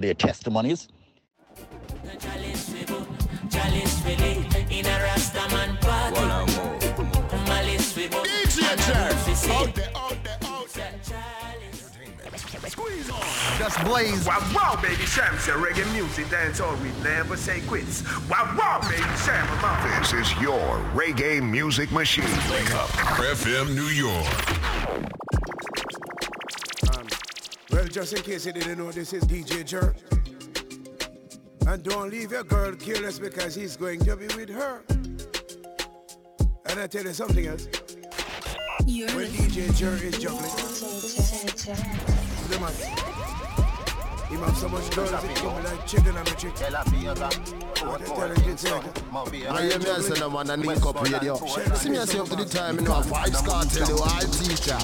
their testimonies. Just blaze. Wow, wow, baby Sham, say reggae music, dance all we never say quits. Wow, wow, baby Sham, I'm out. This is your reggae music machine. Wake up, FM New York. Well, just in case you didn't know, this is DJ Jerk. And don't leave your girl careless because he's going to be with her. And I tell you something else. when DJ Jerk is juggling, the man, he have so much girls that come like chicken on the chick. I hear me say no man and link up radio. See me say up to the time, you know, a Vybz Kartel, the wild teacher.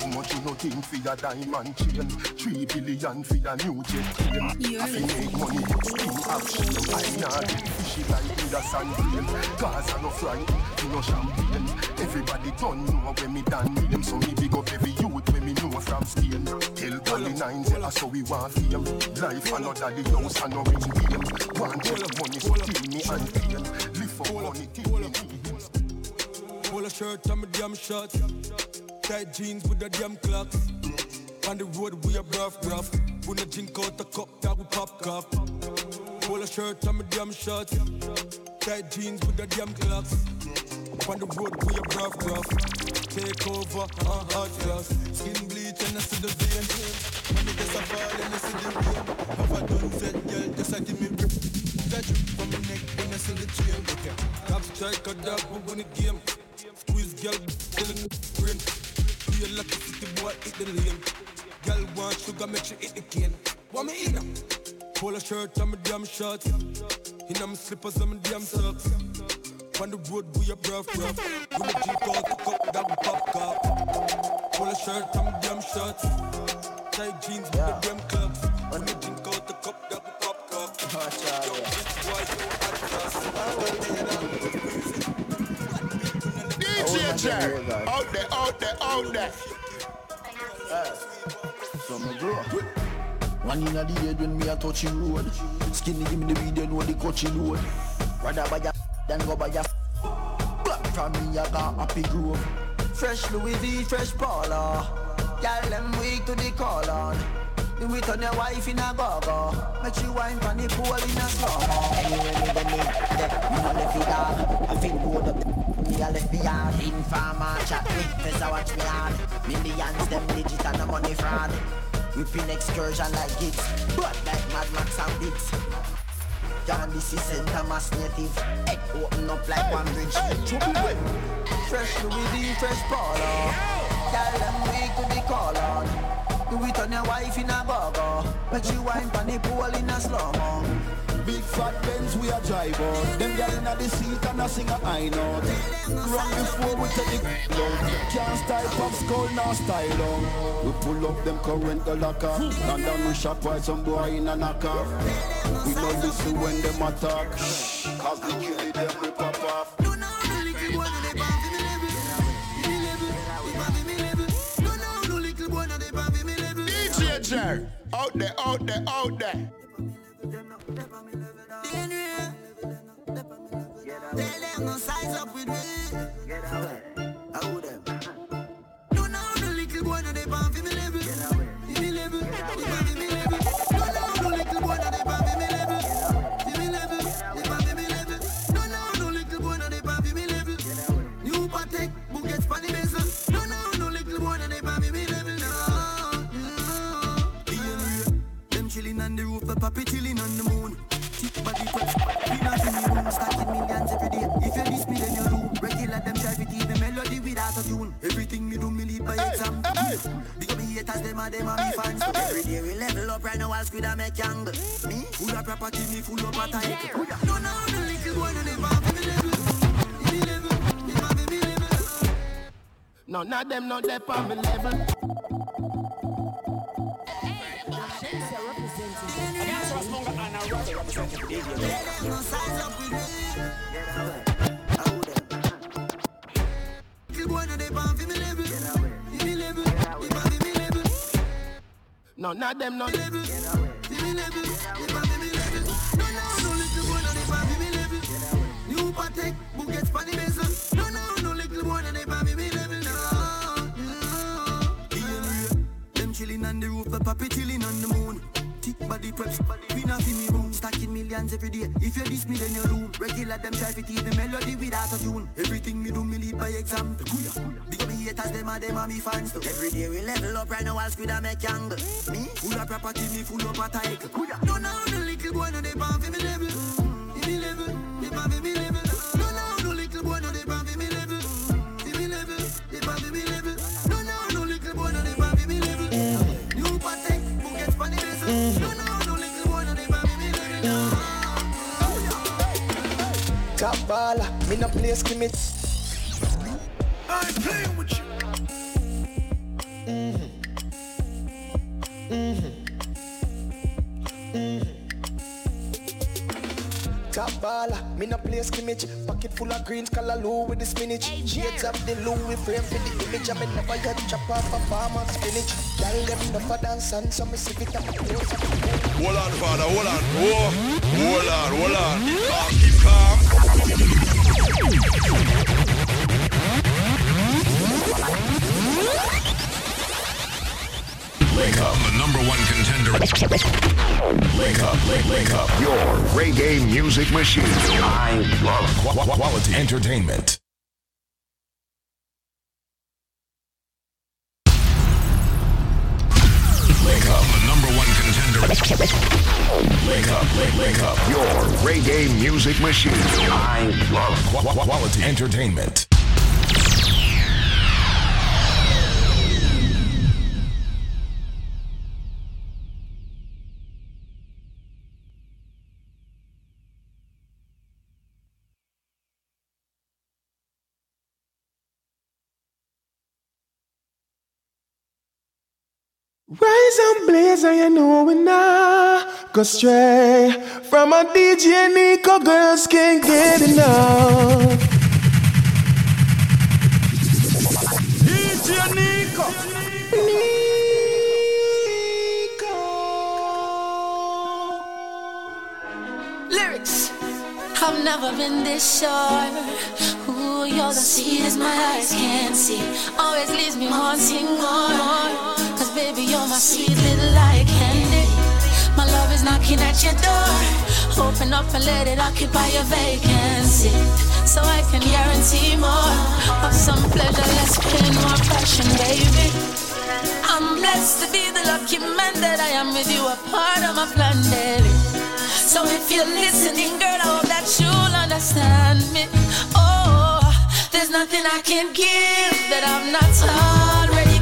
How much you know think for your diamond chain? Three billion for your new jet plane. I fi make money, skin action. I nah get fishy like with a. Cause I no fry, you no champagne. Everybody done know when me done with them, so me big up every youth when me know from Spain. Tell Gully Nine, say I so we want fame. Life another the house and no ring game. Want tell money, so kill me and pain. Live for money, till me a shirt on my damn shorts. Tight jeans with the damn clocks. On the road we a rough rough. When I drink out the cup that we pop cup. Pull a shirt on my damn shorts. Tight jeans with the damn clocks. On the road we a rough rough. Take over, uh, hot glass. Skin bleach and I see the vein. It gets a fall and I see the rain. Have a done girl, just a give me. That drip from my neck I see the chain. Dog, we win the game. Squeeze girl, killing the brain. Feel like a city boy, hit the lane. Girl want sugar, make hit the cane. Me shirt my damn shorts. In my slippers and my damn socks. On the road, we a rough rough. When the out the cup, that pop cup. Pull a shirt my damn shorts. Tight jeans with the damn clubs. When the drink out the cup, we pop cup. Oh, Yo, bitch, why you at DJ Jerry, out there, out there, out there. So me grow. One in the head when me a touching road. Skinny give me the weed, then know the coaching load. Rather buy a than go buy a from me, I got happy grove. Fresh Louis V, fresh Paula. Girl, them weak to the call on. Do it on your wife in a go-go. Make she wine from the pool in a slow Anyway, me the me, the, me no left it dog I feel good up, me a left beyond Informer chat me, cause I watch me hard. Millions, them digit and the money fraud. Whipping excursion like gigs But like Mad Max and Biggs John, this is Santa Mass native. Head open up like one bridge. Fresh Louis V, fresh Polo Girl, them weak to the call on do it on your wife in a go-go Make she wine pan the pool in a slow-mo Big fat Benz we a drive out Them gyal inna the seat and a sing a high note. Run before we take the down. Can't style pop skull nor style on We pull up them current the locker And then we shop while some boy in a knocker. We no listen when them attack. Cause we kill it them we pop off. DJ Jerry, out there, out there, out there. Them no size up with me. How them? No, no, little boy no they pan for me level. For me level, they me level. No, no, little boy no they pan for me level. Me level, they pan for me level. No, no, little boy no they pan for me level. New Patek, for the. No, no, no little boy no they pan for me level. No, no. Them chilling on the roof, the puppy chilling on the moon. Melody without a tune. Everything me do, me lead by example. Big up me haters, them are them are me fans. Every day we level up right now, I'll squid and make young. Me, full of property, me full of attack. No, no, no little boy, no never have me level. Me level, never be me level. None of them not there on me level None of them not. Me if I give me level. No, no, no little boy, no me. New Mason. No, no, no little boy, no me. No, no. Them on the roof, the puppy chilling on the moon. Body preps, we not in me room. Stacking millions every day. If you diss me, then you do. Regular them try to teach me melody without a tune. Everything me do, me lead by example. Big up me haters, them are them are me fans too. Every day we level up, right now I'll squid and make angle. Me, full of property, me full of a title. No, no, no little boy, no they pan for me level. Me no play skimmit. I ain't playing with you. Mmm. Mmm. Mmm. Top baller, me no play skimmage. Pocket full of greens, callaloo with the spinach. Shades of the Louis frame for the image. I me never yet chop off a farm of spinach. Y'all them never dance and so me see it up close. Hold on, father, hold on. Whoa. Hold on, hold on. Keep calm, keep calm. Wake up, the number one contender. Wake up, wake, wake up. Your reggae music machine. I love qu- qu- quality entertainment. Wake up, the number one contender. Wake up. Your reggae music machine. I love qu- quality entertainment. Rise and blaze, and you know we not go stray from a DJ Nico. Girls can't get enough. DJ Nico. Lyrics. I've never been this sure. Ooh, you're the sweetest my eyes can't see. Always leaves me wanting more. Cause baby, you're my sweet little like candy. My love is knocking at your door. Open up and let it occupy your vacancy. So I can guarantee more of some pleasure, less pain, more passion, baby. I'm blessed to be the lucky man that I am with you, a part of my plan daily. So if you're listening, girl, I hope that you'll understand me. Oh, there's nothing I can give that I'm not already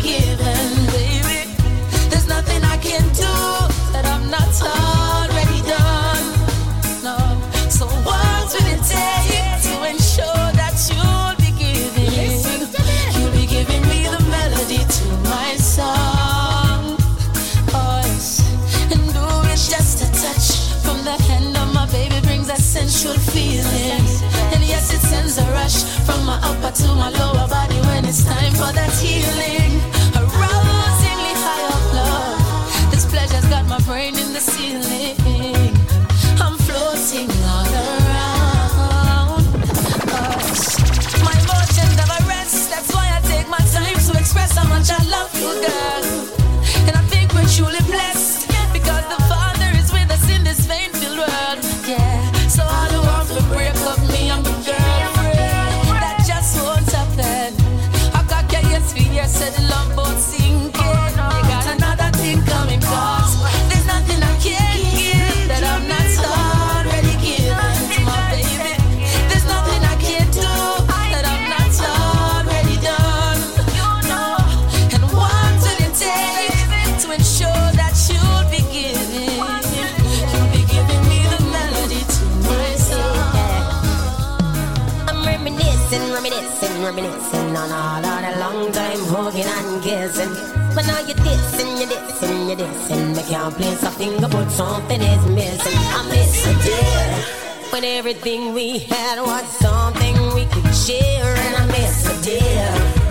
sensual feeling. And yes, it sends a rush from my upper to my lower body when it's time for that healing. Arousingly high of love. This pleasure's got my brain in the ceiling. I'm floating all around us. My emotions never rest. That's why I take my time to express how much I love you, girl. Can't a finger, but something is missing. I miss you, dear. When everything we had was something we could share, and I miss you, dear.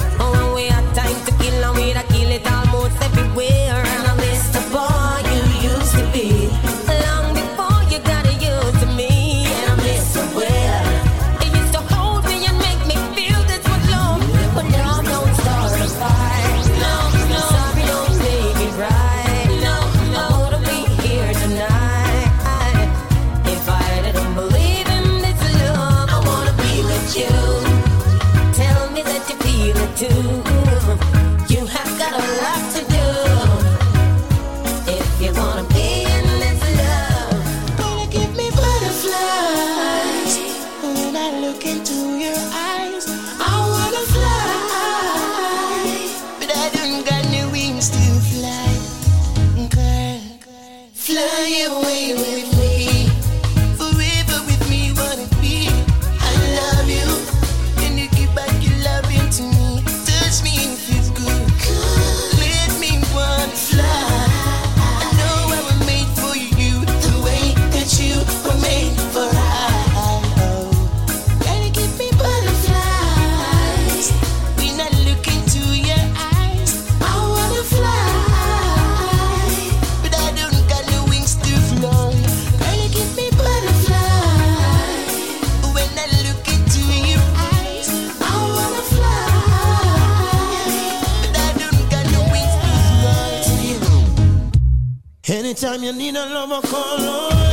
Anytime you need a lover, call on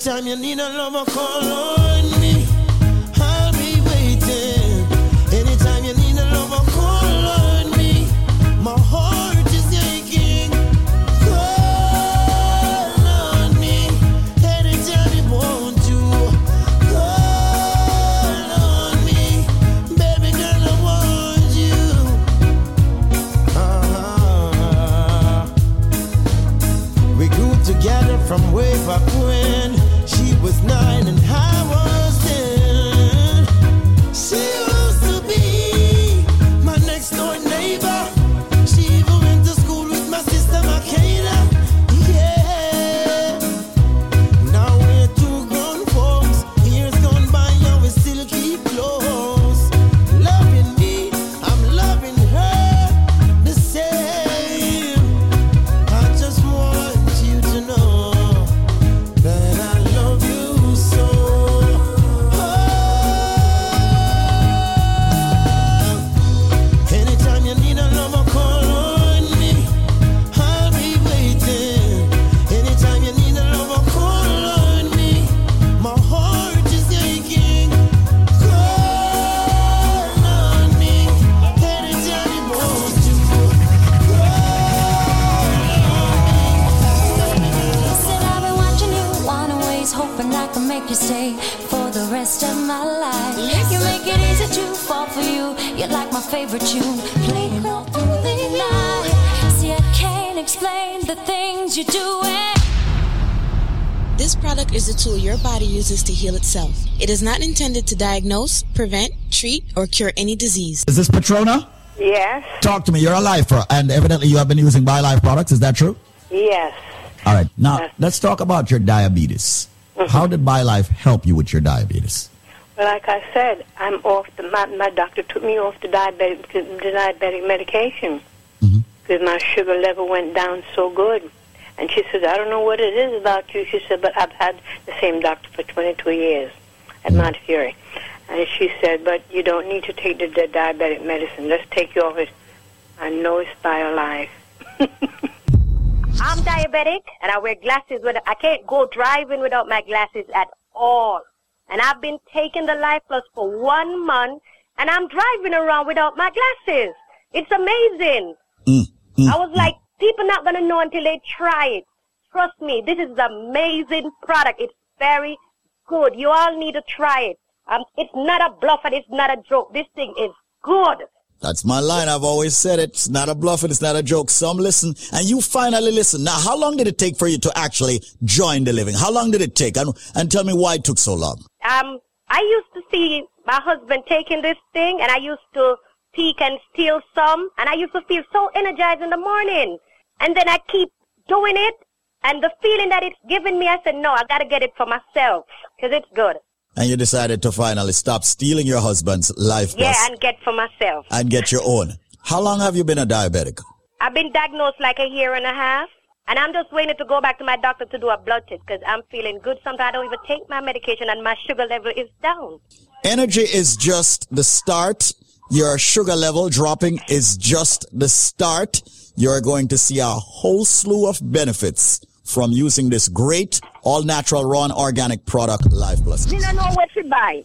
Anytime you need a lover, call on heal itself. It is not intended to diagnose, prevent, treat, or cure any disease. Is this Patrona? Yes, Talk to me. You're a lifer, and evidently you have been using BioLife products. Is that true? yes. All right. Now let's talk about your diabetes. Mm-hmm. How did BioLife help you with your diabetes? Well, like I said, I'm off the. My, my doctor took me off the diabetic the diabetic medication mm-hmm. because my sugar level went down so good. And she said, I don't know what it is about you. She said, but I've had the same doctor for 22 years at mm. Mount Fury. And she said, but you don't need to take the, the diabetic medicine. Let's take you off uh, it. I know it's BioLife. I'm diabetic and I wear glasses. With, I can't go driving without my glasses at all. And I've been taking the Life Plus for one month and I'm driving around without my glasses. It's amazing. Mm, mm, I was like, people not gonna know until they try it. Trust me, this is an amazing product. It's very good. You all need to try it. Um, it's not a bluff and it's not a joke. This thing is good. That's my line. I've always said it. It's not a bluff and it's not a joke. Some listen and you finally listen. Now, how long did it take for you to actually join the living? How long did it take? And, and tell me why it took so long. Um, I used to see my husband taking this thing, and I used to peek and steal some, and I used to feel so energized in the morning. And then I keep doing it, and the feeling that it's giving me, I said, no, I gotta get it for myself, because it's good. And you decided to finally stop stealing your husband's life Yeah, and get for myself. and get your own. How long have you been a diabetic? I've been diagnosed like a year and a half. And I'm just waiting to go back to my doctor to do a blood test because I'm feeling good. Sometimes I don't even take my medication and my sugar level is down. Energy is just the start. Your sugar level dropping is just the start. You're going to see a whole slew of benefits from using this great all natural raw organic product Life Plus. Me don't know what to buy.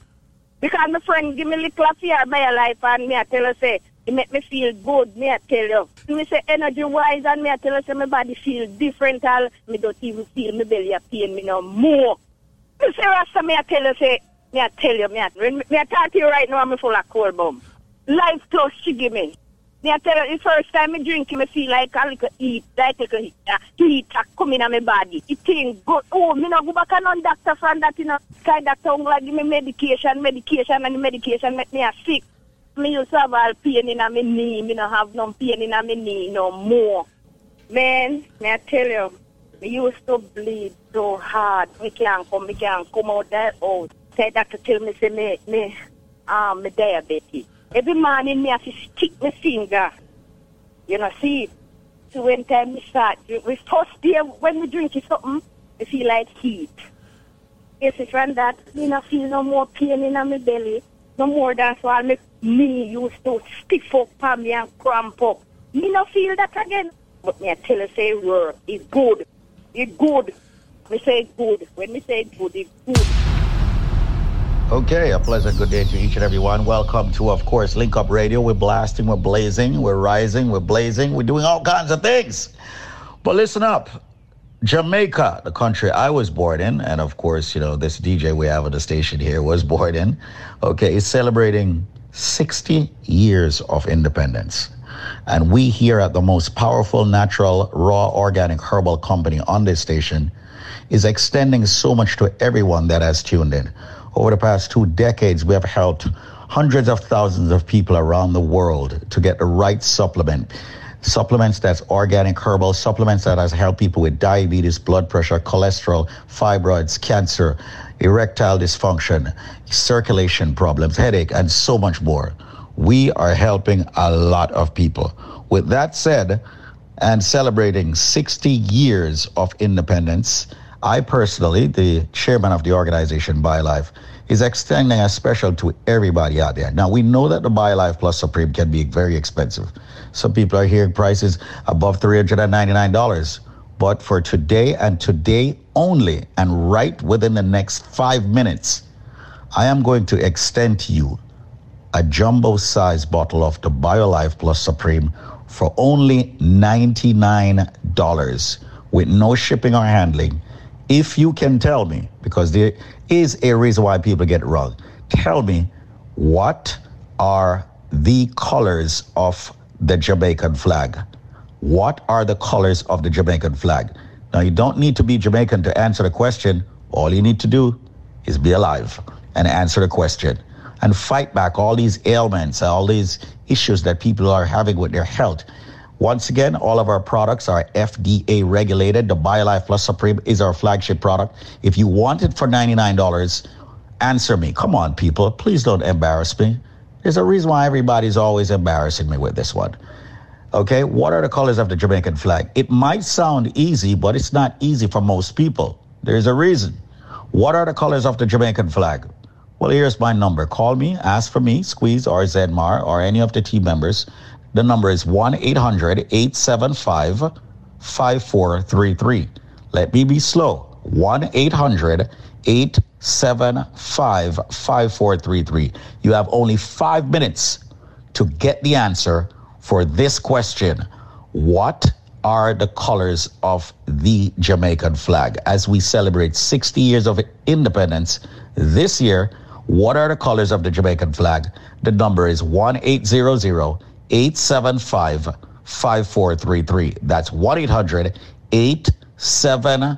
Because my friend give me a little fear by a life and me I tell her say it make me feel good, me I tell you. Me say energy wise and me I tell her say my body feel different all me don't even feel my belly a pain me no more. Me say Rasta me I tell her say me I tell you me I, me I talk to you right now I'm full of cold bomb. Life plus she give me. Me I tell you the first time me drink it, me feel like a little heat, like a little heat, come in my body. It thing good. Oh, me no go back on doctor from that, you know. Sky doctor won't like me medication, medication, and medication make me a sick. Me used to have all pain in my knee. Me no have no pain in my knee no more. Man, me I tell you, me used to bleed so hard. Me can't come, me can't come out that out. Say doctor tell me say me, me, um, me diabetes. Every morning me have to stick my finger. You know, see. So when time me start, we first day when we drink something, I feel like heat. Yes, from that, me not feel no more pain in my belly. No more than so I make me used to stiff up on me and cramp up. Me not feel that again. But me I tell you say work, it's good. It's good. Me say good. When me say good, it's good. Okay, a pleasant good day to each and every one. Welcome to, of course, Link Up Radio. We're blasting, we're blazing, we're rising, we're blazing, we're doing all kinds of things. But listen up. Jamaica, the country I was born in, and of course, you know, this DJ we have at the station here was born in, okay, is celebrating 60 years of independence. And we here at the most powerful natural, raw, organic herbal company on this station is extending so much to everyone that has tuned in. Over the past two decades, we have helped hundreds of thousands of people around the world to get the right supplement. Supplements that's organic herbal, supplements that has helped people with diabetes, blood pressure, cholesterol, fibroids, cancer, erectile dysfunction, circulation problems, headache, and so much more. We are helping a lot of people. With that said, and celebrating 60 years of independence, I personally, the chairman of the organization BioLife, is extending a special to everybody out there. Now we know that the BioLife Plus Supreme can be very expensive. Some people are hearing prices above $399. But for today and today only, and right within the next five minutes, I am going to extend to you a jumbo size bottle of the BioLife Plus Supreme for only $99 with no shipping or handling. If you can tell me, because there is a reason why people get it wrong, tell me what are the colors of the Jamaican flag? What are the colors of the Jamaican flag? Now, you don't need to be Jamaican to answer the question. All you need to do is be alive and answer the question and fight back all these ailments, all these issues that people are having with their health. Once again, all of our products are FDA regulated. The BioLife Plus Supreme is our flagship product. If you want it for $99, answer me. Come on, people. Please don't embarrass me. There's a reason why everybody's always embarrassing me with this one. Okay, what are the colors of the Jamaican flag? It might sound easy, but it's not easy for most people. There's a reason. What are the colors of the Jamaican flag? Well, here's my number. Call me, ask for me, Squeeze or Zedmar or any of the team members. The number is 1 800 875 5433. Let me be slow. 1 800 875 5433. You have only five minutes to get the answer for this question What are the colors of the Jamaican flag? As we celebrate 60 years of independence this year, what are the colors of the Jamaican flag? The number is 1 800 875 5433. That's 1 800 875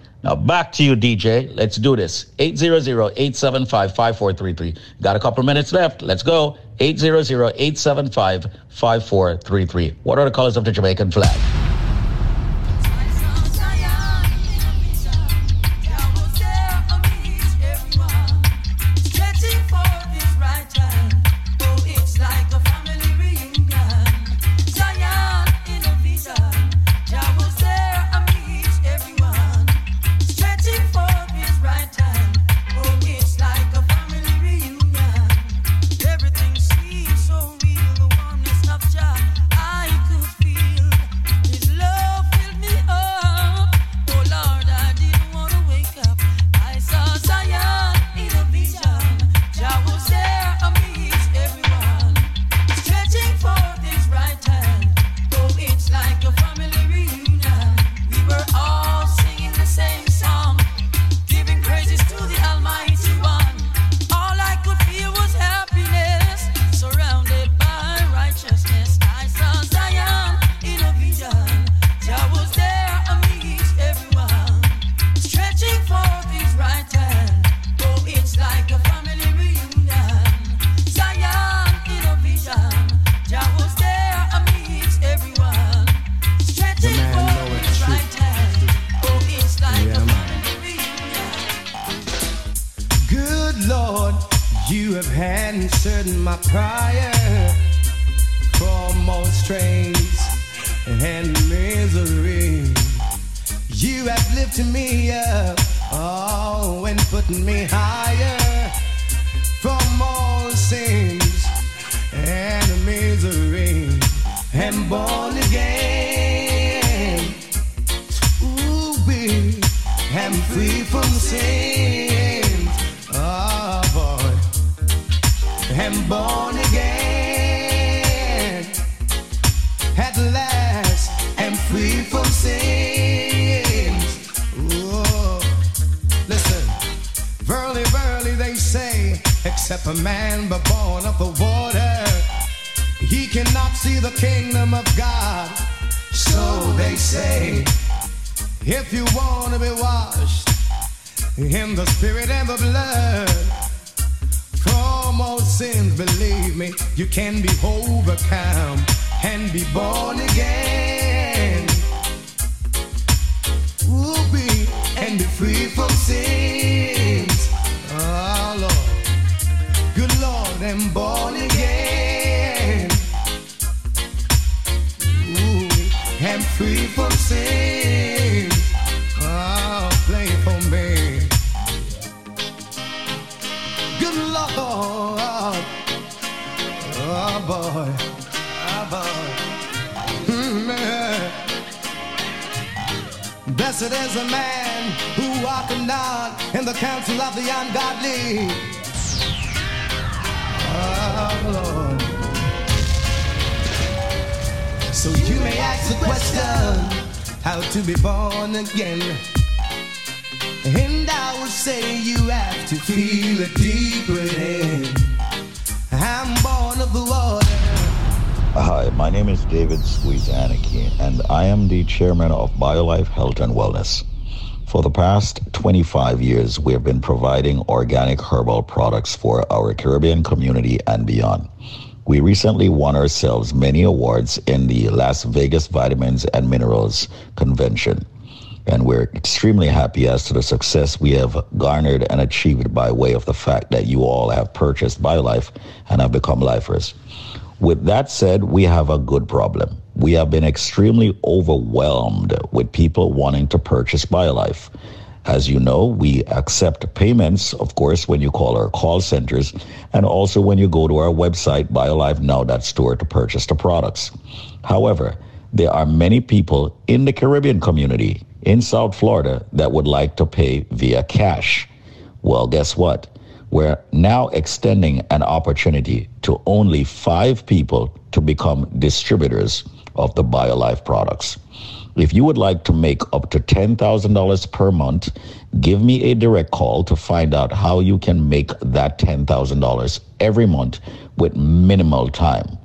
Now back to you, DJ. Let's do this. 800-875-5433. Got a couple minutes left. Let's go. 800-875-5433. What are the colors of the Jamaican flag? You have answered my prayer for most strains and misery. You have lifted me up, oh, and put me higher from all sins and misery. And born again, ooh, we am free from sin. Am born again. At last, am free from sins. Oh, listen, verily, verily, they say, except a man but born of the water, he cannot see the kingdom of God. So they say, if you want to be washed in the spirit and the blood, all sins, believe me, you can be overcome and be born again. Ooh, be and be free from sins. Oh Lord, good Lord, I'm born again. Ooh, I'm free from sins. Blessed is a man who walketh not in the counsel of the ungodly. Oh. So you may ask the question, how to be born again. And I would say you have to feel it deep within. I'm born of the water. Hi, my name is David Squeeze Aniki, and I am the chairman of BioLife Health and Wellness. For the past 25 years, we have been providing organic herbal products for our Caribbean community and beyond. We recently won ourselves many awards in the Las Vegas Vitamins and Minerals Convention. And we're extremely happy as to the success we have garnered and achieved by way of the fact that you all have purchased BioLife and have become lifers. With that said, we have a good problem. We have been extremely overwhelmed with people wanting to purchase BioLife. As you know, we accept payments, of course, when you call our call centers and also when you go to our website, biolifenow.store to purchase the products. However, there are many people in the Caribbean community in South Florida that would like to pay via cash. Well, guess what? We're now extending an opportunity to only five people to become distributors of the BioLife products. If you would like to make up to $10,000 per month, give me a direct call to find out how you can make that $10,000 every month with minimal time.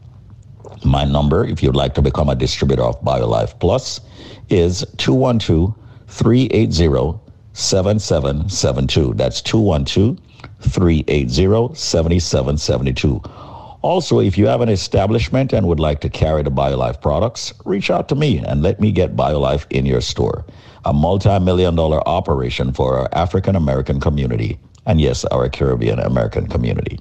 My number, if you'd like to become a distributor of BioLife Plus, is 212 380 7772. That's 212 380 7772. Also, if you have an establishment and would like to carry the BioLife products, reach out to me and let me get BioLife in your store. A multi million dollar operation for our African American community and, yes, our Caribbean American community.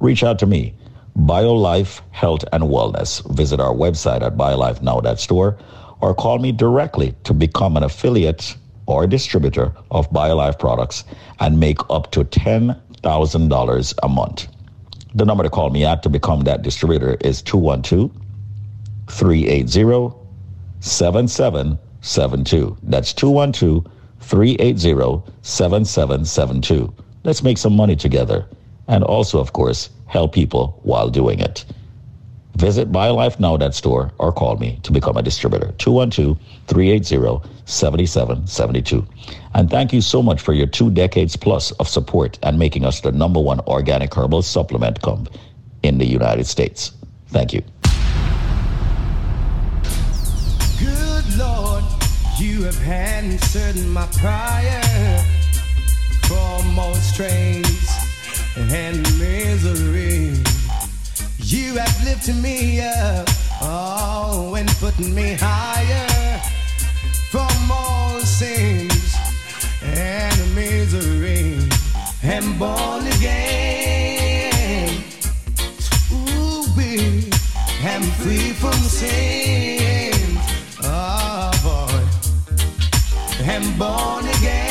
Reach out to me, BioLife Health and Wellness. Visit our website at biolifenow.store or call me directly to become an affiliate or distributor of BioLife products and make up to $10,000 a month. The number to call me at to become that distributor is 212 380 7772. That's 212 380 7772. Let's make some money together and also, of course, help people while doing it. Visit BioLifeNow.store or call me to become a distributor. 212-380-7772. And thank you so much for your two decades plus of support and making us the number one organic herbal supplement comp in the United States. Thank you. Good Lord, you have answered my prayer for most strains and misery. You have lifted me up, oh, and put me higher from all sins and misery. And born again, ooh, we am free from sin. Oh boy, am born again.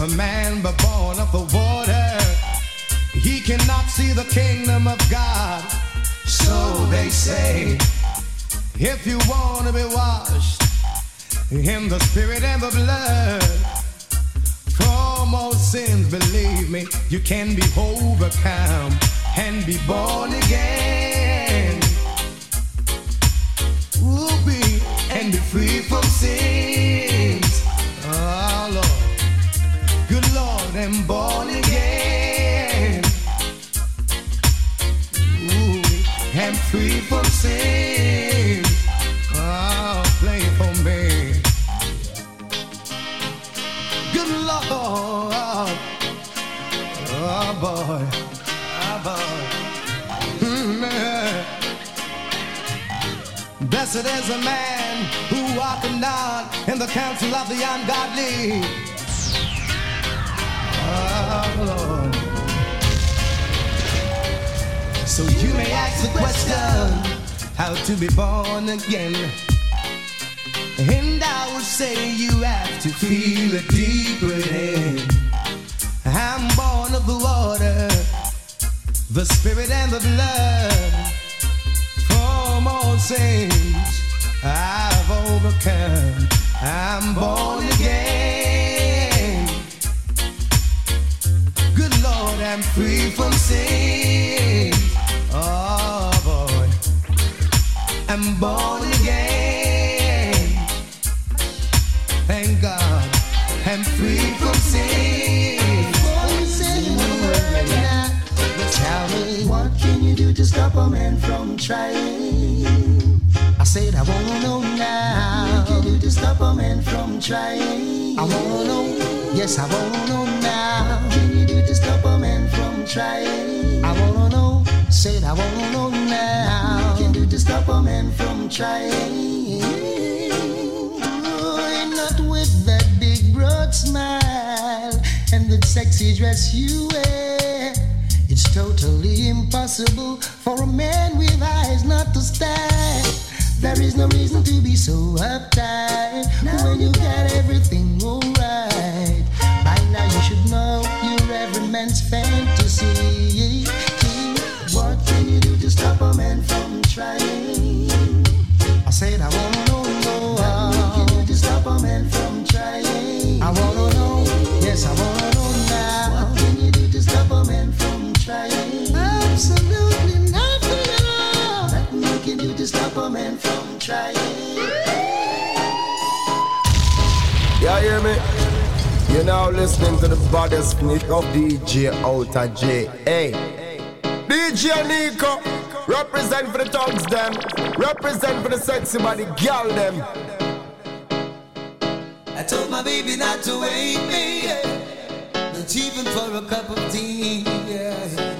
A man but born of the water, he cannot see the kingdom of God. So they say, if you want to be washed in the spirit and the blood, from all sins, believe me, you can be overcome and be born again. Ooh, be and be free from sins. I'm born again. Ooh, I'm free from sins. Oh, play for me. Good Lord, oh boy, oh boy. Mm, yeah. Blessed is a man who walketh not in the counsel of the ungodly. So you may ask the question, how to be born again. And I will say you have to feel it deep within. I'm born of the water, the spirit and the blood. From all sins I've overcome. I'm born again. I'm free from sin. Oh boy, I'm born again. Thank God, I'm free from sin. Tell me, what can you do to stop a man from trying? I said, I wanna know now. What can you do to stop a man from trying? I wanna know, yes, I wanna know now. Trying? I wanna know, said, I wanna know now. What can do to stop a man from trying? Oh, not with that big broad smile and the sexy dress you wear. It's totally impossible for a man with eyes not to stare. There is no reason to be so uptight when you got everything alright. By now you should know every man's fantasy. What can you do to stop a man from trying? I said I wanna know. What can you do to stop a man from trying? I wanna know. Yes, I wanna know now. What can you do to stop a man from trying? Absolutely nothing at all. Nothing you do to stop a man from trying. Y'all hear me? You're now listening to the baddest of DJ Outer J. Hey, DJ Nico, represent for the thugs them, represent for the sexy body girl them. I told my baby not to wait me, not even for a cup of tea. Yeah.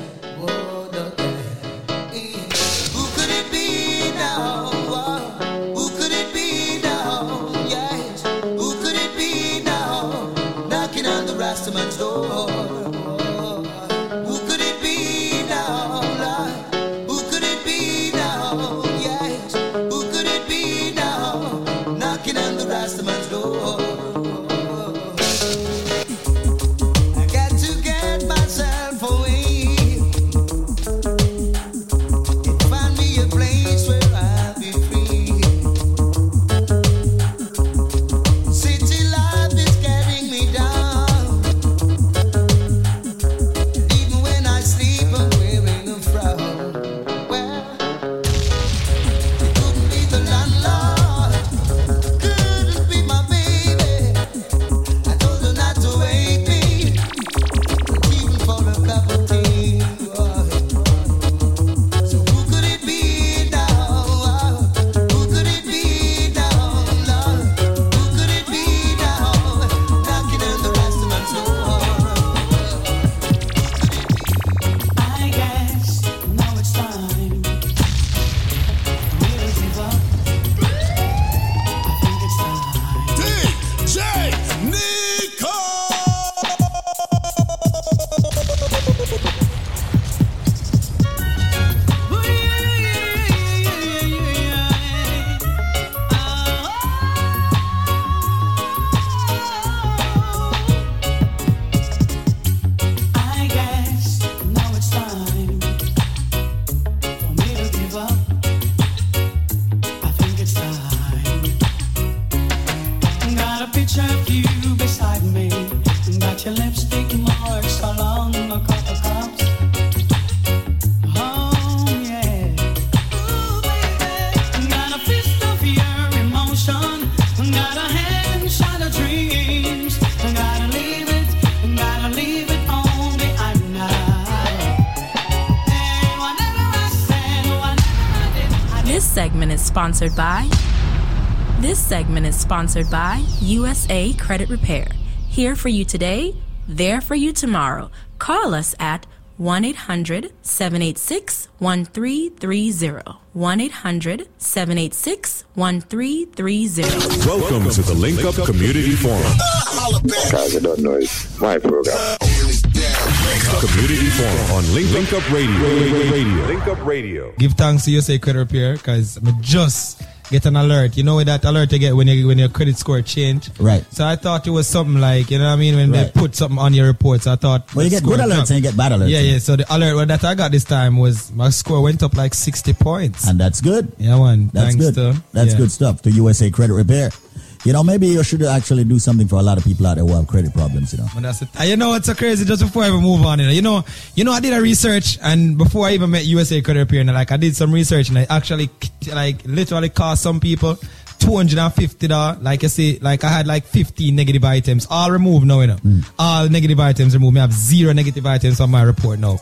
Sponsored by. This segment is sponsored by USA Credit Repair. Here for you today, there for you tomorrow. Call us at 1 800 786 1330. 1 800 786 1330. Welcome to the Link Up Community Forum. Guys, I don't know it's my program. Community Forum on Link, Link Up Radio. Radio. Link Up Radio. Give thanks to USA Credit Repair because I just get an alert. You know that alert you get when you, when your credit score change. Right. So I thought it was something like you know what I mean when Right. they put something on your reports. I thought Well, you get good alerts dropped. and you get bad alerts. Yeah, yeah. So the alert that I got this time was my score went up like sixty points, and that's good. Yeah, man. That's Thanks good. to That's yeah. good stuff to USA Credit Repair. You know, maybe you should actually do something for a lot of people out there who have credit problems. You know. And that's it. And you know what's so crazy? Just before I even move on, you know, you know, you know, I did a research, and before I even met USA Credit Repair, and like I did some research, and I actually like literally cost some people two hundred and fifty dollars. Like I say, like I had like fifteen negative items, all removed now. You know, Hmm. all negative items removed. Me have zero negative items on my report now.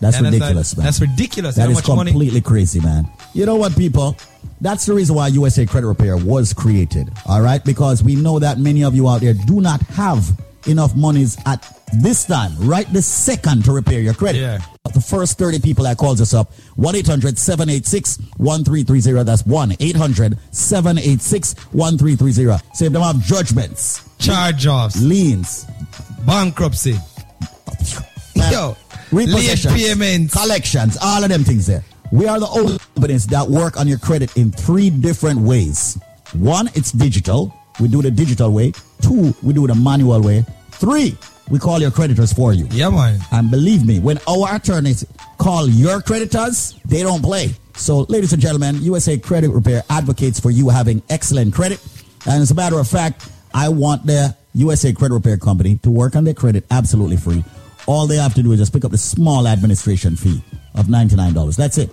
That's And ridiculous, like- man. That's ridiculous. That is much money? completely crazy, man. You know what, people? That's the reason why USA Credit Repair was created. All right, because we know that many of you out there do not have enough monies at this time, right this second, to repair your credit. Yeah. The first 30 people that calls us up, 1-800-786-1330. That's 1-800-786-1330. Say if them have judgments. Charge-offs. Liens. Bankruptcy. Yo. Late repossessions, payments. collections, all of them things there. We are the only companies that work on your credit in three different ways. One, it's digital. We do the digital way. Two, we do the manual way. Three, we call your creditors for you. Yeah, man. And believe me, when our attorneys call your creditors, they don't play. So, ladies and gentlemen, USA Credit Repair advocates for you having excellent credit. And as a matter of fact, I want the USA Credit Repair Company to work on their credit absolutely free. All they have to do is just pick up the small administration fee of $99. That's it.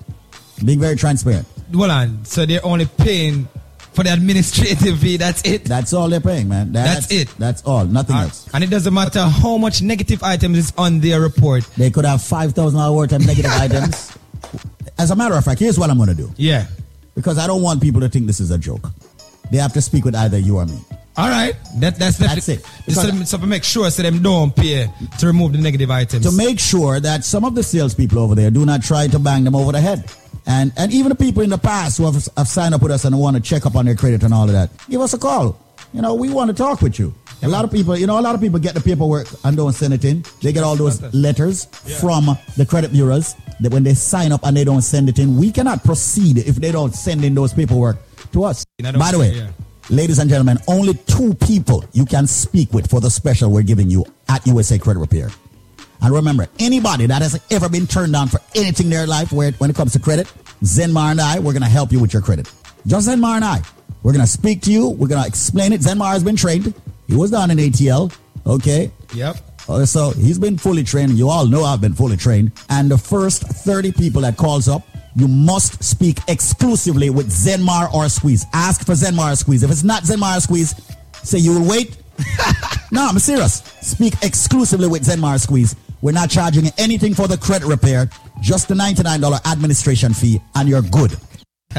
Being very transparent. Well, on. So they're only paying for the administrative fee. That's it. That's all they're paying, man. That's it. That's all. Nothing Uh, else. And it doesn't matter how much negative items is on their report. They could have five thousand dollars worth of negative items. As a matter of fact, here's what I'm gonna do. Yeah. Because I don't want people to think this is a joke. They have to speak with either you or me. All right. That, that's That's it. Just so, them, so to make sure so them don't pay to remove the negative items. to make sure that some of the salespeople over there do not try to bang them over the head. And and even the people in the past who have, have signed up with us and want to check up on their credit and all of that, give us a call. You know, we want to talk with you. A lot of people, you know, a lot of people get the paperwork and don't send it in. They get all those letters from the credit bureaus that when they sign up and they don't send it in, we cannot proceed if they don't send in those paperwork to us. By the way, yeah. Ladies and gentlemen, only two people you can speak with for the special we're giving you at USA Credit Repair. And remember, anybody that has ever been turned down for anything in their life where when it comes to credit, Zenmar and I, we're going to help you with your credit. Just Zenmar and I. We're going to speak to you. We're going to explain it. Zenmar has been trained. He was down in ATL. Okay. Yep. Uh, so he's been fully trained. You all know I've been fully trained. And the first 30 people that calls up, you must speak exclusively with Zenmar or Squeeze. Ask for Zenmar or Squeeze. If it's not Zenmar or Squeeze, say you will wait. no, I'm serious. Speak exclusively with Zenmar or Squeeze. We're not charging anything for the credit repair, just the $99 administration fee, and you're good.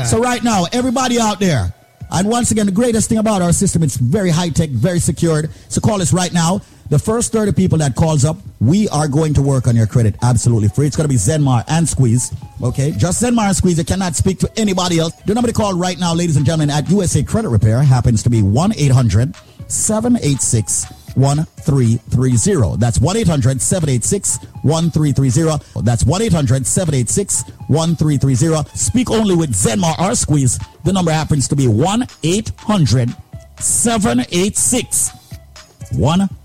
So right now, everybody out there, and once again, the greatest thing about our system, it's very high tech, very secured. So call us right now. The first 30 people that calls up, we are going to work on your credit absolutely free. It's going to be Zenmar and Squeeze. Okay, just Zenmar and Squeeze. You cannot speak to anybody else. The number to call right now, ladies and gentlemen, at USA Credit Repair happens to be 1 800 786 1330. That's 1 800 786 1330. That's 1 800 786 1330. Speak only with Zenmar or Squeeze. The number happens to be 1 800 786 1330.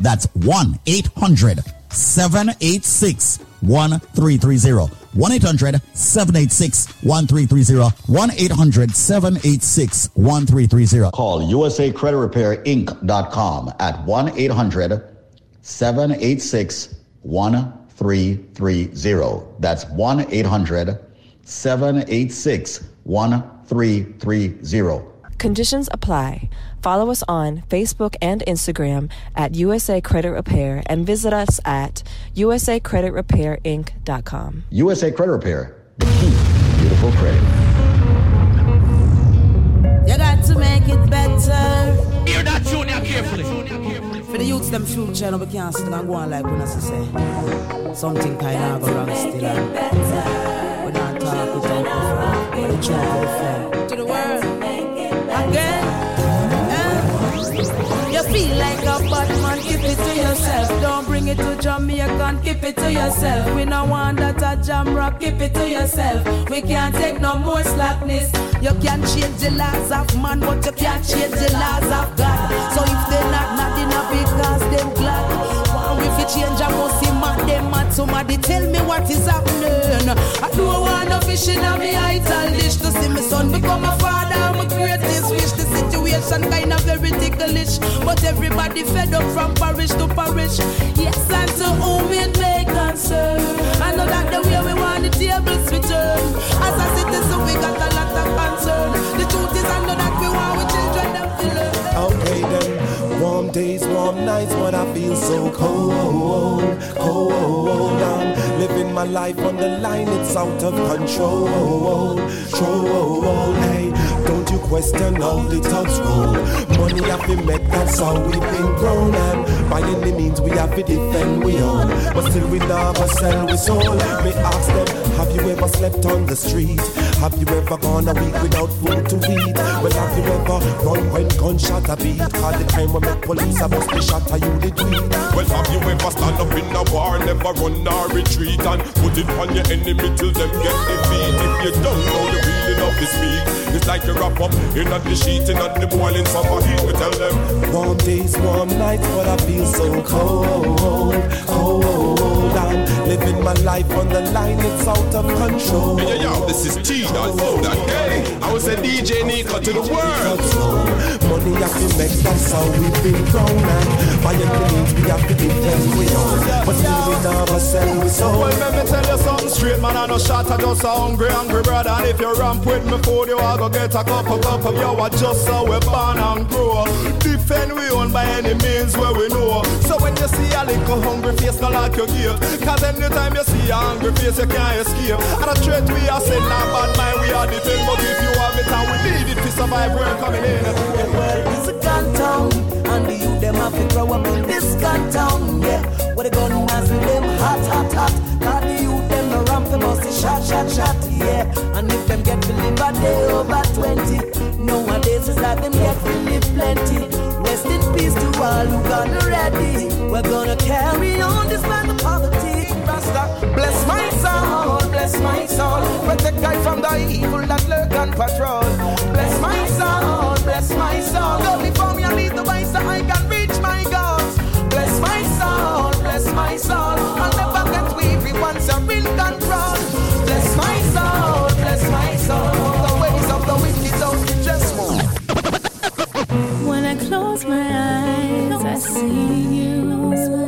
That's 1 800 786 1330. 1 800 786 1330. 1 800 786 1330. Call USA Credit Repair Inc.com at 1 800 786 1330. That's 1 800 786 1330. Conditions apply. Follow us on Facebook and Instagram at USA Credit Repair and visit us at usacreditrepairinc.com. USA Credit Repair. The key to beautiful credit. You got to make it better. Hear that tune here carefully. For the youths, them future, no, we can't sit and go on like when I say something kind of go wrong still. And we not talk without before, but the truth will fair. To the world, again. Feel like a bad man, keep it to yourself. Don't bring it to Jamaican, keep it to yourself. We no want that a jam rock, keep it to yourself. We can't take no more slackness. You can't change the laws of man, but you can't change the laws of God. So if they not mad enough because them glad. Wow, if you change, must see mad them mad. Somebody tell me what is happening. I don't want no fish in my ital dish to see my son become a father. Situation kind of very ticklish, but everybody fed up from parish to parish. Yes, and to whom it may concern. I know that the way we want the tables return. As a citizen, we got a lot of concern. The truth is, I know that we want our children to learn. Okay then, warm days, warm nights, but I feel so cold, cold. I'm living my life on the line, it's out of control, control. Hey, don't question all the thugs roll. Money have been met, that's how we've been grown. And by any means we have to defend we own. But still we never sell we soul. Me ask them, have you ever slept on the street? Have you ever gone a week without food to eat? Well, have you ever run when gunshot a beat? Call the time when make police are bust the shot, you the tweet? Well, have you ever stand up in a war, never run or retreat, and put it on your enemy till them get defeat? If you don't know the meaning of this speak, it's like you wrap up in the sheet, at the boiling summer heat. We tell them, Warm days, warm nights, but I feel so cold, cold. I'm living my life on the line, it's out of control. Hey, yo, yo, this is T. Dot O. Dot K. I was a DJ Nico to the world. Money have to make, that's how we've been grown. And by any means, we have to defend we own. But still we never sell we soul. Well, let me tell you something straight, man. I no shot, I just a hungry, hungry brother. And if you ramp with me food, you are gonna get a couple, couple. Yo, I just so we born and grow. Defend we own by any means where we know. So when you see a little hungry face, no like your give. Cause anytime you see a hungry face, you can't escape. And a trait we are saying, not bad mind, we are defend. But if you have it and we need it to survive, we're coming in. Well, it's a gun town, and the youth them have to grow up in this gun town, yeah. Where the gun has them hot, hot, hot. Cause the youth them no ramp them must shot, shot, shot, yeah. And if them get to live a day over 20, nowadays it's like them get to live plenty. Rest in peace to all who gone already. We're gonna carry on despite the poverty. Rasta, bless my soul, bless my soul. Protect I from the evil that lurk and patrol. Bless my soul, bless my soul. Go before me and lead the way so I can reach my goals. Bless my soul, bless my soul. I'll never get weary once you're in control. Bless my soul, bless my soul. The ways of the wicked don't just move. When I close my eyes, I see you.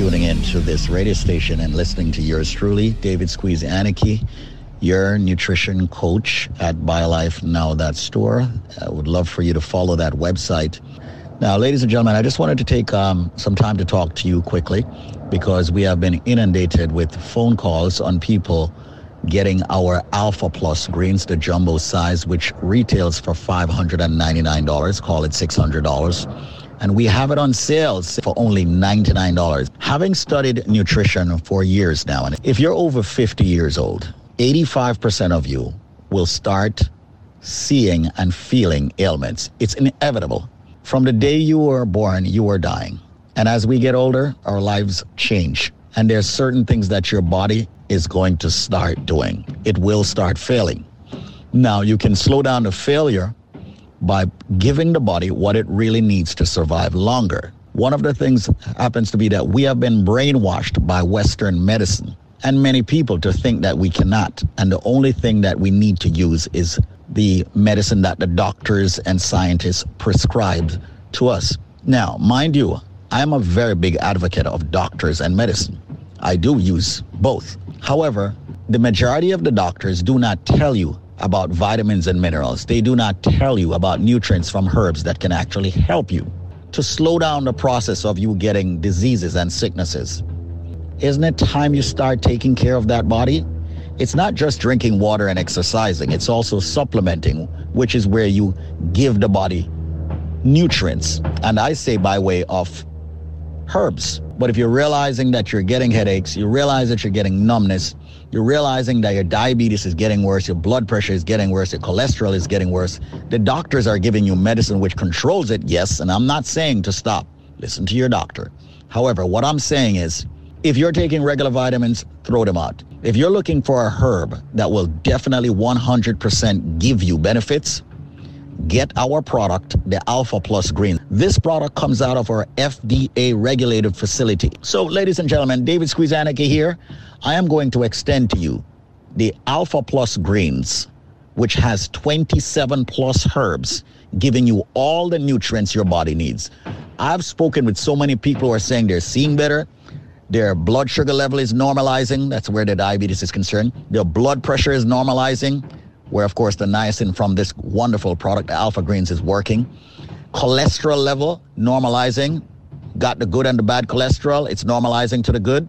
tuning in to this radio station and listening to yours truly, David Squeeze Anarchy, your nutrition coach at BioLifeNow.store. I would love for you to follow that website. Now, ladies and gentlemen, I just wanted to take um, some time to talk to you quickly because we have been inundated with phone calls on people getting our Alpha Plus greens, the jumbo size, which retails for $599, call it $600 and we have it on sales for only $99. Having studied nutrition for years now, and if you're over 50 years old, 85% of you will start seeing and feeling ailments. It's inevitable. From the day you were born, you are dying. And as we get older, our lives change. And there's certain things that your body is going to start doing. It will start failing. Now, you can slow down the failure by giving the body what it really needs to survive longer. One of the things happens to be that we have been brainwashed by Western medicine and many people to think that we cannot. And the only thing that we need to use is the medicine that the doctors and scientists prescribed to us. Now, mind you, I am a very big advocate of doctors and medicine. I do use both. However, the majority of the doctors do not tell you about vitamins and minerals. They do not tell you about nutrients from herbs that can actually help you to slow down the process of you getting diseases and sicknesses. Isn't it time you start taking care of that body? It's not just drinking water and exercising, it's also supplementing, which is where you give the body nutrients. And I say by way of herbs. But if you're realizing that you're getting headaches, you realize that you're getting numbness, you're realizing that your diabetes is getting worse, your blood pressure is getting worse, your cholesterol is getting worse, the doctors are giving you medicine which controls it, yes, and I'm not saying to stop. Listen to your doctor. However, what I'm saying is, if you're taking regular vitamins, throw them out. If you're looking for a herb that will definitely 100% give you benefits, get our product, the Alpha Plus Green. This product comes out of our FDA regulated facility. So, ladies and gentlemen, David Squeezaniki here. I am going to extend to you the Alpha Plus Greens, which has 27 plus herbs, giving you all the nutrients your body needs. I've spoken with so many people who are saying they're seeing better. Their blood sugar level is normalizing. That's where the diabetes is concerned. Their blood pressure is normalizing where of course the niacin from this wonderful product, alpha greens, is working. Cholesterol level normalizing, got the good and the bad cholesterol, it's normalizing to the good.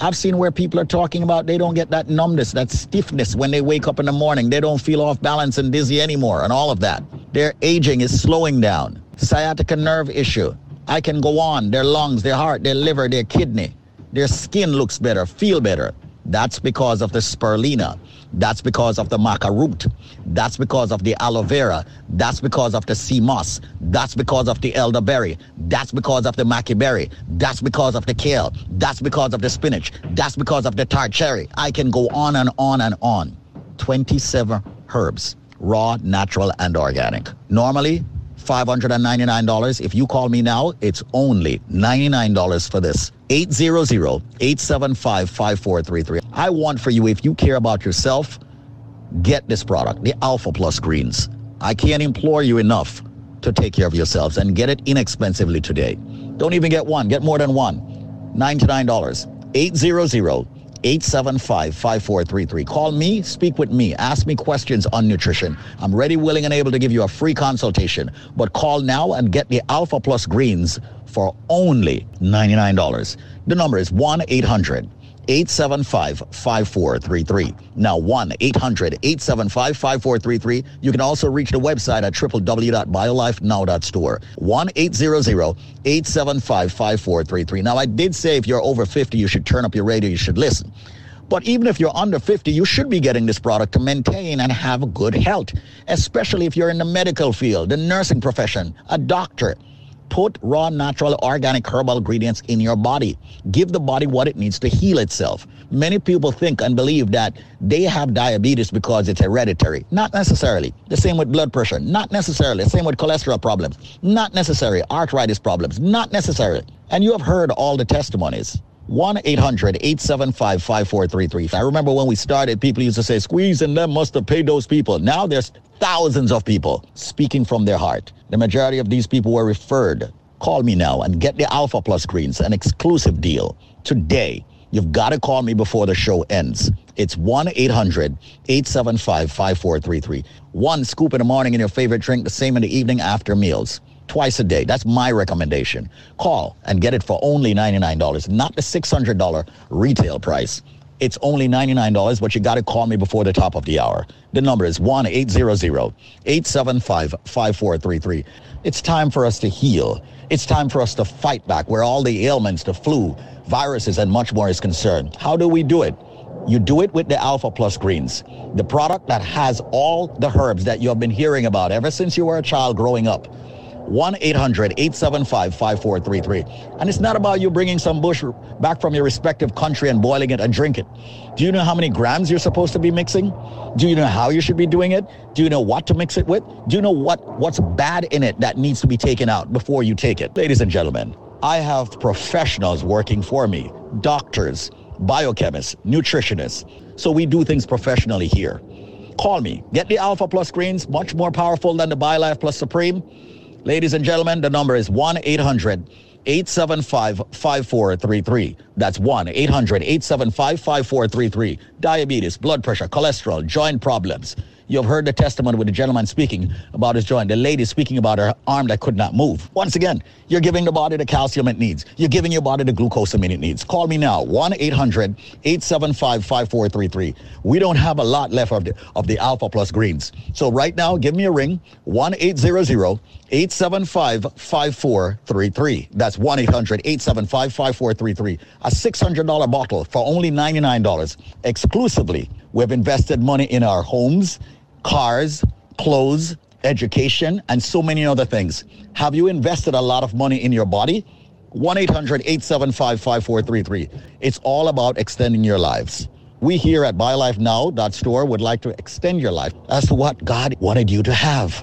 I've seen where people are talking about they don't get that numbness, that stiffness when they wake up in the morning. They don't feel off balance and dizzy anymore, and all of that. Their aging is slowing down. Sciatica nerve issue. I can go on. Their lungs, their heart, their liver, their kidney. Their skin looks better, feel better. That's because of the spirulina. That's because of the maca root. That's because of the aloe vera. That's because of the sea moss. That's because of the elderberry. That's because of the maca berry. That's because of the kale. That's because of the spinach. That's because of the tart cherry. I can go on and on and on. 27 herbs, raw, natural, and organic. Normally, $599. If you call me now, it's only $99 for this. 800-875-5433. I want for you, if you care about yourself, get this product, the Alpha Plus Greens. I can't implore you enough to take care of yourselves and get it inexpensively today. Don't even get one, get more than one. $99. 800 875 5433. Call me, speak with me, ask me questions on nutrition. I'm ready, willing, and able to give you a free consultation. But call now and get the Alpha Plus Greens for only $99. The number is 1 800 875 5433. Now, 1 800 875 5433. You can also reach the website at www.biolifenow.store. 1 800 875 5433. Now, I did say if you're over 50, you should turn up your radio, you should listen. But even if you're under 50, you should be getting this product to maintain and have good health, especially if you're in the medical field, the nursing profession, a doctor. Put raw, natural, organic herbal ingredients in your body. Give the body what it needs to heal itself. Many people think and believe that they have diabetes because it's hereditary. Not necessarily. The same with blood pressure. Not necessarily. The same with cholesterol problems. Not necessarily. Arthritis problems. Not necessarily. And you have heard all the testimonies. 1 800 875 5433. I remember when we started, people used to say, Squeeze and them must have paid those people. Now there's thousands of people speaking from their heart. The majority of these people were referred Call me now and get the Alpha Plus greens, an exclusive deal today. You've got to call me before the show ends. It's 1 800 875 5433. One scoop in the morning in your favorite drink, the same in the evening after meals. Twice a day. That's my recommendation. Call and get it for only $99, not the $600 retail price. It's only $99, but you got to call me before the top of the hour. The number is 1 800 875 5433. It's time for us to heal. It's time for us to fight back where all the ailments, the flu, viruses, and much more is concerned. How do we do it? You do it with the Alpha Plus Greens, the product that has all the herbs that you have been hearing about ever since you were a child growing up. 1 800 875 5433. And it's not about you bringing some bush back from your respective country and boiling it and drink it. Do you know how many grams you're supposed to be mixing? Do you know how you should be doing it? Do you know what to mix it with? Do you know what, what's bad in it that needs to be taken out before you take it? Ladies and gentlemen, I have professionals working for me doctors, biochemists, nutritionists. So we do things professionally here. Call me. Get the Alpha Plus greens, much more powerful than the BioLife Plus Supreme. Ladies and gentlemen, the number is 1 800 875 5433. That's 1 800 875 5433. Diabetes, blood pressure, cholesterol, joint problems. You've heard the testimony with the gentleman speaking about his joint, the lady speaking about her arm that could not move. Once again, you're giving the body the calcium it needs. You're giving your body the glucosamine it needs. Call me now, 1 800 875 5433. We don't have a lot left of the, of the Alpha Plus greens. So right now, give me a ring, 1 800 875 5433. That's 1 800 875 5433. A $600 bottle for only $99 exclusively. We've invested money in our homes, cars, clothes, education, and so many other things. Have you invested a lot of money in your body? 1 800 875 5433. It's all about extending your lives. We here at BioLifeNow.store would like to extend your life as to what God wanted you to have.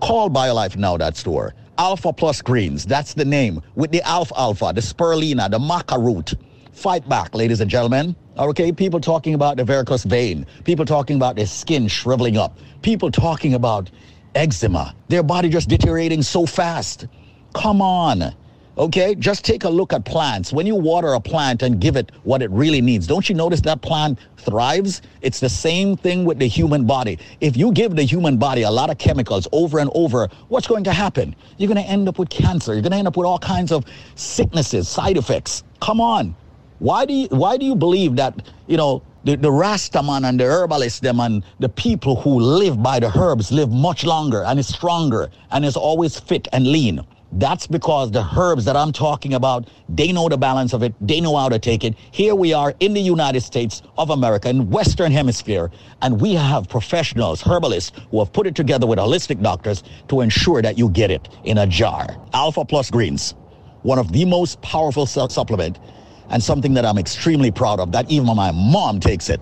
Call BioLifeNow.store. Alpha Plus Greens, that's the name, with the alfalfa, the spirulina, the maca root. Fight back, ladies and gentlemen. Okay, people talking about the varicose vein, people talking about their skin shriveling up, people talking about eczema, their body just deteriorating so fast. Come on. Okay, just take a look at plants. When you water a plant and give it what it really needs, don't you notice that plant thrives? It's the same thing with the human body. If you give the human body a lot of chemicals over and over, what's going to happen? You're going to end up with cancer. You're going to end up with all kinds of sicknesses, side effects. Come on. Why do you why do you believe that, you know, the, the Rastaman and the herbalists them and the people who live by the herbs live much longer and is stronger and is always fit and lean? That's because the herbs that I'm talking about, they know the balance of it. They know how to take it. Here we are in the United States of America, in Western Hemisphere, and we have professionals, herbalists, who have put it together with holistic doctors to ensure that you get it in a jar. Alpha Plus Greens, one of the most powerful su- supplement and something that I'm extremely proud of, that even my mom takes it.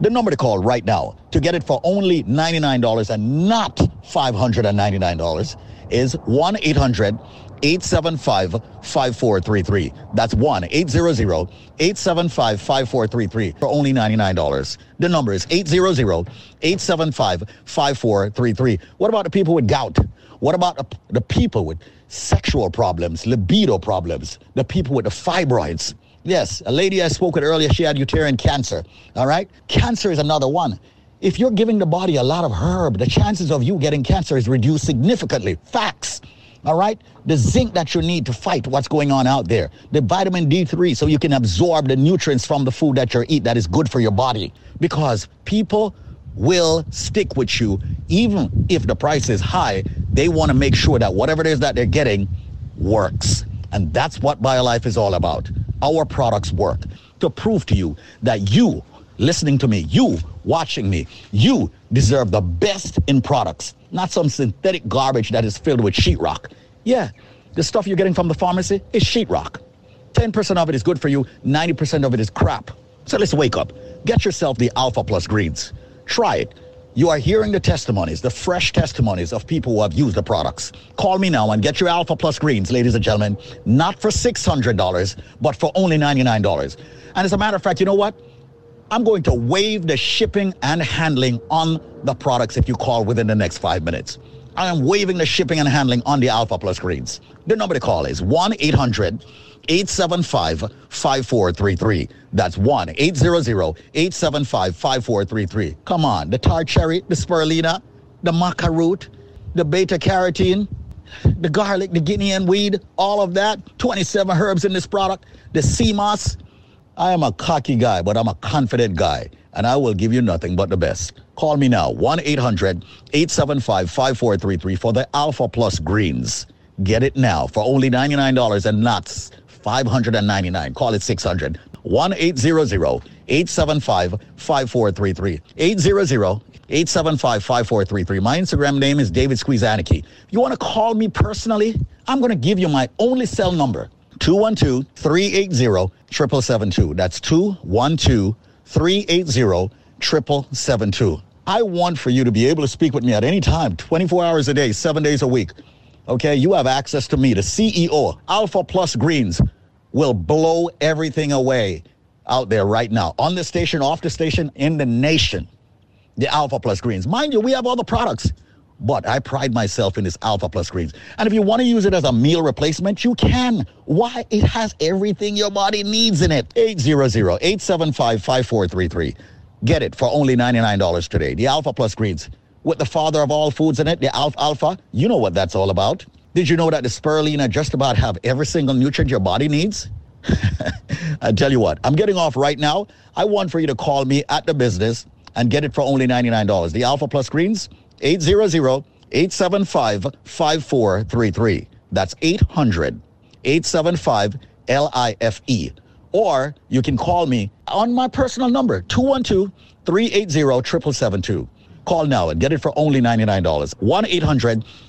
The number to call right now to get it for only $99 and not $599 is 1 800 875 5433. That's 1 800 875 5433 for only $99. The number is 800 875 5433. What about the people with gout? What about the, the people with sexual problems, libido problems, the people with the fibroids? Yes, a lady I spoke with earlier, she had uterine cancer. All right? Cancer is another one. If you're giving the body a lot of herb, the chances of you getting cancer is reduced significantly. Facts. All right? The zinc that you need to fight what's going on out there. The vitamin D3 so you can absorb the nutrients from the food that you eat that is good for your body. Because people will stick with you even if the price is high. They want to make sure that whatever it is that they're getting works. And that's what BioLife is all about. Our products work to prove to you that you, listening to me, you watching me, you deserve the best in products, not some synthetic garbage that is filled with sheetrock. Yeah, the stuff you're getting from the pharmacy is sheetrock. 10% of it is good for you, 90% of it is crap. So let's wake up. Get yourself the Alpha Plus greens. Try it. You are hearing the testimonies, the fresh testimonies of people who have used the products. Call me now and get your Alpha Plus greens, ladies and gentlemen, not for $600, but for only $99. And as a matter of fact, you know what? I'm going to waive the shipping and handling on the products if you call within the next five minutes. I am waiving the shipping and handling on the Alpha Plus greens. The number to call is 1 800 875 5433. That's 1 800 875 5433. Come on, the tart cherry, the spirulina, the maca root, the beta carotene, the garlic, the guinea hen weed, all of that. 27 herbs in this product. The sea moss. I am a cocky guy, but I'm a confident guy, and I will give you nothing but the best. Call me now, 1 800 875 5433 for the Alpha Plus Greens. Get it now for only $99 and not 599 Call it 600 1 800 875 5433. 800 875 5433. My Instagram name is David Squeezaniki. You want to call me personally, I'm going to give you my only cell number 212 380 7772. That's 212 380 7772. I want for you to be able to speak with me at any time, 24 hours a day, seven days a week. Okay, you have access to me, the CEO, Alpha Plus Greens will blow everything away out there right now on the station, off the station, in the nation. The Alpha Plus Greens. Mind you, we have all the products, but I pride myself in this Alpha Plus Greens. And if you want to use it as a meal replacement, you can. Why? It has everything your body needs in it. 800-875-5433. Get it for only $99 today. The Alpha Plus Greens with the father of all foods in it, the alfalfa. You know what that's all about. Did you know that the spirulina just about have every single nutrient your body needs? I tell you what, I'm getting off right now. I want for you to call me at the business and get it for only $99. The Alpha Plus Greens, 800-875-5433. That's 800-875-LIFE. Or you can call me on my personal number, 212-380-7772. Call now and get it for only $99.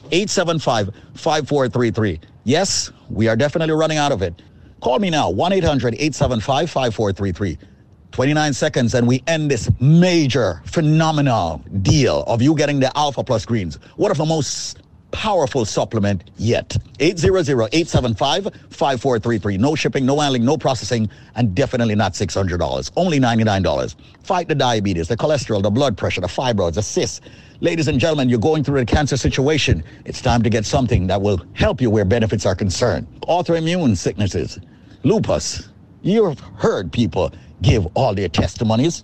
1-800-875-5433. Yes, we are definitely running out of it. Call me now, 1-800-875-5433. 29 seconds and we end this major, phenomenal deal of you getting the Alpha Plus Greens. One of the most powerful supplement yet. 800-875-5433. No shipping, no handling, no processing, and definitely not $600. Only $99. Fight the diabetes, the cholesterol, the blood pressure, the fibroids, the cysts. Ladies and gentlemen, you're going through a cancer situation. It's time to get something that will help you where benefits are concerned. Autoimmune sicknesses, lupus. You've heard people give all their testimonies.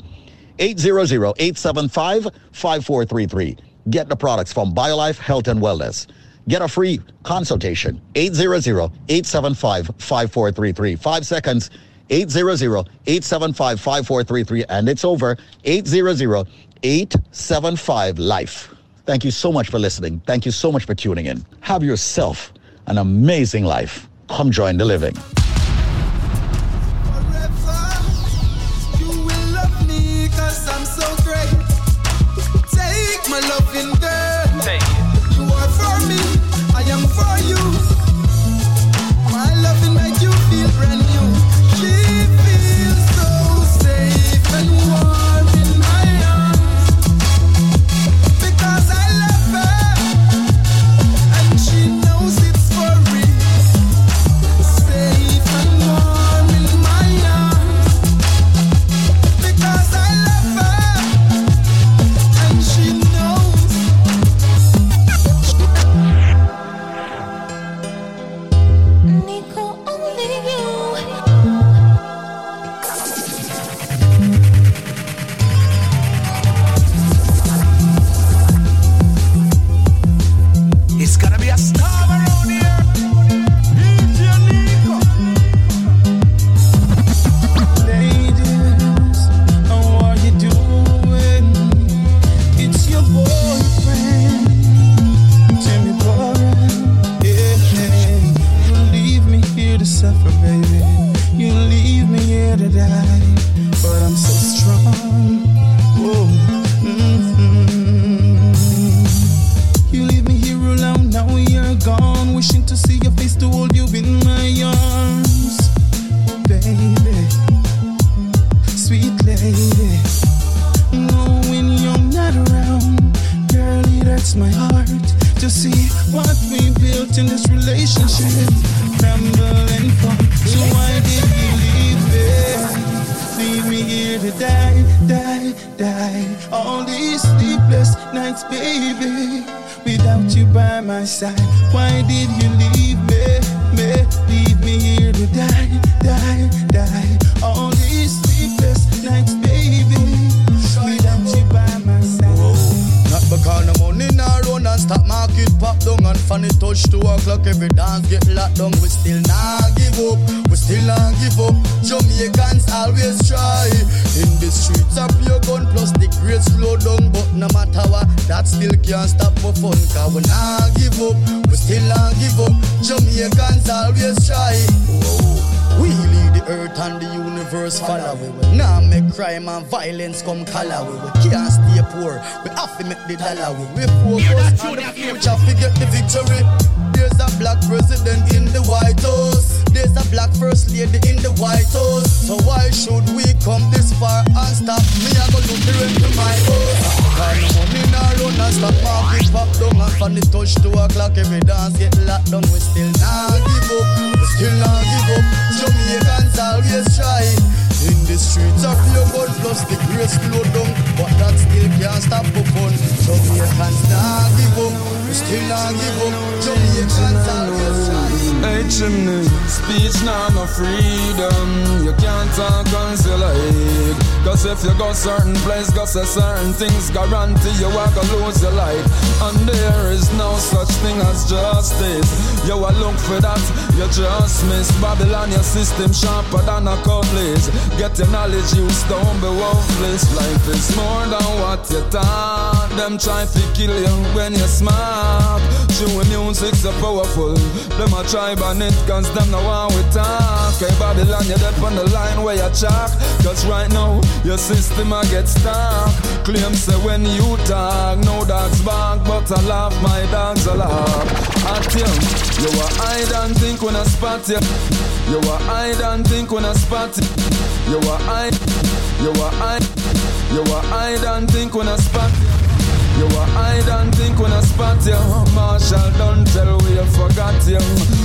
800-875-5433. Get the products from BioLife Health and Wellness. Get a free consultation. 800-875-5433. Five seconds. 800-875-5433. And it's over. 800-875-LIFE. Thank you so much for listening. Thank you so much for tuning in. Have yourself an amazing life. Come join the living. Color we. We can't stay poor. We have to make the dollar we. We Hey chimney, speech now no freedom. You can't talk I hate Cause if you go certain place, say certain things Guarantee you are gonna lose your life. And there is no such thing as justice. You will look for that, you just miss. Babylon, your system sharper than a cutlass. Get your knowledge, you don't be worthless. Life is more than what you thought. Them try to kill you when you're smart True music's so powerful. Them a try ban it cause them no want we talk. Hey Babylon, you dead on the line where you chalk. Cause right now, your system a get stuck. Claim say when you talk, no dogs bark But I laugh, my dogs a laugh At you, you a hide and think when I spot you You a hide and think when I spot you You a hide, you a hide You a hide and think when I spot you you a hide and think when I spot you Marshall don't tell where you forgot you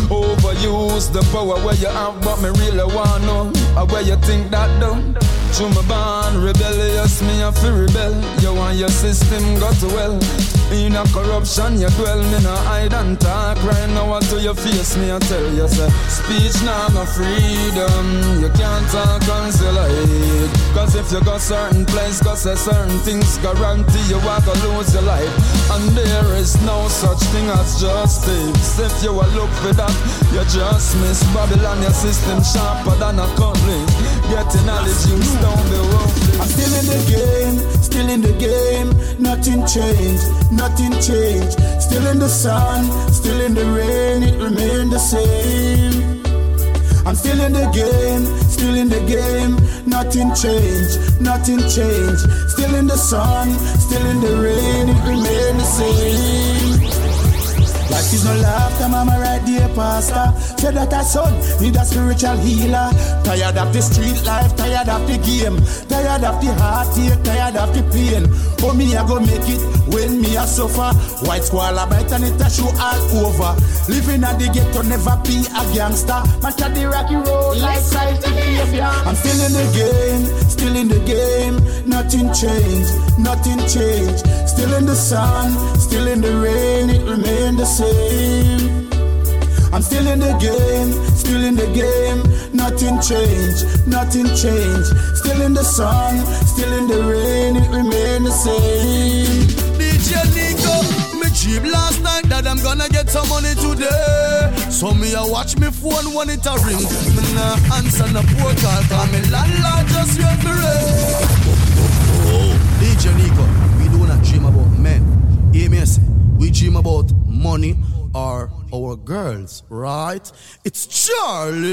Overuse the power where you have But me really want know Or where you think that done Through my born rebellious Me a fi rebel. You want your system got to well In a corruption you dwell Me no hide and talk. Right now what do you face? Me I tell you say Speech now no freedom. You can't talk until I hate. Cause if you go certain place Go say certain things Guarantee you are gonna lose your life. And there is no such thing as justice. If you a look for that You just miss. Babylon Your system sharper than a cutlass. Getting knowledge you don't be worthless I'm still in the game, still in the game. Nothing changed, nothing changed. Still in the sun, still in the rain, it remained the same. I'm still in the game, still in the game. Nothing changed, nothing changed. Still in the sun, still in the rain, it remained the same. Life is no laughter, mama right there, pastor. Said that her son need a spiritual healer. Tired of the street life, tired of the game, tired of the heartache, tired of the pain. For me, I go make it when me I suffer. White squall bite and it a show all over. Living at the ghetto, never be a gangster. At the rocky road Christ the Savior. I'm still in the game, still in the game. Nothing changed, nothing changed. Still in the sun, still in the rain, it remained the same. I'm still in the game, still in the game. Nothing changed, nothing changed. Still in the sun, still in the rain, it remained the same. DJ Nico, me dream last night that I'm gonna get some money today. So me a watch me phone when it a ring. Me nah answer no poor call, cause me landlord just rent me rent. Oh, DJ Nico, we do not dream about men. Hear me say, we dream about money or our girls, right? It's Charlie.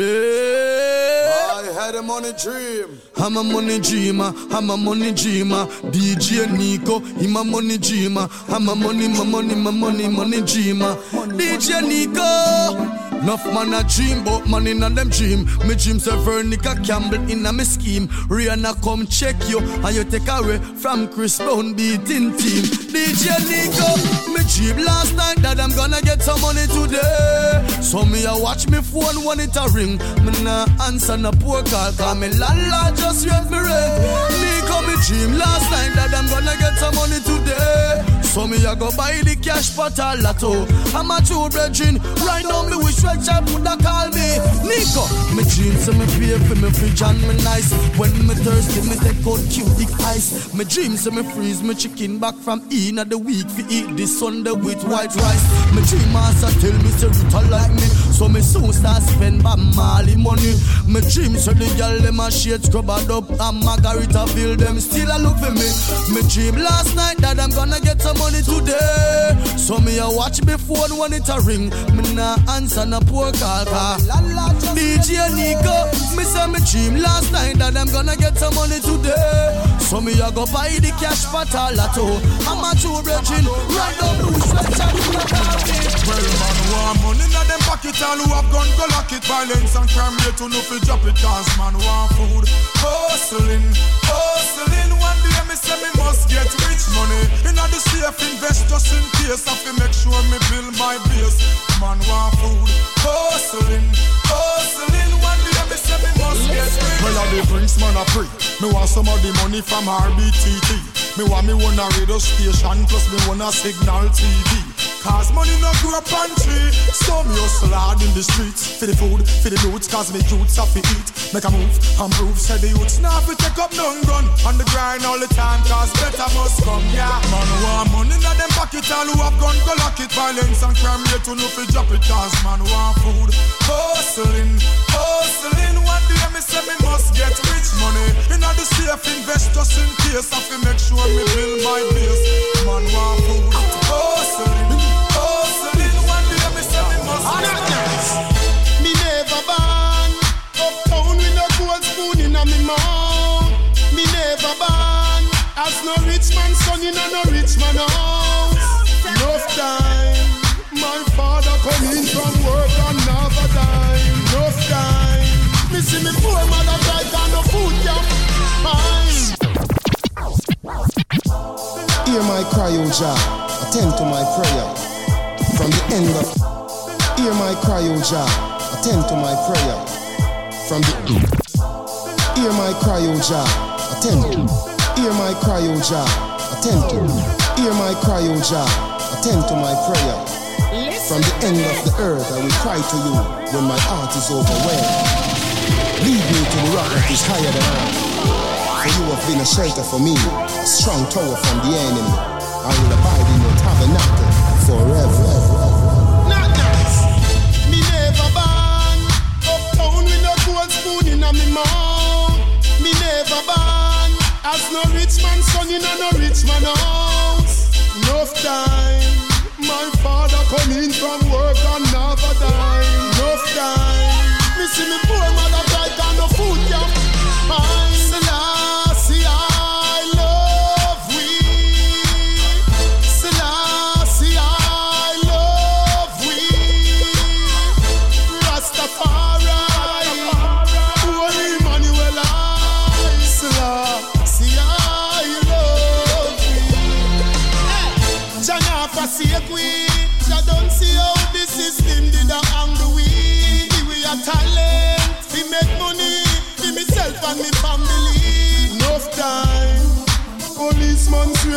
I had a money dream. I'm a money dreamer. I'm a money dreamer. DJ Nico, him a money dreamer. I'm a money, my money, my money, money dreamer. DJ Nico. Enough man a dream, but man in a them dream. Me dream say Veronica Campbell in a me scheme. Rihanna come check you, and you take away from Chris Brown beating team. DJ Nico, me dream last night that I'm gonna get some money today. So me a watch me phone when it a ring. Me nah answer no poor call, cause me landlord just rent me rent. Nico, me dream last night that I'm gonna get some money today. So me a go buy the cash pot a lotto. Oh. I'm a true brethren. Right now me wish Red Chap woulda call me Nico. Me dreams and me pay for me fridge and me nice. When me thirsty, me take out cubic ice. Me dreams and me freeze me chicken back from in of the week fi eat this Sunday with white rice. Me dream master tell me say Rita like me, so me soon start spend Bob Marley money. Me dream so the girl them a shade scrubbed up and Margarita bill them still a look for me. Me dream last night that I'm gonna get some money today. So me a watch me phone when it a ring. Me nah answer no poor call car. DJ Nico, me say me dream last night that I'm gonna get some money today. So me a go buy the cash for a lotto. I'm a true virgin, right down the stretch and me a Well, man, want money in them pocket, all who have gun go lock it. Violence and crime rate to no fi drop it, cause man want food. Hustling, hustling. One day me say me get rich money. In the safe invest just in case. I fi make sure me build my base. Man want food. Hustling, hustling. One day me say me must get rich. Well, I the brings man a free. Me want some of the money from RBTT. Me want me one a radio station plus me one a signal TV. Cause money no grow up on tree. So me hustle hard in the streets. For the food, for the roots Cause me youths have to eat. Make a move, improve Say the youths now fi take up none gun On the grind all the time Cause better must come, yeah. Man want money in them pocket All who have gun go lock it. Violence and crime rate to no fi drop it Cause man want food? Hustling, hustling. One day me say me must get rich money. In the safe invest just in case I fi make sure me build my base. Man want food in a rich man house. Enough time, my father come in from work and never dime. Enough time, me see me poor mother cry and no food can find. Hear my cry, oh, O Jah, attend to my prayer. From the end of Hear my cry, oh, O Jah, attend to my prayer. From the Hear my cry, oh, O Jah, attend. Hear my cry, O Jah, attend to. Hear my cry, O Jah, attend to my prayer. From the end of the earth, I will cry to you when my heart is overwhelmed. Lead me to the rock that is higher than I. For you have been a shelter for me, a strong tower from the enemy. I will abide as no rich man son in a no rich man house. Enough time, my father come in from work and never die. Enough time, me see me poor mother cry and no food can find.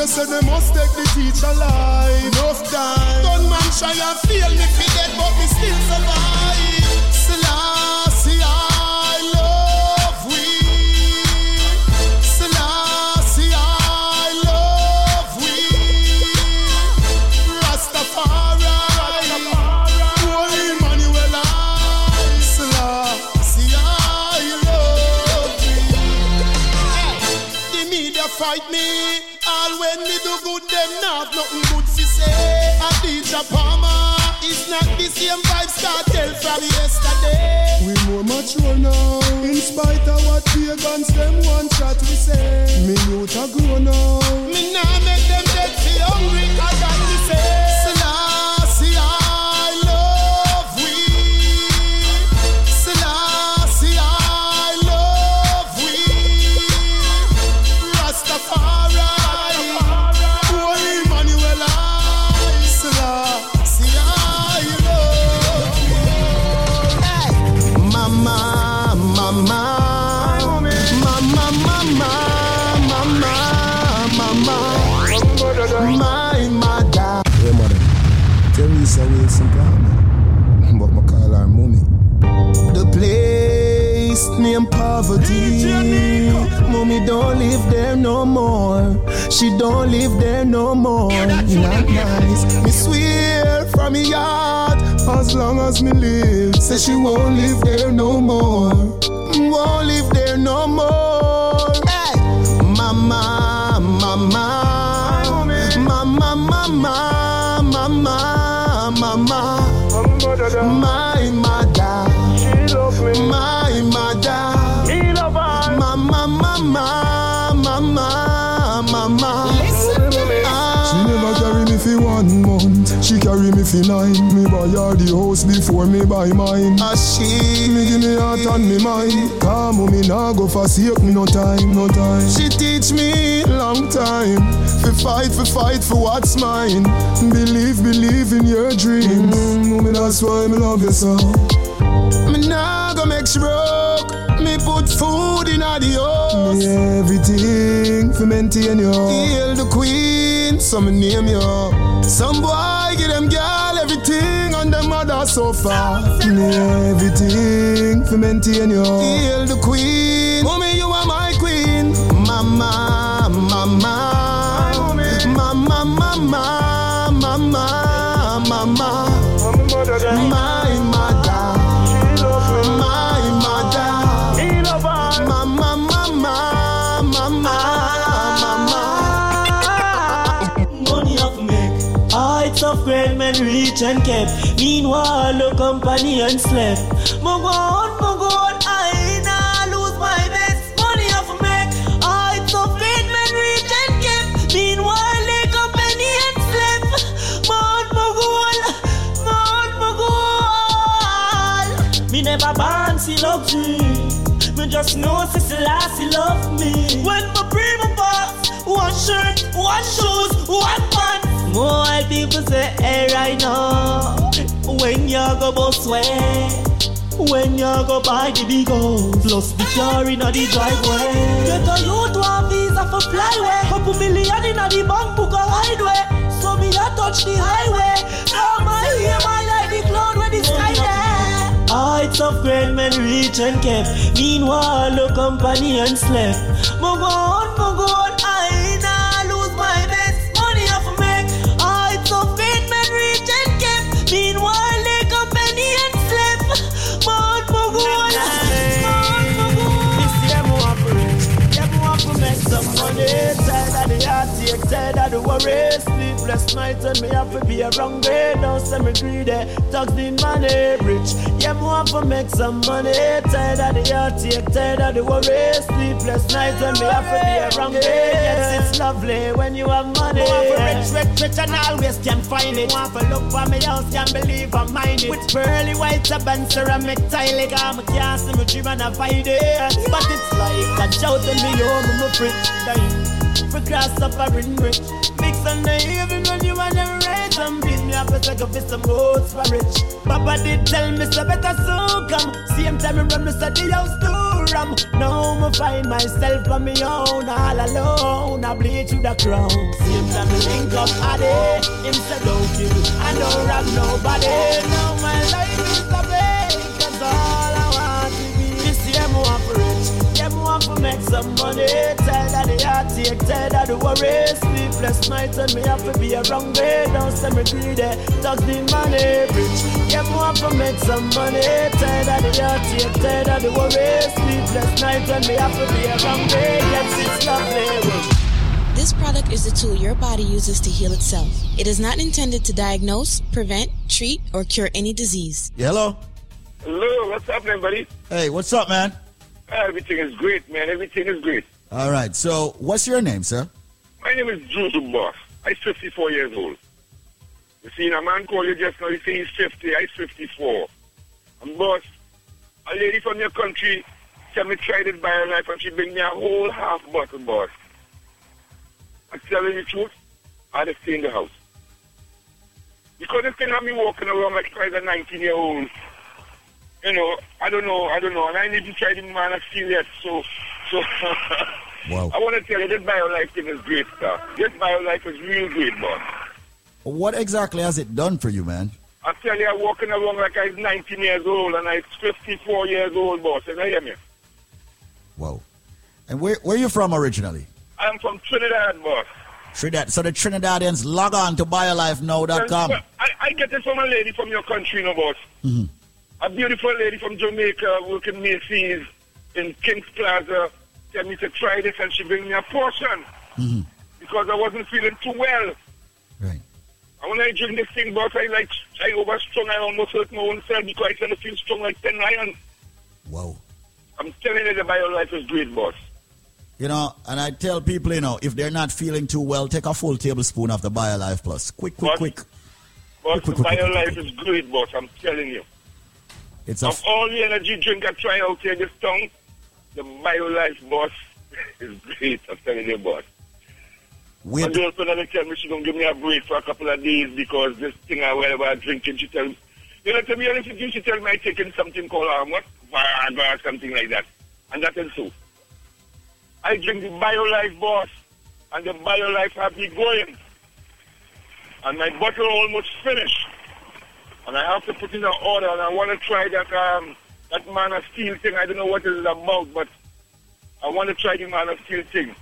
Policeman say they must take the teacher life. Enough time. Gunman try and fail me fi dead, but me still survive. Selassie, Adidja Palmer is not the same Vybz Kartel from yesterday. We more mature now. In spite of what pagans them one shot we say. Me youth a grow now. Me nah make them poverty. Mommy don't live there no more. She don't live there no more. Not nice. Me swear from me heart, as long as me live. Say she won't live there no more. Won't live there no more. Hey, mama, mama, mama, mama, mama, carry me nine. Me buy her the house before me buy mine. A she me give me heart and me mind. Come me nah go forsake me no time, no time. She teach me long time. For fight, for fight, for what's mine. Believe, believe in your dreams. Mm, me that's why me love you so. Me nah go make she in the house. Me everything for maintain you. Hail the queen, so me name you. Some boy give them girl everything on them mother so far. Me everything for maintain you. Hail the queen, mommy you are my queen. Mama, mama, mama, mama, mama, mama. My men reach and kept. Meanwhile, the company and slept. Mungo on, mungo on, I nah lose my best. Money of make heights of great men reach and kept. Meanwhile, the company and slept. On, mon mungo on. Me never born see luxury. Me just know sister Lassie love me. When my prima boss, one shirt, one shoes, one pants. More people say, hey, right now. When you go bus way, when you go buy the big house, plus the car in the driveway. Get a youth one visa for flyway. Couple million in the bank book a hideaway. So me a touch the highway. Now my hear my like the cloud where the sky there. Heights of great men reach and kept. Meanwhile, the company and slept. Mungo on, worry. Sleepless nights and me have to be around way. Don't say me greedy. Thugs need money, rich. Yeah, me want to make some money. Tired of the heartache, tired of the worry. Sleepless nights and me have to be around way. Yes, it's lovely when you have money. Me want for rich, rich, rich and always can find it. Want for look for me house, can't believe I mind it. With pearly white and ceramic tile, I'm can't see me dream and I find it. But it's like a shout to me home, I'm a fridge dying. For cross suffering rich. Mix on the evening when you want to rage and beat me up as I go for some oats for rich. Papa did tell me so better soon come. Same time me run me the house too ram. Now me find myself on me own all alone. I bleed to the crown. Same time me link up Addy. Him say don't kill. I don't rob nobody. Now my life is a make some money. Tired of the heartache, tired of the worry. Sleepless nights and me have to be around way. Don't say me greedy. Thugs need money, rich. Yeah me want to make some money. Tired of the heartache, tired of the worry. Sleepless nights and me have to be around way. Yes, it's lovely. Rich. This product is a tool your body uses to heal itself. It is not intended to diagnose, prevent, treat, or cure any disease. Yeah, hello. Hello, what's happening, buddy? Hey, what's up, man? Everything is great, man. Everything is great. All right. So, what's your name, sir? My name is Juju Boss. I'm 54 years old. You see, a man called you just now, you say he's 50, I'm 54. And boss, a lady from your country said me tried it by her life and she bring me a whole half bottle, boss. I'm telling you the truth, I'd have stayed in the house. You couldn't still have me walking around like I was a 19 year old. You know, I don't know, I don't know. And I need to try the man I feel yet, so, so. Wow. I want to tell you, this BioLife thing is great stuff. This BioLife is real great, boss. What exactly has it done for you, man? I tell you, I'm walking along like I'm 19 years old and I'm 54 years old, boss. You know, hear me? Whoa. And where where you from originally? I'm from Trinidad, boss. Trinidad. So the Trinidadians log on to biolifenow.com. Well, I, I get this from a lady from your country, no, boss. Mhm. A beautiful lady from Jamaica working Macy's in King's Plaza tell me to try this and she bring me a portion Mhm. because I wasn't feeling too well. Right. And when I drink this thing, but I like, I overstrong, I almost hurt my own self because I tend to feel strong like 10 iron. Whoa. I'm telling you, the BioLife is great, boss. You know, and I tell people, you know, if they're not feeling too well, take a full tablespoon of the BioLife Plus. Quick, quick, What? quick. Boss, Quick, the quick, quick, quick, BioLife is great, boss. I'm telling you. It's Of all the energy drink I try out here this town, the BioLife, boss, is great. I'm telling you, boss. We My girlfriend and tell me she gonna give me a break for a couple of days because this thing I whatever I drinking, she tell me, you know, to be honest with you, she tell me I taking something called um, what Viagra or something like that, and that is so. I drink the BioLife, boss, and the BioLife have me going, and my bottle almost finished, and I have to put in an order, and I want to try that um that man of steel thing. I don't know what it is about, but I want to try the man of steel thing.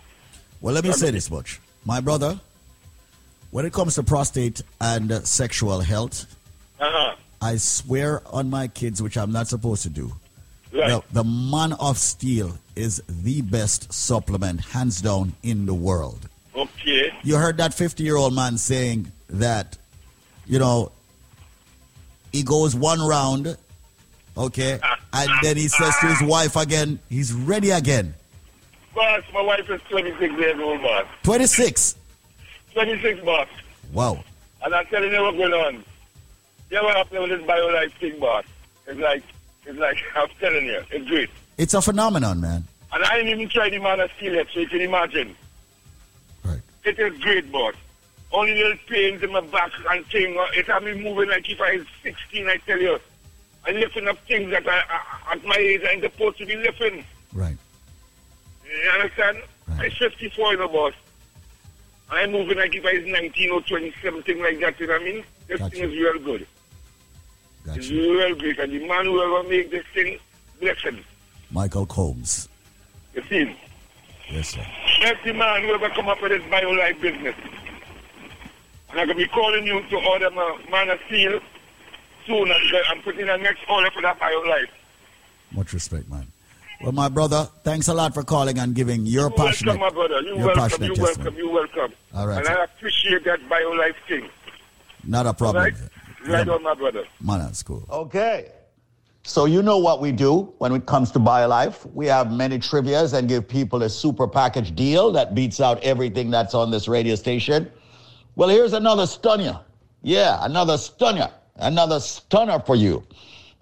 Well, let me say this much. My brother, when it comes to prostate and uh, sexual health, Uh-huh. I swear on my kids, which I'm not supposed to do. Right. The, the Man of Steel is the best supplement, hands down, in the world. Okay. You heard that 50 year old man saying that, you know, he goes one round, okay, and then he says to his wife again, he's ready again. Boss, my wife is 26 years old, boss. 26. 26, boss. Wow. And I'm telling you what's going on. You what happened with this BioLife thing, boss? It's like, it's like, I'm telling you, it's great. It's a phenomenon, man. And I didn't even try the man of steel yet, so you can imagine. Right. It is great, boss. Only little pains in my back and thing. uh, It had me moving like if I was 16, I tell you. I'm lifting up things that I, I, at my age I'm supposed to be lifting. Right. You understand? I'm 54, you know, boss. I'm moving like if I was 19 or 20, something like that, you know what I mean? This thing is real good. It's real great. And the man who ever make this thing, bless him. Michael Combs. You see? Yes, sir. The man who ever come up with this BioLife business. And I'm going to be calling you to order my man of steel soon. And I'm putting the next order for that BioLife. Much respect, man. Well, my brother, thanks a lot for calling and giving your You're passionate, welcome, my brother. You're your welcome. passionate You're testimony. welcome. You're welcome. All right, And sir. I appreciate that BioLife thing. Not a problem. Right? Right on, my brother. Man, that's cool. Okay. So you know what we do when it comes to BioLife. We have many trivias and give people a super package deal that beats out everything that's on this radio station. Well, here's another stunner. Yeah, another stunner. Another stunner for you.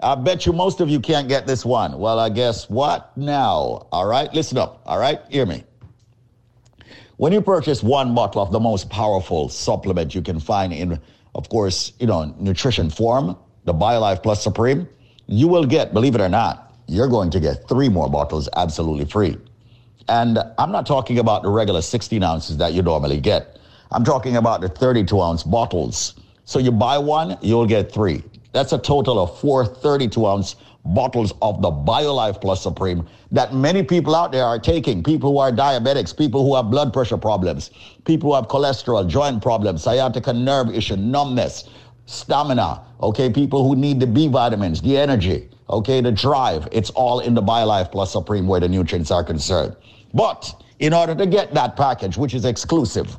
I bet you most of you can't get this one. Well, I guess what now? All right, listen up. All right, hear me. When you purchase one bottle of the most powerful supplement you can find in, of course, you know, nutrition form, the BioLife Plus Supreme, you will get, believe it or not, you're going to get three more bottles absolutely free. And I'm not talking about the regular 16 ounces that you normally get. I'm talking about the 32 ounce bottles. So you buy one, you'll get three. That's a total of four 32 ounce bottles of the BioLife Plus Supreme that many people out there are taking. People who are diabetics, people who have blood pressure problems, people who have cholesterol, joint problems, sciatica nerve issue, numbness, stamina, okay, people who need the B vitamins, the energy, okay, the drive. It's all in the BioLife Plus Supreme where the nutrients are concerned. But in order to get that package, which is exclusive,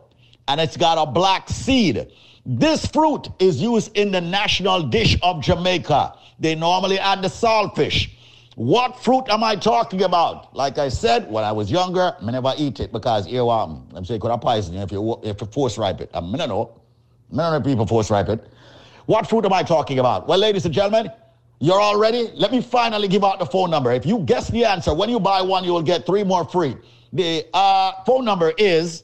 and it's got a black seed. This fruit is used in the national dish of Jamaica. They normally add the saltfish. What fruit am I talking about? Like I said, when I was younger, I never eat it because here um, I'm saying could I poison you if you if you force ripe it. I don't know. I know people force ripe it. What fruit am I talking about? Well, ladies and gentlemen, you're all ready? Let me finally give out the phone number. If you guess the answer, when you buy one, you will get three more free. The uh, phone number is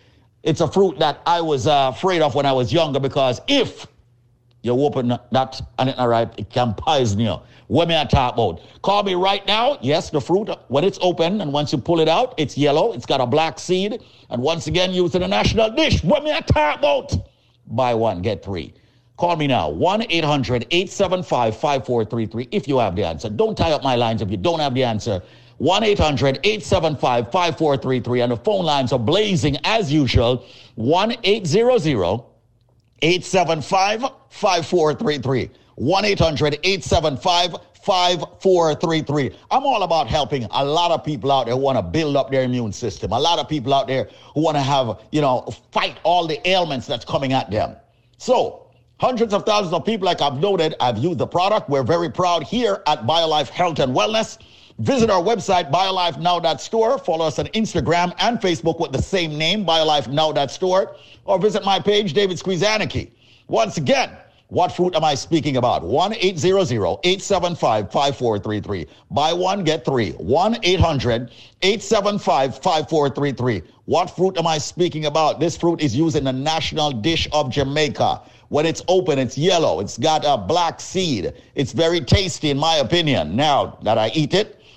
It's a fruit that I was uh, afraid of when I was younger because if you open that and it's not ripe, it can poison you. What may I talk about? Call me right now. Yes, the fruit, when it's open and once you pull it out, it's yellow. It's got a black seed. And once again, used in a national dish. What may I talk about? Buy one, get three. Call me now, 1 800 875 5433 if you have the answer. Don't tie up my lines if you don't have the answer. 1 800 875 5433. And the phone lines are blazing as usual. 1 800 875 5433. 1 800 875 5433. I'm all about helping a lot of people out there who want to build up their immune system. A lot of people out there who want to have, you know, fight all the ailments that's coming at them. So, Hundreds of thousands of people, like I've noted, have used the product. We're very proud here at BioLife Health and Wellness. Visit our website, biolifenow.store. Follow us on Instagram and Facebook with the same name, biolifenow.store. Or visit my page, David Squeezaniki. Once again, what fruit am I speaking about? 1 800 875 5433. Buy one, get three. 1 800 875 5433. What fruit am I speaking about? This fruit is used in the national dish of Jamaica. When it's open, it's yellow. It's got a black seed. It's very tasty, in my opinion. Now that I eat it,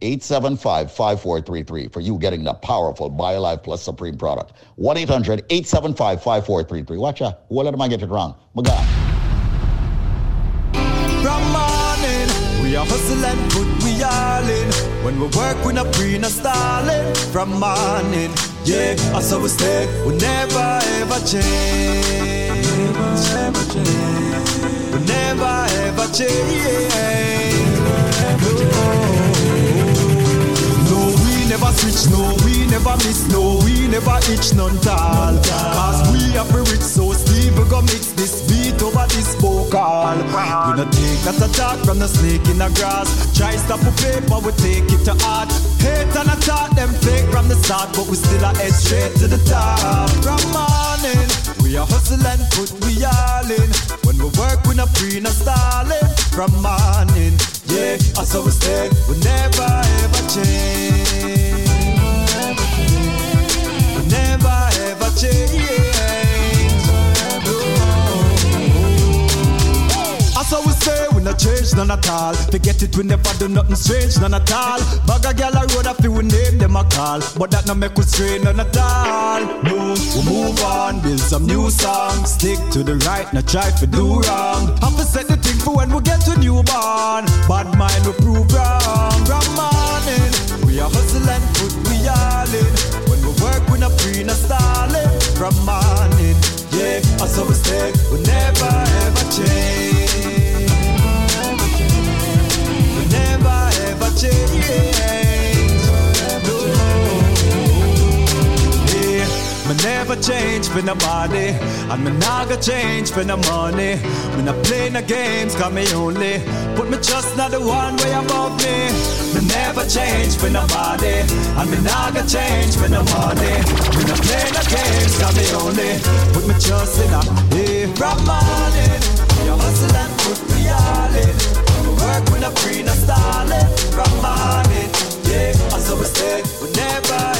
875 5433 for you getting the powerful BioLife Plus Supreme product. 1 800 875 5433. Watch out. What let I get it wrong? My God. From morning, we are hustling, we all in. When we work, we not stalling. From morning, Yeah, we stay, we never ever change. Never ever change. We never ever change. Switch, no, we never miss, no, we never itch none tall. Cause we have a rich, so Steve we go mix this beat over this vocal. We no take that attack from the snake in the grass. Try stop a paper, we take it to art. Hate and attack them fake from the start, but we still are head straight to the top. From morning, we are hustling, put we all in. When we work, we not free, no stalling. From morning, yeah, I saw we stay, we never ever change. Change. As I we say, we not change none at all. Forget it, we never do nothing strange, none at all. Bag a gal a road, I feel we name them a call. But that no make we stray none at all. No, we move on, build some new songs. Stick to the right, not try to do wrong. Have to set the thing for when we get to newborn. Bad mind we prove wrong. From morning, we are hustle and put we. When we not free, not stalling. From morning, yeah, as I we stay, we never ever change. We never ever change. Me never change for nobody, and me gonna change for no money. Me not play no games, cause me only put me trust not the one way above me. Me never change for nobody, and me gonna change for no money. Me not play no games, cause me only put me trust in a. From morning, you hustle and put me all in. Work with a free, no stalling. From morning, yeah, I saw we stay, we never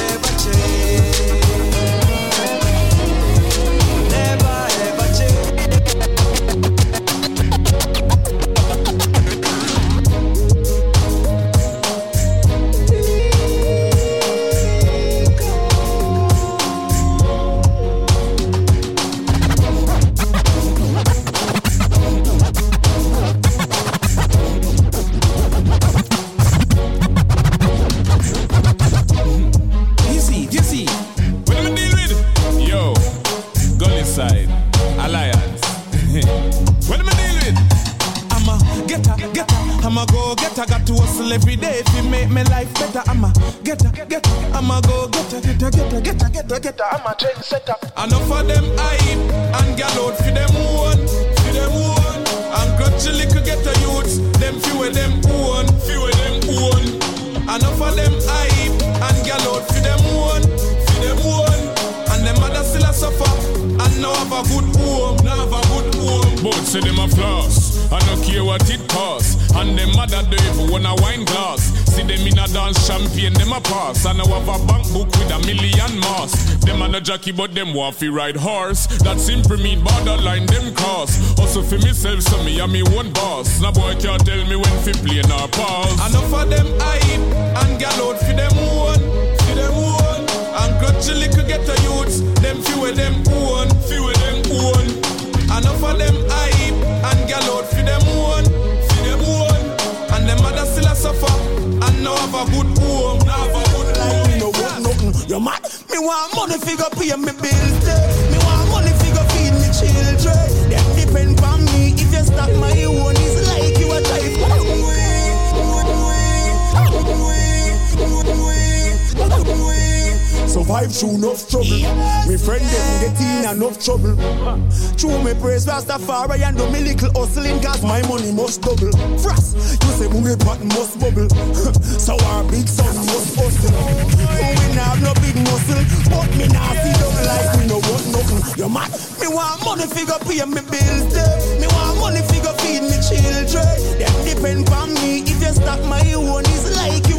I'm a go getter. Got to hustle every day if it make my life better. I'm a getter, getter. I'm a go getter, getter, getter, getter, getter, getter. I'm a trendsetter. Enough of them hype and gal out for them one, for them one. And grudge little getter youths, them few of them own, few of them own. Enough of them hype and gal out for them one, for them one. And them mother still a suffer and now have a good home, now have a good home. Both say them a floss, I don't care what it costs. And them mother do even want a wine glass. See them in a dance champagne, them a pass. And now have a bank book with a million mass. Them a no jockey, but them want fi ride horse. That simply mean borderline them cross. Also for myself, so me and me one boss. Now boy can't tell me when fi play nor pause. Enough of them hype and gal out for them one, for them one. And grudge little get a youths, them few of them own, few of them own. Enough of them them one, for them one. And them mother still a suffer and now have a good home, now have a good home. Me no want nothing, you mad? Me want money figure pay me bills, eh. Me want money figure feed me children. Them depend on me. If you stop my own, it's Survive through enough trouble. Me friend them get in enough trouble. True me praise Rastafari and do me little hustling cause my money must double. Frost, you say me pot must bubble. so our big son must hustle. We not have no big muscle, but me nah see them like we no want nothing. You mad? Me want money figure pay me bills, eh. Me want money figure feed me children. Them depend on me. If you stop my own, it's like you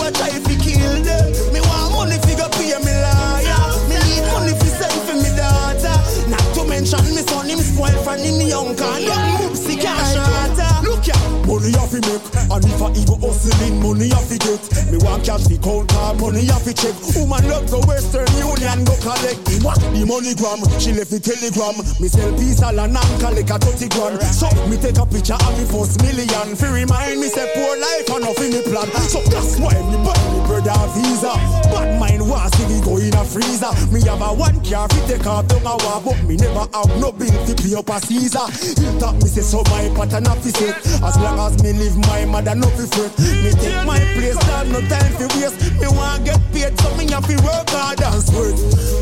want cash the count car money off the check. Woman love go Western Union go collect. What the money gram? She left the telegram. Me sell pizza and and collect a 30 grand. So me take a picture of me first million. Fi remind me say poor life and nothing me plan. So that's why me buy me brother a visa. But mine was see we go in a freezer. Me have a one car fi take off down a war, but me never have no bill fi pay up a Caesar. Hilltop me say so my pattern a fi set. As long as me live my mother no fi fret. Me take my place, dog no time fi waste. Me want get paid, so me have fi work hard and sweat.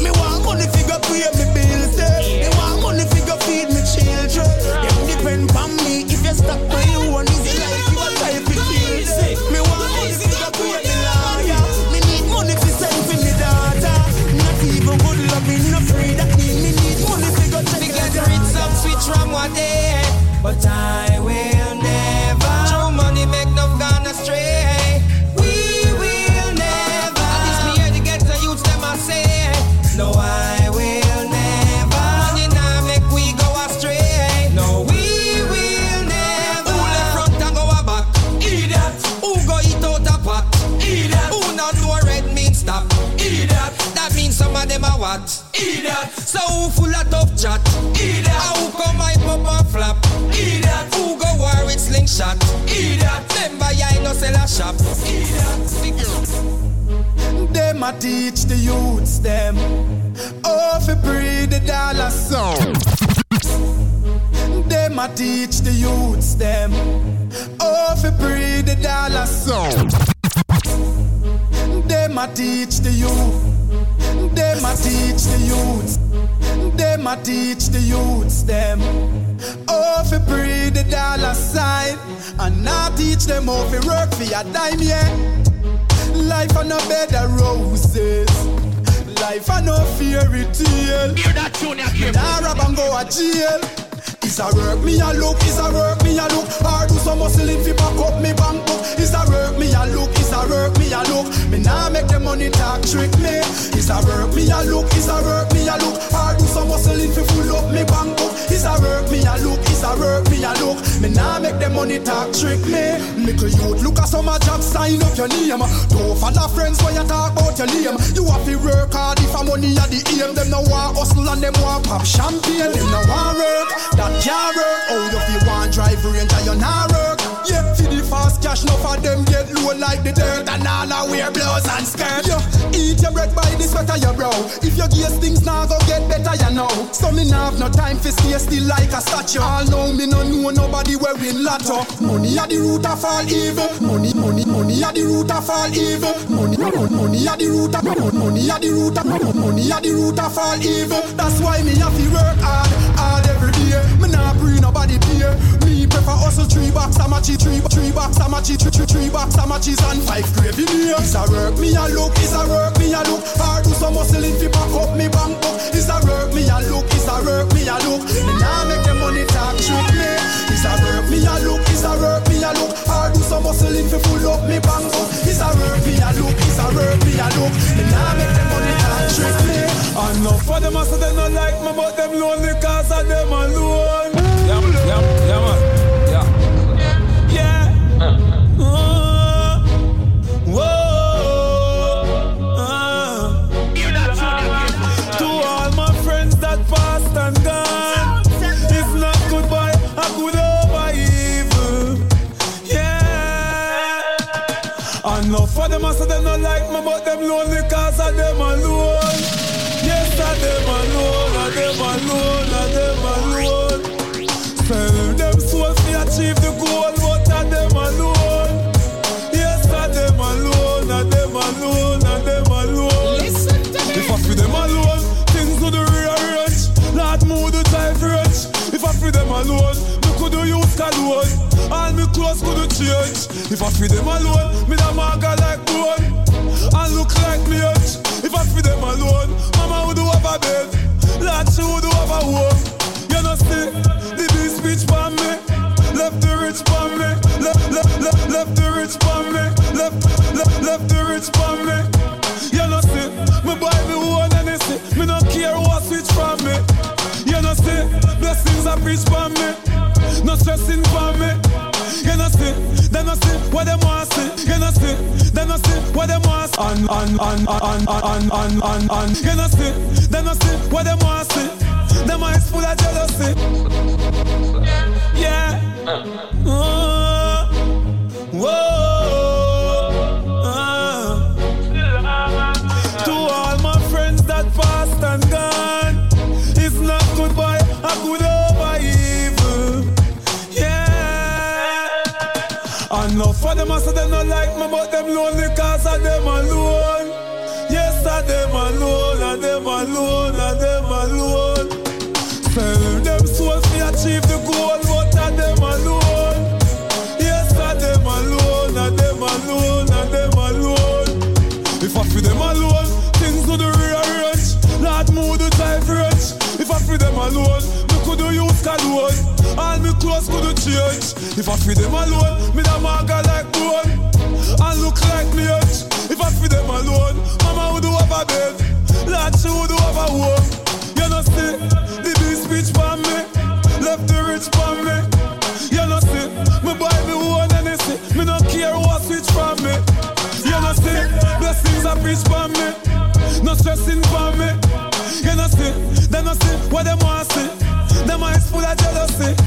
Me want money fi go pay me bills, eh. Me want money fi go feed me children. Them depend on me. If you stop my own, is it like you a try fi kill? Me want money fi go pay me lawyer. Me need money fi send fi me daughter. Not even good loving, no free that mean me need money fi go check Me get rich some switch from one day, but I slingshot? Idiot. Remember I no sell a shop. Idiot. Them a teach the youths them oh, how to breed the dollar song. Them a teach the youths them oh, how to breed the dollar song. Them a teach the youth. Them a teach the youths. Them a teach the youths them oh, how to breed the dollar sign, and not teach them how to work for a dime yeah. Life on a bed of roses. Life on no fairy tale. Hear that tune, you Nah, rob and go a jail. It's a work me a look, it's a work me a look. Hard do some hustling fi back up me bank book. It's a work me a look, it's a work me a look. Me nah make the money talk trick me. It's a work me a look, it's a work me a look. Hard do some hustling fi full up me bank book. It's a work me a look, it's a work me a look. Me nah make the money talk trick me. Little youth look at some a job sign up your name. Don't follow friends when you talk about your name. You have to work hard if a money at the aim. Them no want hustle and them want pop champagne. Them no want work, that can't work. Oh, you feel want drive range and you not work. Yeah, for the fast cash, no for them get low like the dirt and all I wear blouse and skirt. Yeah, eat your bread by the sweat of your brow. If your gears things now go get better, you know. So me nah have no time for stay still like a statue. All know me no know nobody wearing lotto. Money at the root of all evil. Money, money, money at the root of all evil. Money, money, money at the root of money at the root of money at the root of all evil. That's why me have to work hard, hard every day. Me nah bring nobody pay. Prefer hustle three box a matchy, three three a matchy, three three three box a matches and five gravy beer. It's a work me a look, it's a work me a look. Hard do some hustling fi back up me bank book. It's a work me a look, it's a work me a look. Me nah make the money talk trick me. It's a work me a look, it's a work me a look. Hard do some hustling fi full up me bank book. It's a work me a look, it's a work me a look. Me nah make the money talk trick me. Enough for them, I say they not like me, but them lonely cause of them alone. They not like me, but them lonely cause of them alone. Yes, I them alone, I them alone, I them alone. Sell them soul to achieve the goal, but I them alone. Yes, I them alone, I them alone, I them alone. Listen to me. If I feel them alone, things could rearrange. Lord, move the time range. If I feel them alone, me could do use alone. All me clothes could change. If I feel them alone, me da maga like bone. And look like me age. If I feed them alone, mama would do have a bed. Lord, she would do have a home. You know see, the big speech for me. Left the rich for me. Left, left, left, left the rich for me. Left, left, left the rich for me. You know see, me buy me one and they see, me no care what switch from me. You know see, blessings are preach for me. No stressing for me. You know see, they no see what them want see. You know see, And, and, and, and, and, and, and, and, You know see, them know see what them want see. Them eyes full of jealousy. Yeah. Uh, whoa. Enough for them, I say they not like me, but them lonely cause of them alone. Yes, I them alone, I them alone, I them alone. Sell them souls me achieve the goal, but I them alone. Yes, I them alone, I them alone, I them alone. If I feel them alone, things would rearrange. Lord, move the time range. If I feel them alone, me could do use cologne. All me clothes could change. If I feel them alone, me da maga like bone. And look like me age. If I feel them alone, mama would do have a bed. Lord, she would do have a home. You know see, the big speech for me. Left the rich for me. You know see, me buy me one and they see. Me no care what switch from me. You know see, blessings are preach for me. No stressing for me. You know see, they no see what them want see. Them eyes full of jealousy.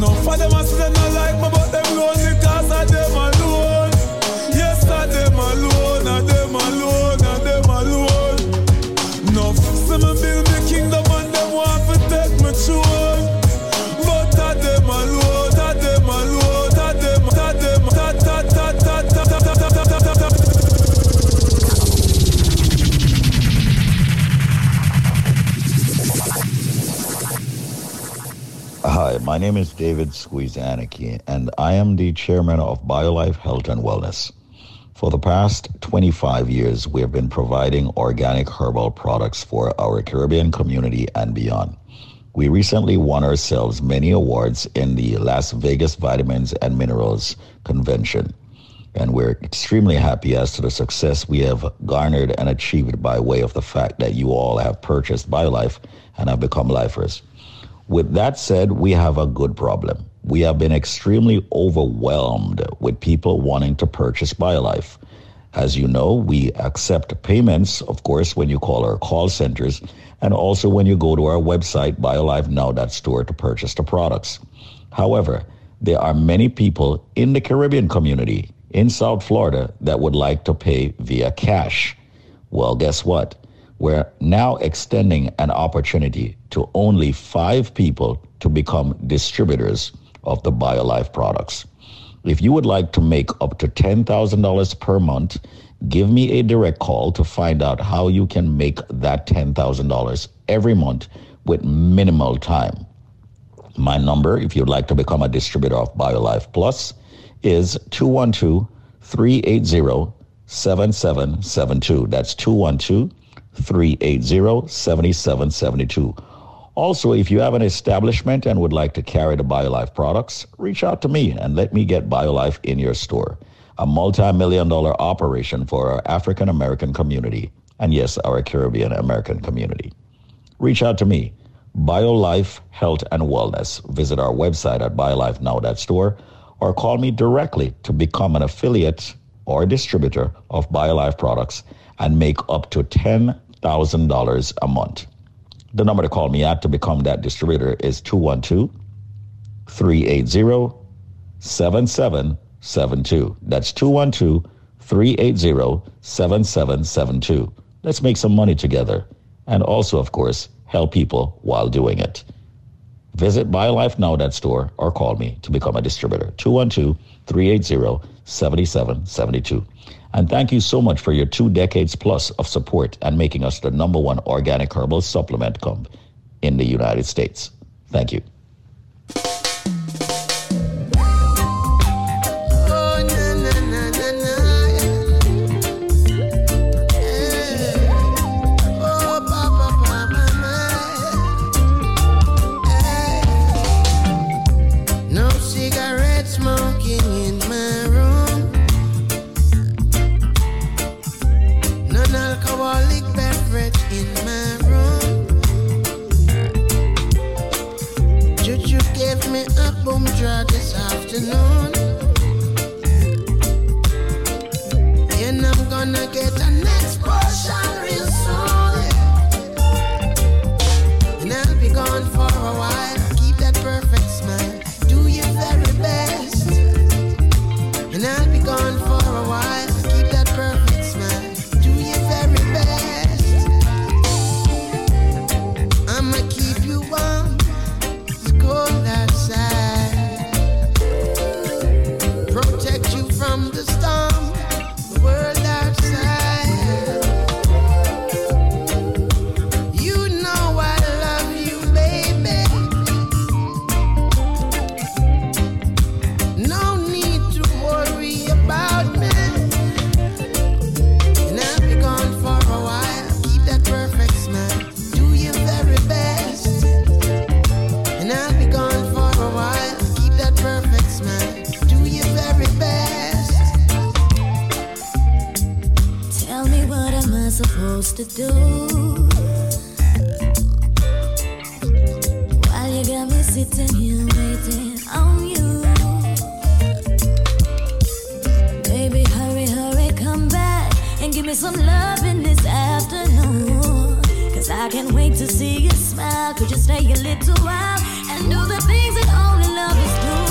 Know. For them I see them not like me, but them lonely my name is David Squeezaniki, and I am the chairman of BioLife Health and Wellness. For the past 25 years, we have been providing organic herbal products for our Caribbean community and beyond. We recently won ourselves many awards in the Las Vegas Vitamins and Minerals Convention, and we're extremely happy as to the success we have garnered and achieved by way of the fact that you all have purchased BioLife and have become lifers. With that said, we have a good problem. We have been extremely overwhelmed with people wanting to purchase BioLife. As you know, we accept payments, of course, when you call our call centers and also when you go to our website, biolifenow.store, to purchase the products. However, there are many people in the Caribbean community in South Florida that would like to pay via cash. Well, guess what? We're now extending an opportunity to only five people to become distributors of the BioLife products. If you would like to make up to $10,000 per month, give me a direct call to find out how you can make that $10,000 every month with minimal time. My number, if you'd like to become a distributor of BioLife Plus, is 212 380 7772. That's 212 380 7772. Also, if you have an establishment and would like to carry the BioLife products, reach out to me and let me get BioLife in your store. A multi million dollar operation for our African American community, and yes, our Caribbean American community. Reach out to me, BioLife Health and Wellness. Visit our website at biolifenow.store or call me directly to become an affiliate or distributor of BioLife products and make up to $10,000 a month. The number to call me at to become that distributor is 212 380 7772. That's 212 380 7772. Let's make some money together and also, of course, help people while doing it. Visit BioLifeNow.store or call me to become a distributor. 212 380 7772. And thank you so much for your two decades plus of support and making us the number one organic herbal supplement comp in the United States. Thank you. Supposed to do? While you got me sitting here waiting on you. Baby, hurry, hurry, come back and give me some love in this afternoon. Cause I can't wait to see you smile. Could you stay a little while and do the things that only lovers do? Trying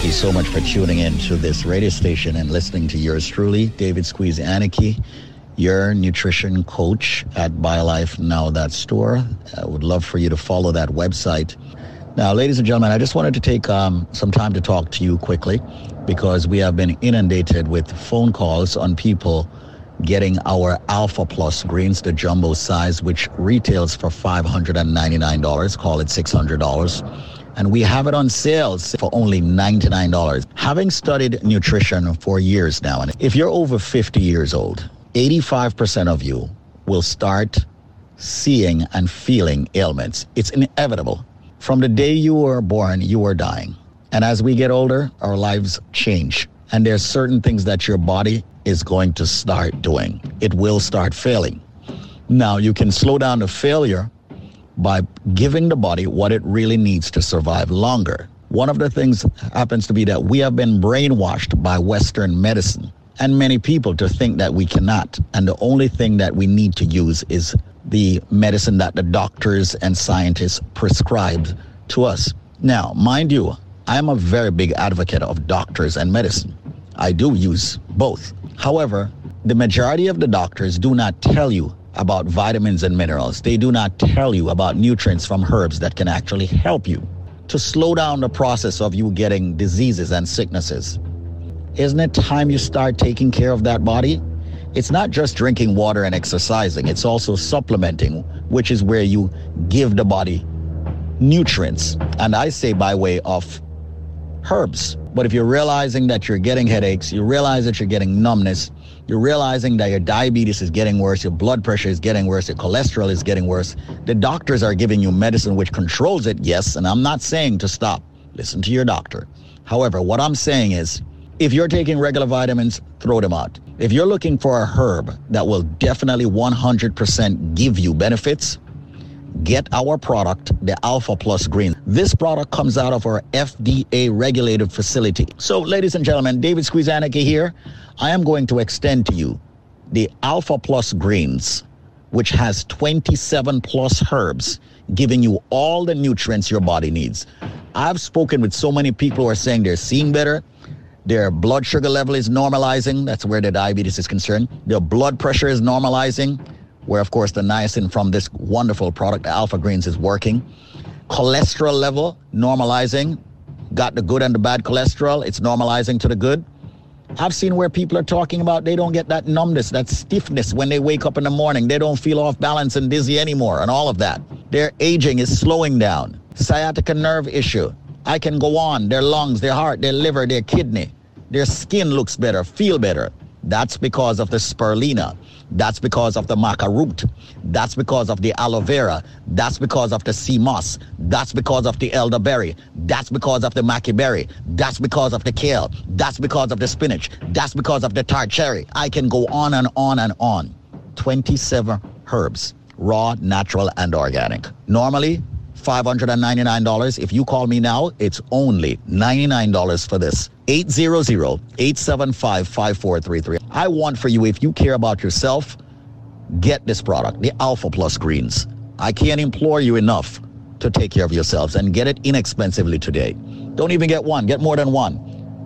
thank you so much for tuning in to this radio station and listening to yours truly, David Squeezaniki, your nutrition coach at BioLifeNow.store. I would love for you to follow that website. Now, ladies and gentlemen, I just wanted to take um, some time to talk to you quickly because we have been inundated with phone calls on people getting our Alpha Plus greens, the jumbo size, which retails for $599, call it $600 and we have it on sales for only $99. Having studied nutrition for years now, and if you're over 50 years old, 85% of you will start seeing and feeling ailments. It's inevitable. From the day you were born, you are dying. And as we get older, our lives change. And there's certain things that your body is going to start doing. It will start failing. Now, you can slow down the failure by giving the body what it really needs to survive longer. One of the things happens to be that we have been brainwashed by Western medicine and many people to think that we cannot. And the only thing that we need to use is the medicine that the doctors and scientists prescribe to us. Now, mind you, I'm a very big advocate of doctors and medicine. I do use both. However, the majority of the doctors do not tell you about vitamins and minerals. They do not tell you about nutrients from herbs that can actually help you to slow down the process of you getting diseases and sicknesses. Isn't it time you start taking care of that body? It's not just drinking water and exercising, it's also supplementing, which is where you give the body nutrients. And I say by way of herbs. But if you're realizing that you're getting headaches, you realize that you're getting numbness, you're realizing that your diabetes is getting worse, your blood pressure is getting worse, your cholesterol is getting worse, the doctors are giving you medicine which controls it, yes, and I'm not saying to stop. Listen to your doctor. However, what I'm saying is, if you're taking regular vitamins, throw them out. If you're looking for a herb that will definitely 100% give you benefits, get our product, the Alpha Plus Green. This product comes out of our FDA regulated facility. So, ladies and gentlemen, David Squeezaniki here. I am going to extend to you the Alpha Plus Greens, which has 27 plus herbs, giving you all the nutrients your body needs. I've spoken with so many people who are saying they're seeing better. Their blood sugar level is normalizing. That's where the diabetes is concerned. Their blood pressure is normalizing where of course the niacin from this wonderful product, Alpha Greens, is working. Cholesterol level normalizing, got the good and the bad cholesterol, it's normalizing to the good. I've seen where people are talking about they don't get that numbness, that stiffness when they wake up in the morning. They don't feel off balance and dizzy anymore, and all of that. Their aging is slowing down. Sciatica nerve issue. I can go on. Their lungs, their heart, their liver, their kidney. Their skin looks better, feel better. That's because of the spirulina. That's because of the maca root. That's because of the aloe vera. That's because of the sea moss. That's because of the elderberry. That's because of the maca berry. That's because of the kale. That's because of the spinach. That's because of the tart cherry. I can go on and on and on. 27 herbs, raw, natural, and organic. Normally, $599. If you call me now, it's only $99 for this. 800-875-5433. I want for you, if you care about yourself, get this product, the Alpha Plus Greens. I can't implore you enough to take care of yourselves and get it inexpensively today. Don't even get one. Get more than one.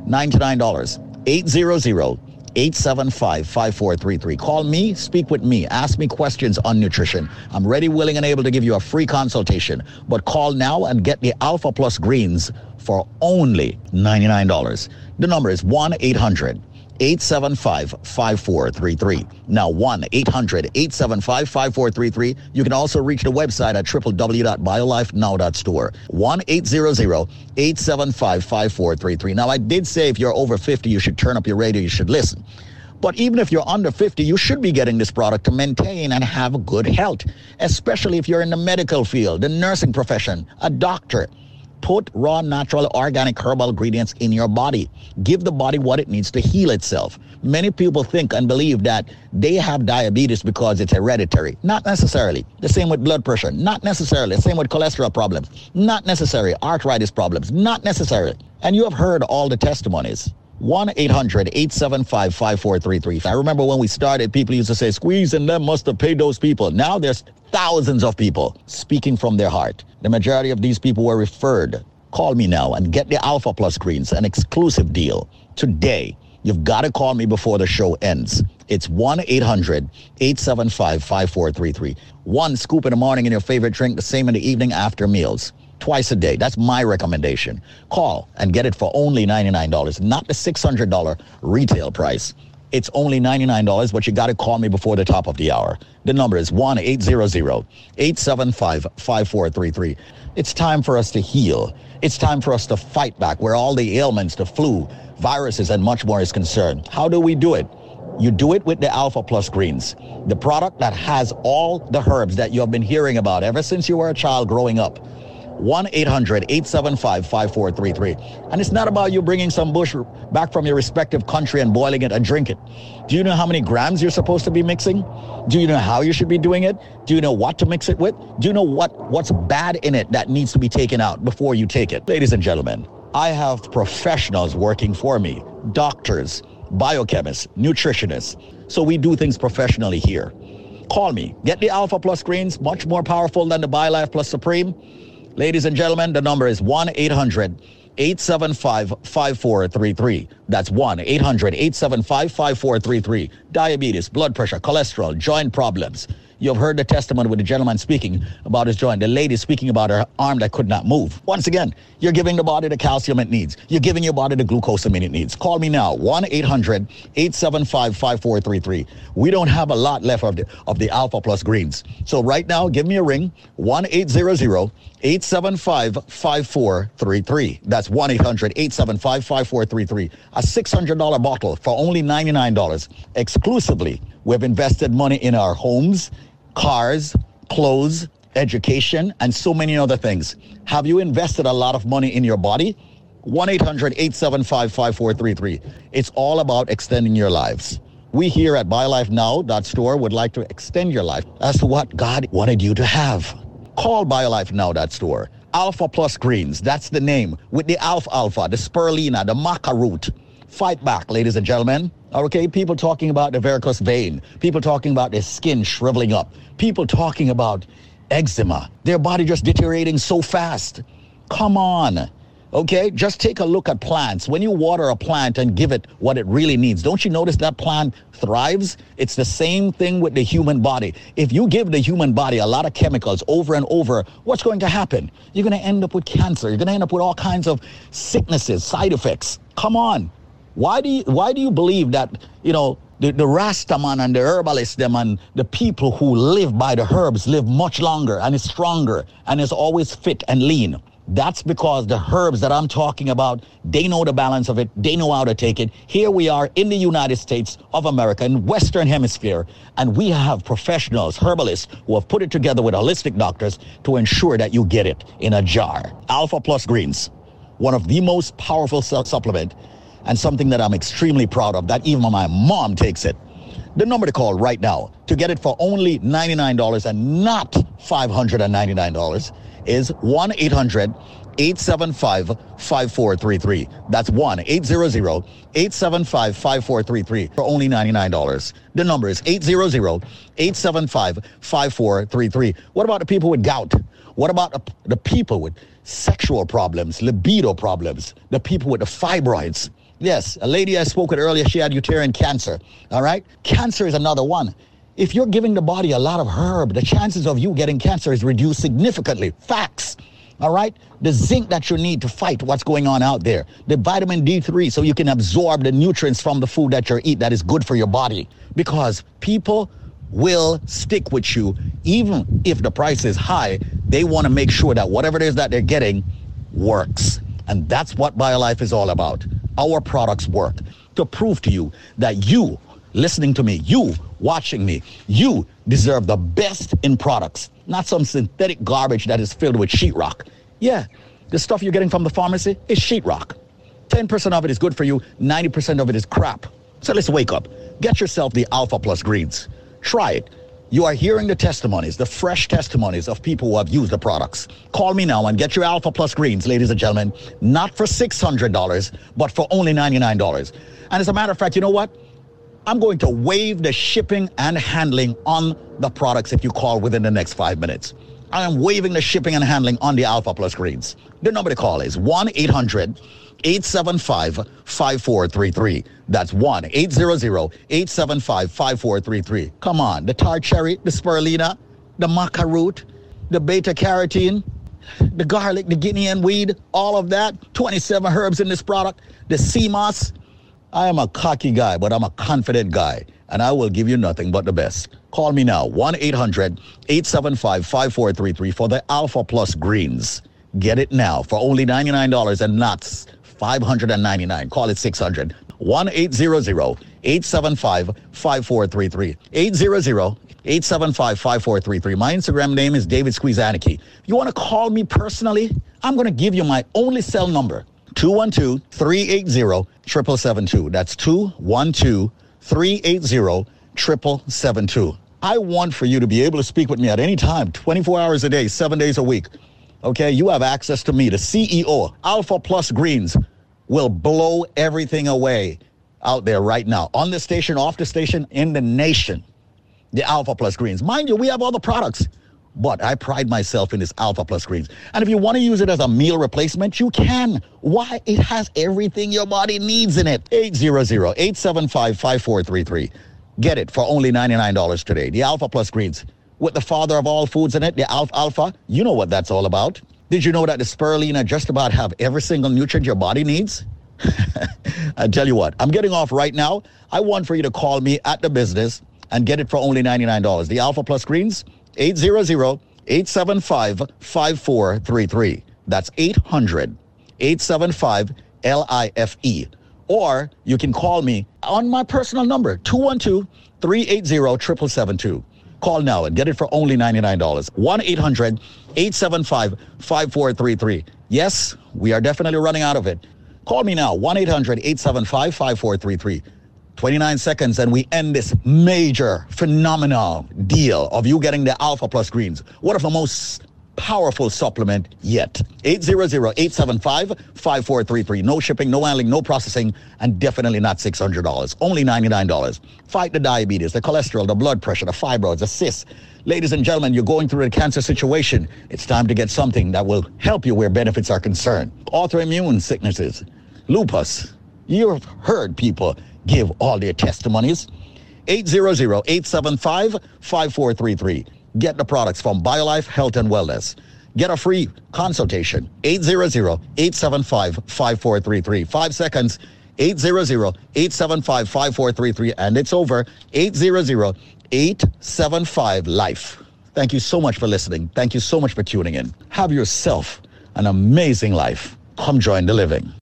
$99. 800 875 5433. Call me, speak with me, ask me questions on nutrition. I'm ready, willing, and able to give you a free consultation. But call now and get the Alpha Plus Greens for only $99. The number is 1 800 875 5433. Now 1 800 875 5433. You can also reach the website at www.biolifenow.store. 1 800 875 5433. Now, I did say if you're over 50, you should turn up your radio, you should listen. But even if you're under 50, you should be getting this product to maintain and have good health, especially if you're in the medical field, the nursing profession, a doctor. Put raw, natural, organic herbal ingredients in your body. Give the body what it needs to heal itself. Many people think and believe that they have diabetes because it's hereditary. Not necessarily. The same with blood pressure. Not necessarily. The same with cholesterol problems. Not necessary. Arthritis problems. Not necessarily. And you have heard all the testimonies. 1-800-875-5433. I remember when we started, people used to say, Squeeze and them must have paid those people. Now there's thousands of people speaking from their heart. The majority of these people were referred. Call me now and get the Alpha Plus Greens, an exclusive deal. Today, you've got to call me before the show ends. It's 1-800-875-5433. One scoop in the morning in your favorite drink, the same in the evening after meals twice a day. That's my recommendation. Call and get it for only $99, not the $600 retail price. It's only $99, but you got to call me before the top of the hour. The number is 1 800 875 5433. It's time for us to heal. It's time for us to fight back where all the ailments, the flu, viruses, and much more is concerned. How do we do it? You do it with the Alpha Plus Greens, the product that has all the herbs that you have been hearing about ever since you were a child growing up. 1 800 875 5433. And it's not about you bringing some bush back from your respective country and boiling it and drink it. Do you know how many grams you're supposed to be mixing? Do you know how you should be doing it? Do you know what to mix it with? Do you know what, what's bad in it that needs to be taken out before you take it? Ladies and gentlemen, I have professionals working for me doctors, biochemists, nutritionists. So we do things professionally here. Call me. Get the Alpha Plus greens, much more powerful than the BioLife Plus Supreme. Ladies and gentlemen, the number is 1 800 875 5433. That's 1 800 875 5433. Diabetes, blood pressure, cholesterol, joint problems. You have heard the testimony with the gentleman speaking about his joint, the lady speaking about her arm that could not move. Once again, you're giving the body the calcium it needs. You're giving your body the glucosamine it needs. Call me now, 1 800 875 5433. We don't have a lot left of the, of the Alpha Plus greens. So right now, give me a ring, 1 800 875 5433. That's 1 800 875 5433. A $600 bottle for only $99 exclusively. We've invested money in our homes, cars, clothes, education, and so many other things. Have you invested a lot of money in your body? 1 800 875 5433. It's all about extending your lives. We here at BioLifeNow.store would like to extend your life as to what God wanted you to have. Call BioLifeNow.store. Alpha Plus Greens, that's the name, with the alfalfa, the Spirulina, the Maca root. Fight back, ladies and gentlemen. Okay, people talking about the varicose vein, people talking about their skin shriveling up, people talking about eczema, their body just deteriorating so fast. Come on. Okay, just take a look at plants. When you water a plant and give it what it really needs, don't you notice that plant thrives? It's the same thing with the human body. If you give the human body a lot of chemicals over and over, what's going to happen? You're going to end up with cancer. You're going to end up with all kinds of sicknesses, side effects. Come on. Why do you, why do you believe that, you know, the, the Rastaman and the herbalists, them and the people who live by the herbs live much longer and is stronger and is always fit and lean? That's because the herbs that I'm talking about, they know the balance of it. They know how to take it. Here we are in the United States of America, in Western Hemisphere, and we have professionals, herbalists, who have put it together with holistic doctors to ensure that you get it in a jar. Alpha Plus Greens, one of the most powerful su- supplement and something that I'm extremely proud of, that even my mom takes it. The number to call right now to get it for only $99 and not $599 is 1 800 875 5433. That's 1 800 875 5433 for only $99. The number is 800 875 5433. What about the people with gout? What about the, the people with sexual problems, libido problems, the people with the fibroids? Yes, a lady I spoke with earlier, she had uterine cancer. All right? Cancer is another one. If you're giving the body a lot of herb, the chances of you getting cancer is reduced significantly. Facts. All right? The zinc that you need to fight what's going on out there. The vitamin D3 so you can absorb the nutrients from the food that you eat that is good for your body. Because people will stick with you even if the price is high. They want to make sure that whatever it is that they're getting works. And that's what BioLife is all about. Our products work to prove to you that you listening to me, you watching me, you deserve the best in products, not some synthetic garbage that is filled with sheetrock. Yeah, the stuff you're getting from the pharmacy is sheetrock. 10% of it is good for you, 90% of it is crap. So let's wake up. Get yourself the Alpha Plus greens. Try it. You are hearing the testimonies, the fresh testimonies of people who have used the products. Call me now and get your Alpha Plus greens, ladies and gentlemen, not for $600, but for only $99. And as a matter of fact, you know what? I'm going to waive the shipping and handling on the products if you call within the next five minutes. I am waiving the shipping and handling on the Alpha Plus greens. The number to call is 1 800 875 5433. That's 1 800 875 5433. Come on, the tart cherry, the spirulina, the maca root, the beta carotene, the garlic, the guinea hen weed, all of that. 27 herbs in this product. The sea moss. I am a cocky guy, but I'm a confident guy, and I will give you nothing but the best. Call me now, 1 800 875 5433 for the Alpha Plus Greens. Get it now for only $99 and not 599 Call it 600 1 800 875 5433. 800 875 5433. My Instagram name is David Squeezaniki. You want to call me personally, I'm going to give you my only cell number 212 380 7772. That's 212 380 7772. I want for you to be able to speak with me at any time, 24 hours a day, seven days a week. Okay, you have access to me, the CEO, Alpha Plus Greens will blow everything away out there right now on the station, off the station, in the nation. The Alpha Plus Greens. Mind you, we have all the products, but I pride myself in this Alpha Plus Greens. And if you want to use it as a meal replacement, you can. Why? It has everything your body needs in it. 800-875-5433. Get it for only $99 today. The Alpha Plus Greens. With the father of all foods in it, the alfalfa, you know what that's all about. Did you know that the spirulina just about have every single nutrient your body needs? I tell you what, I'm getting off right now. I want for you to call me at the business and get it for only $99. The Alpha Plus Greens, 800-875-5433. That's 800-875-LIFE. Or you can call me on my personal number, 212-380-7772. Call now and get it for only $99. 1 800 875 5433. Yes, we are definitely running out of it. Call me now 1 800 875 5433. 29 seconds and we end this major, phenomenal deal of you getting the Alpha Plus greens. One of the most powerful supplement yet. 800-875-5433. No shipping, no handling, no processing, and definitely not $600. Only $99. Fight the diabetes, the cholesterol, the blood pressure, the fibroids, the cysts. Ladies and gentlemen, you're going through a cancer situation. It's time to get something that will help you where benefits are concerned. Autoimmune sicknesses, lupus. You've heard people give all their testimonies. 800-875-5433. Get the products from BioLife Health and Wellness. Get a free consultation. 800-875-5433. Five seconds. 800-875-5433. And it's over. 800-875-LIFE. Thank you so much for listening. Thank you so much for tuning in. Have yourself an amazing life. Come join the living.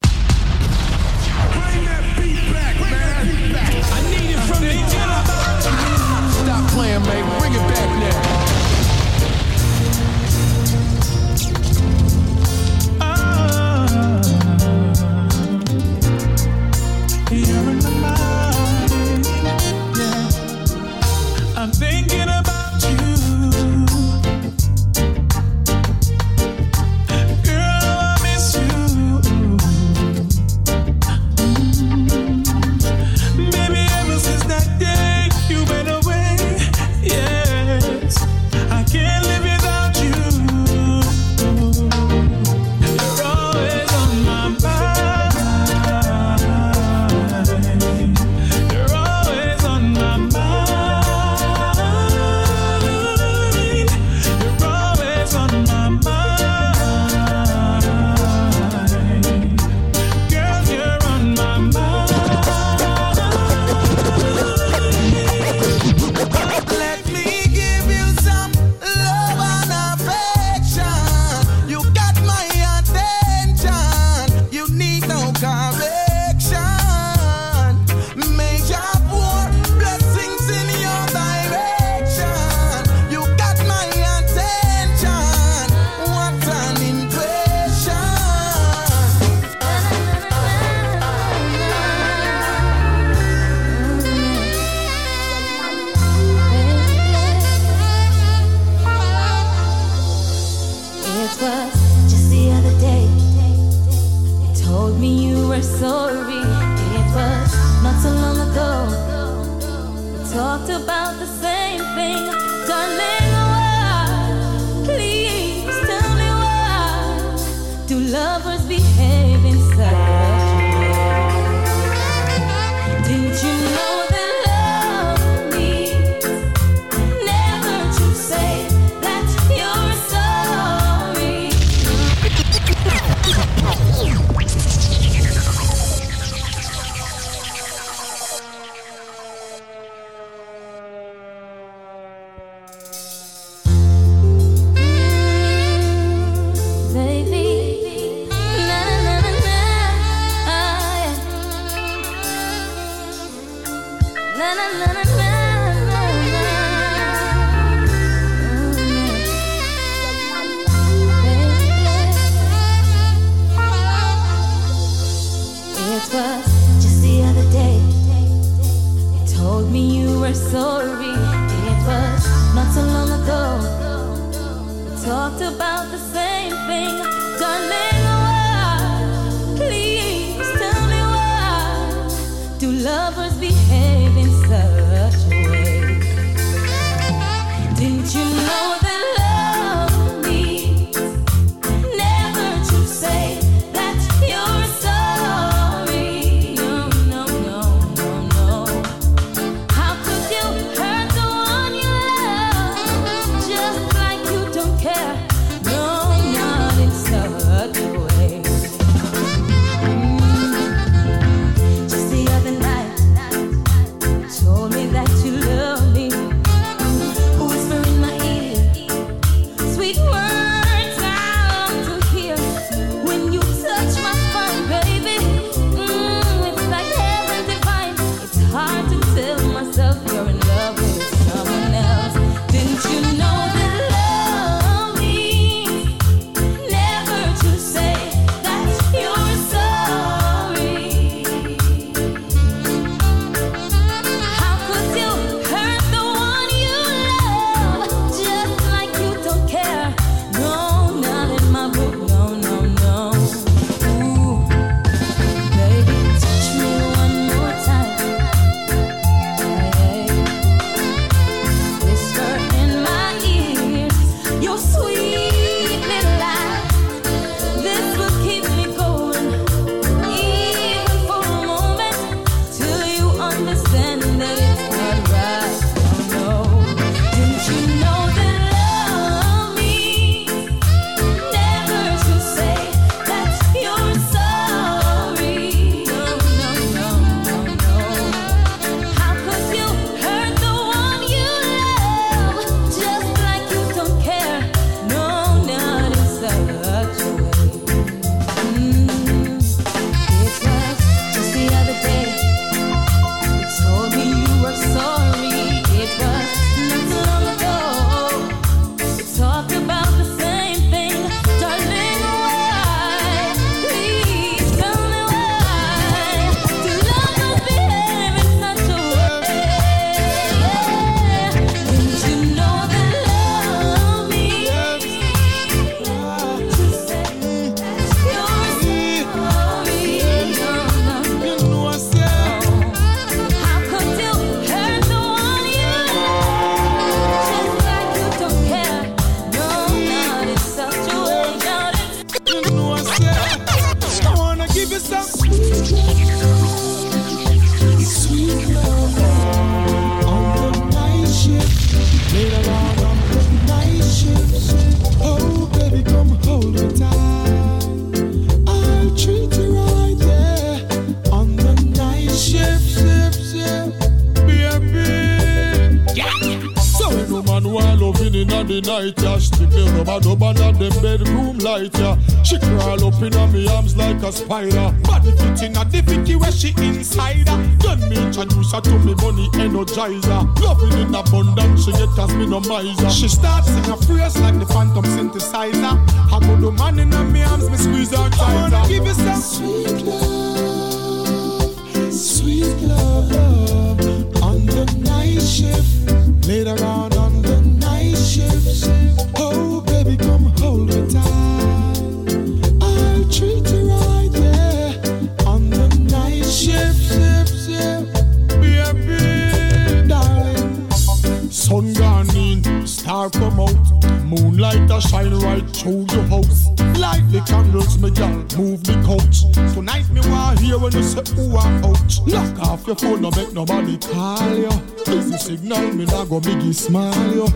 biggie smile, yo.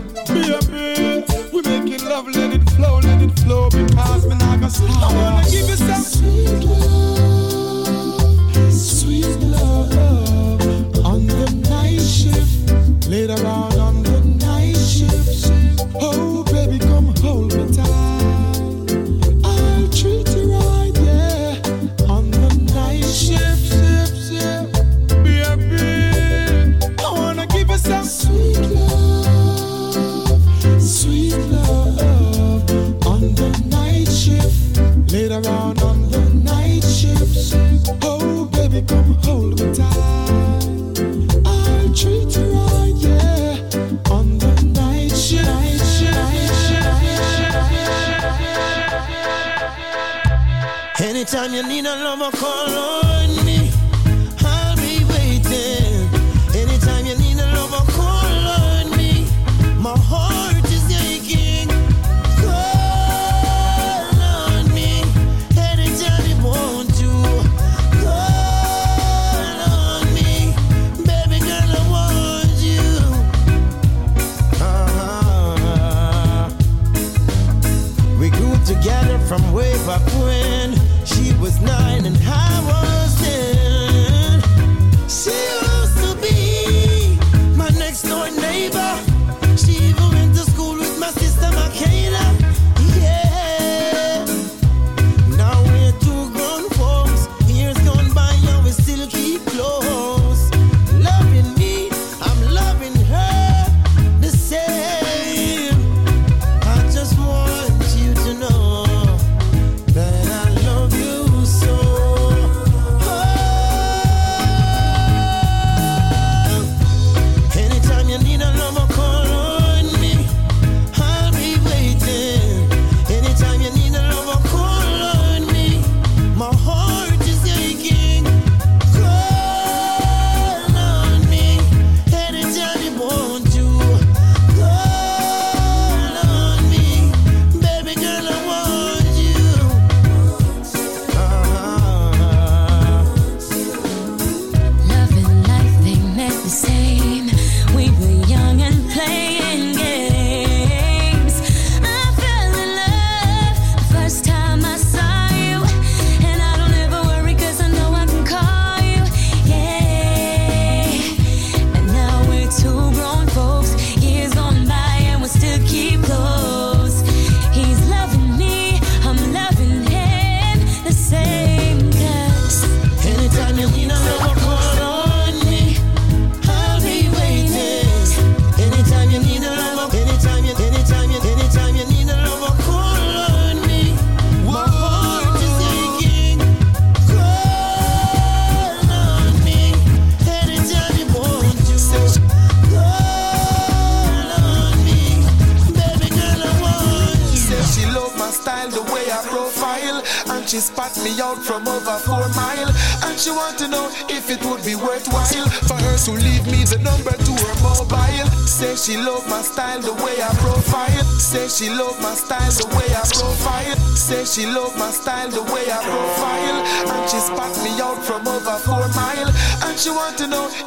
want to know.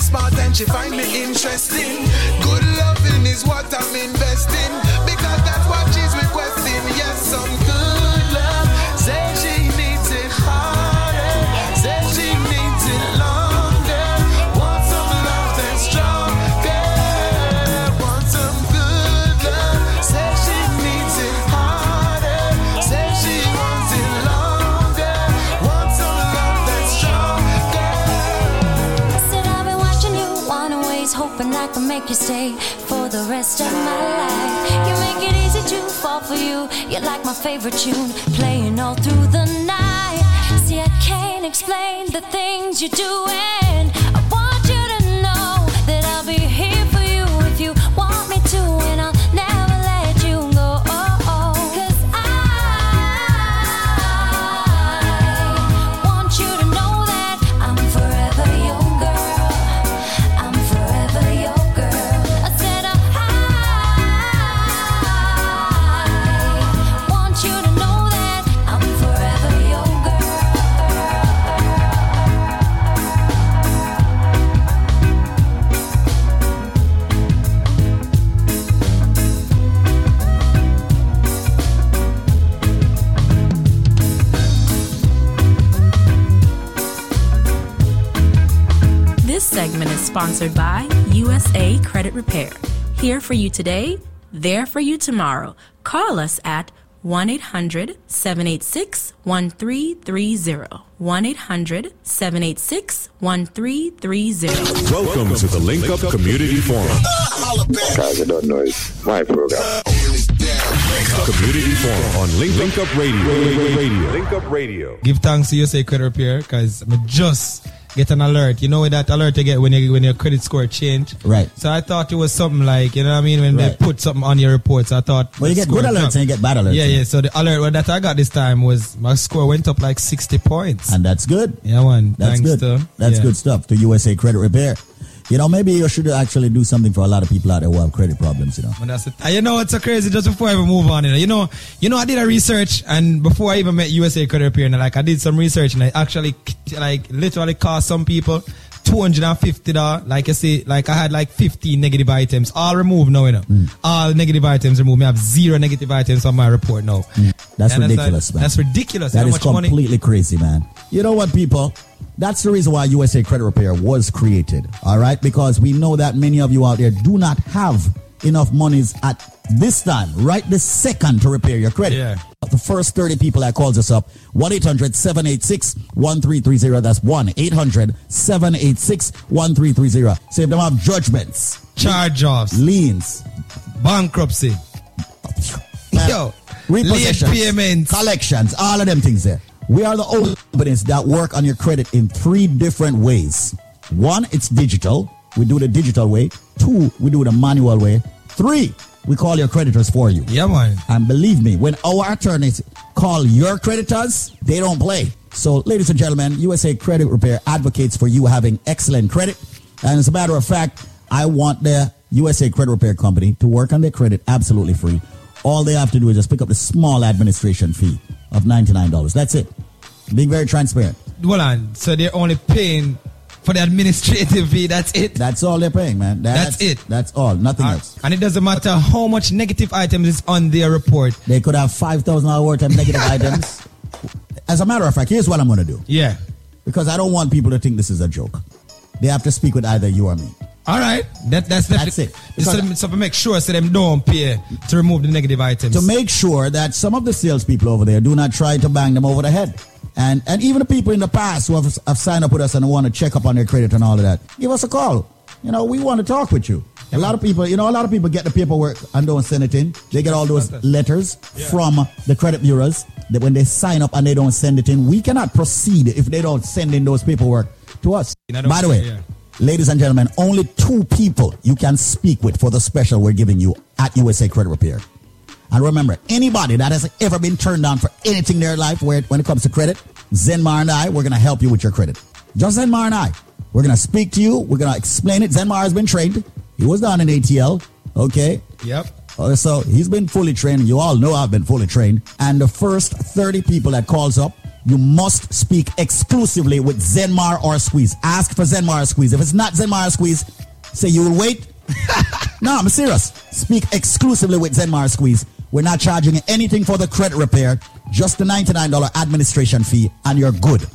smart and she find me interesting. Rest of my life. You make it easy to fall for you. You're like my favorite tune, playing all through the night. See, I can't explain the things you're doing. I want you to know that I'll be here for you if you want sponsored by USA Credit Repair. Here for you today, there for you tomorrow. Call us at 1 800 786 1330. 1 800 786 1330. Welcome to the Link Up Community Forum. Guys, I don't know it's my program. Community Forum on Link, Link Up Radio. Radio. Link Up Radio. Give thanks to USA Credit Repair because I'm just get an alert. You know that alert you get when you, when your credit score change. Right. So I thought it was something like you know what I mean when Right. they put something on your reports. I thought. Well, you get good alerts and you get bad alerts. Yeah, yeah. So the alert that I got this time was my score went up like sixty points. And that's good. Yeah, one. That's Thanks good. to- That's yeah. good stuff to USA Credit Repair. You know, maybe you should actually do something for a lot of people out there who have credit problems. You know. And that's it. And you know it's so crazy? Just before I even move on, you know, you know, you know, I did a research, and before I even met USA Credit Repair, and like I did some research, and I actually, like, literally cost some people two hundred and fifty dollars. Like you see, like I had like fifteen negative items, all removed now. You know, Hmm. all negative items removed. Me have zero negative items on my report now. Hmm. That's And ridiculous, like- man. That's ridiculous. That is much money? completely crazy, man. You know what, people? That's the reason why USA Credit Repair was created. All right, because we know that many of you out there do not have enough monies at this time, right this second, to repair your credit. Yeah. The first 30 people that calls us up, 1-800-786-1330. That's 1-800-786-1330. Say if them have judgments, charge-offs, liens, bankruptcy, yo, repossessions, payments, collections, all of them things there. We are the only companies that work on your credit in three different ways. One, it's digital. We do the digital way. Two, we do the manual way. Three, we call your creditors for you. Yeah, man. And believe me, when our attorneys call your creditors, they don't play. So, ladies and gentlemen, USA Credit Repair advocates for you having excellent credit. And as a matter of fact, I want the USA Credit Repair Company to work on their credit absolutely free. All they have to do is just pick up the small administration fee of $99. That's it. Being very transparent. Hold on. So they're only paying for the administrative fee. That's it. That's all they're paying, man. That's it. That's all. Nothing uh, else. And it doesn't matter how much negative items is on their report. They could have $5,000 worth of negative items. As a matter of fact, here's what I'm going to do. Yeah. Because I don't want people to think this is a joke. They have to speak with either you or me. All right. That, that's, That's it. Just so, so to make sure so them don't pay to remove the negative items. To make sure that some of the salespeople over there do not try to bang them over the head. And and even the people in the past who have, have signed up with us and want to check up on their credit and all of that, give us a call. You know, we want to talk with you. A lot of people, you know, a lot of people get the paperwork and don't send it in. They get all those letters from the credit bureaus that when they sign up and they don't send it in, we cannot proceed if they don't send in those paperwork to us. By the way, yeah. Ladies and gentlemen, only two people you can speak with for the special we're giving you at USA Credit Repair. And remember, anybody that has ever been turned down for anything in their life where, when it comes to credit, Zenmar and I, we're going to help you with your credit. Just Zenmar and I. We're going to speak to you. We're going to explain it. Zenmar has been trained. He was down in ATL. Okay. Yep. Uh, so he's been fully trained. You all know I've been fully trained. And the first 30 people that calls up, you must speak exclusively with Zenmar or Squeeze. Ask for Zenmar or Squeeze. If it's not Zenmar or Squeeze, say you will wait. no, I'm serious. Speak exclusively with Zenmar or Squeeze. We're not charging anything for the credit repair, just the $99 administration fee, and you're good.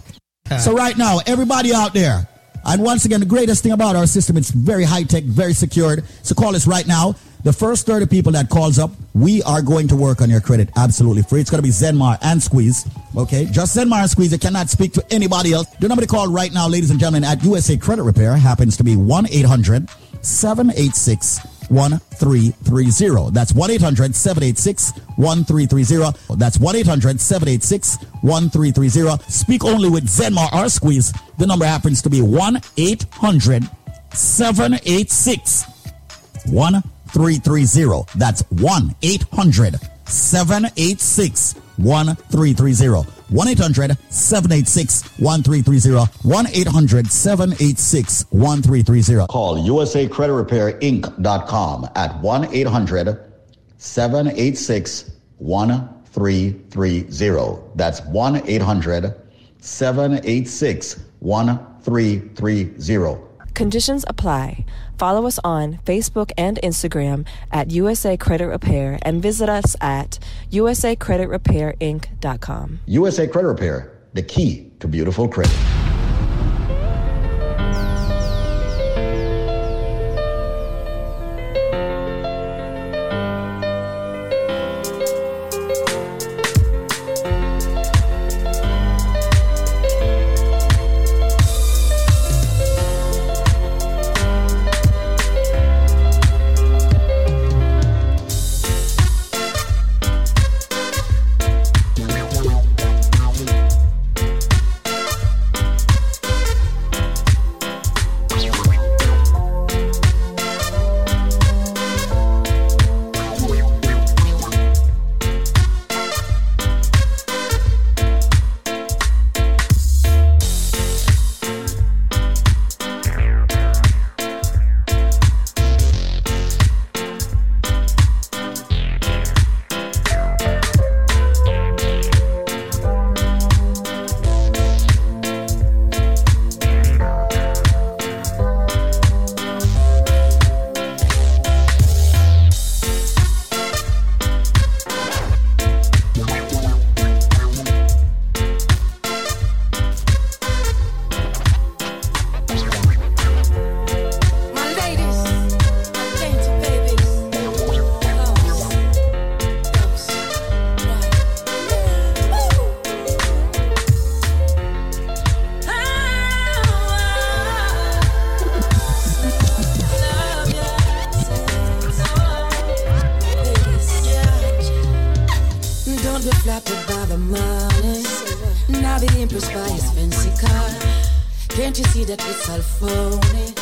So right now, everybody out there, and once again, the greatest thing about our system, it's very high tech, very secured. So call us right now. The first 30 people that calls up, we are going to work on your credit absolutely free. It's going to be Zenmar and Squeeze. Okay, just Zenmar and Squeeze. You cannot speak to anybody else. The number to call right now, ladies and gentlemen, at USA Credit Repair happens to be 1 800 1-800-786-1330. That's 1-800-786-1330. That's 1-800-786-1330. Speak only with Zenmar or Squeeze. The number happens to be 1-800-786-1330. That's 1-800-786-1330. 1-800-786-1330. 1-800-786-1330. Call USA Credit Repair Inc.com at 1 800 786 1330. That's 1 800 786 1330. Conditions apply. Follow us on Facebook and Instagram at USA Credit Repair and visit us at usacreditrepairinc.com. USA Credit Repair, the key to beautiful credit. You see that it's all phony?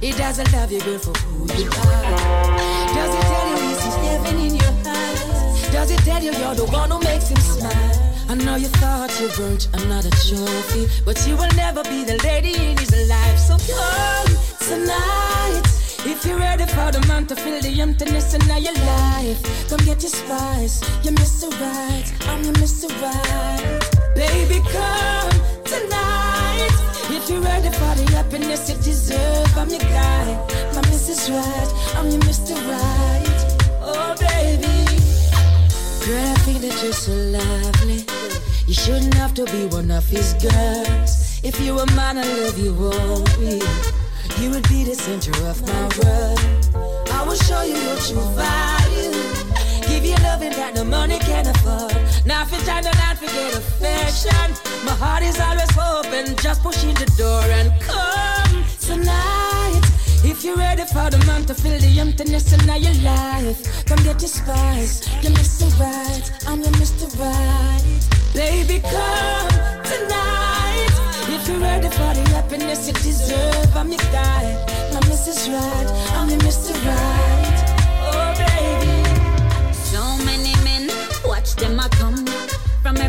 He doesn't love you, girl, for who you are. Does he tell you he sees heaven in your eyes? Does he tell you you're the one who makes him smile? I know you thought you burnt another trophy, but you will never be the lady in his life. So come tonight. If you're ready for the man to fill the emptiness in your life, come get your spice. You're Mr. Right, I'm your Mr. Right. Baby, come tonight. If you're ready for the happiness you deserve, I'm your guy. My Mrs. Right, I'm your Mr. Right. Oh, baby. Girl, I think that you're so lovely. You shouldn't have to be one of his girls. If you were mine, I'd love you always. You would be the center of my world. I will show you your true value. Give that no money can afford. It's time to not forget affection. My heart is always open. Just push in the door and come tonight. If you're ready for the man to fill the emptiness in your life, come get your spice. You're Mr. Right, I'm your Mr. Right. Baby, come tonight. If you're ready for the happiness you deserve, I'm your guy. My Mrs. Right, I'm your Mr. Right.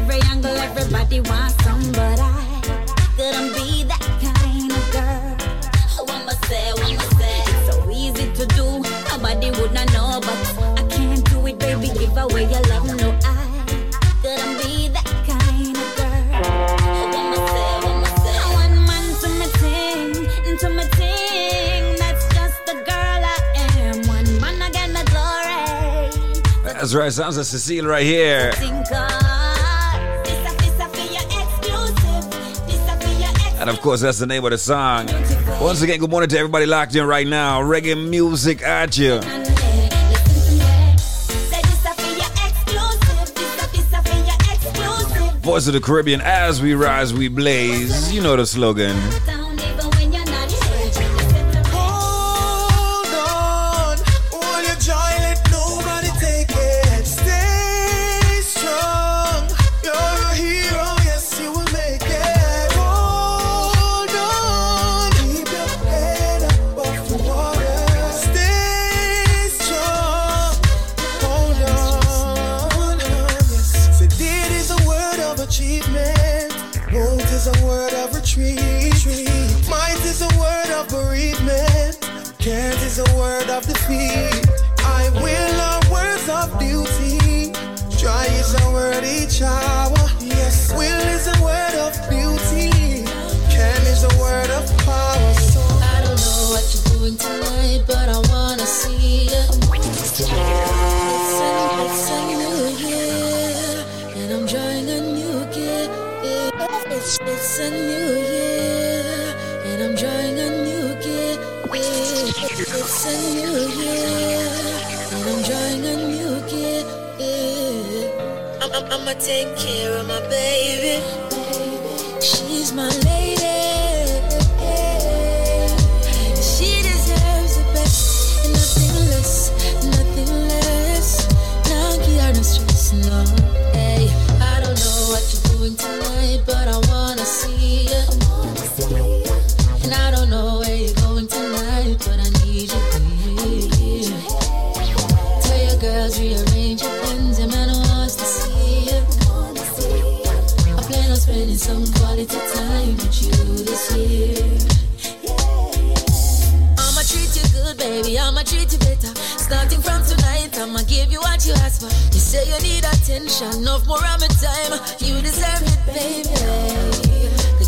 Every angle. Everybody wants some, but I couldn't be that kind of girl. Oh, one must say, one must say, it's so easy to do. Nobody would not know, but I can't do it, baby. Give away your love, no, I couldn't be that kind of girl. Oh, one must say, one must say, one man to me ting, to me ting. That's just the girl I am. One man again, the glory. That's right, sounds like Ce'Cile right here. And of course, that's the name of the song. Once again, good morning to everybody locked in right now. Reggae music at you. Voice of the Caribbean, as we rise, we blaze. You know the slogan. Is a word each hour. Yes, will is a word of beauty. Can is a word of power. So I don't know what you're doing tonight, but I wanna see you. It's a, new year, and I'm drawing a new gift. It's, it's a new year, and I'm drawing a new gift. It's a new I'm, I'm, I'ma take care of my baby. She's my lady. She deserves the best, and nothing less, nothing less. Stress, no. I don't know what you're doing tonight, but I wanna see you. What you ask for. You say you need attention, enough more of my time. You deserve it, baby.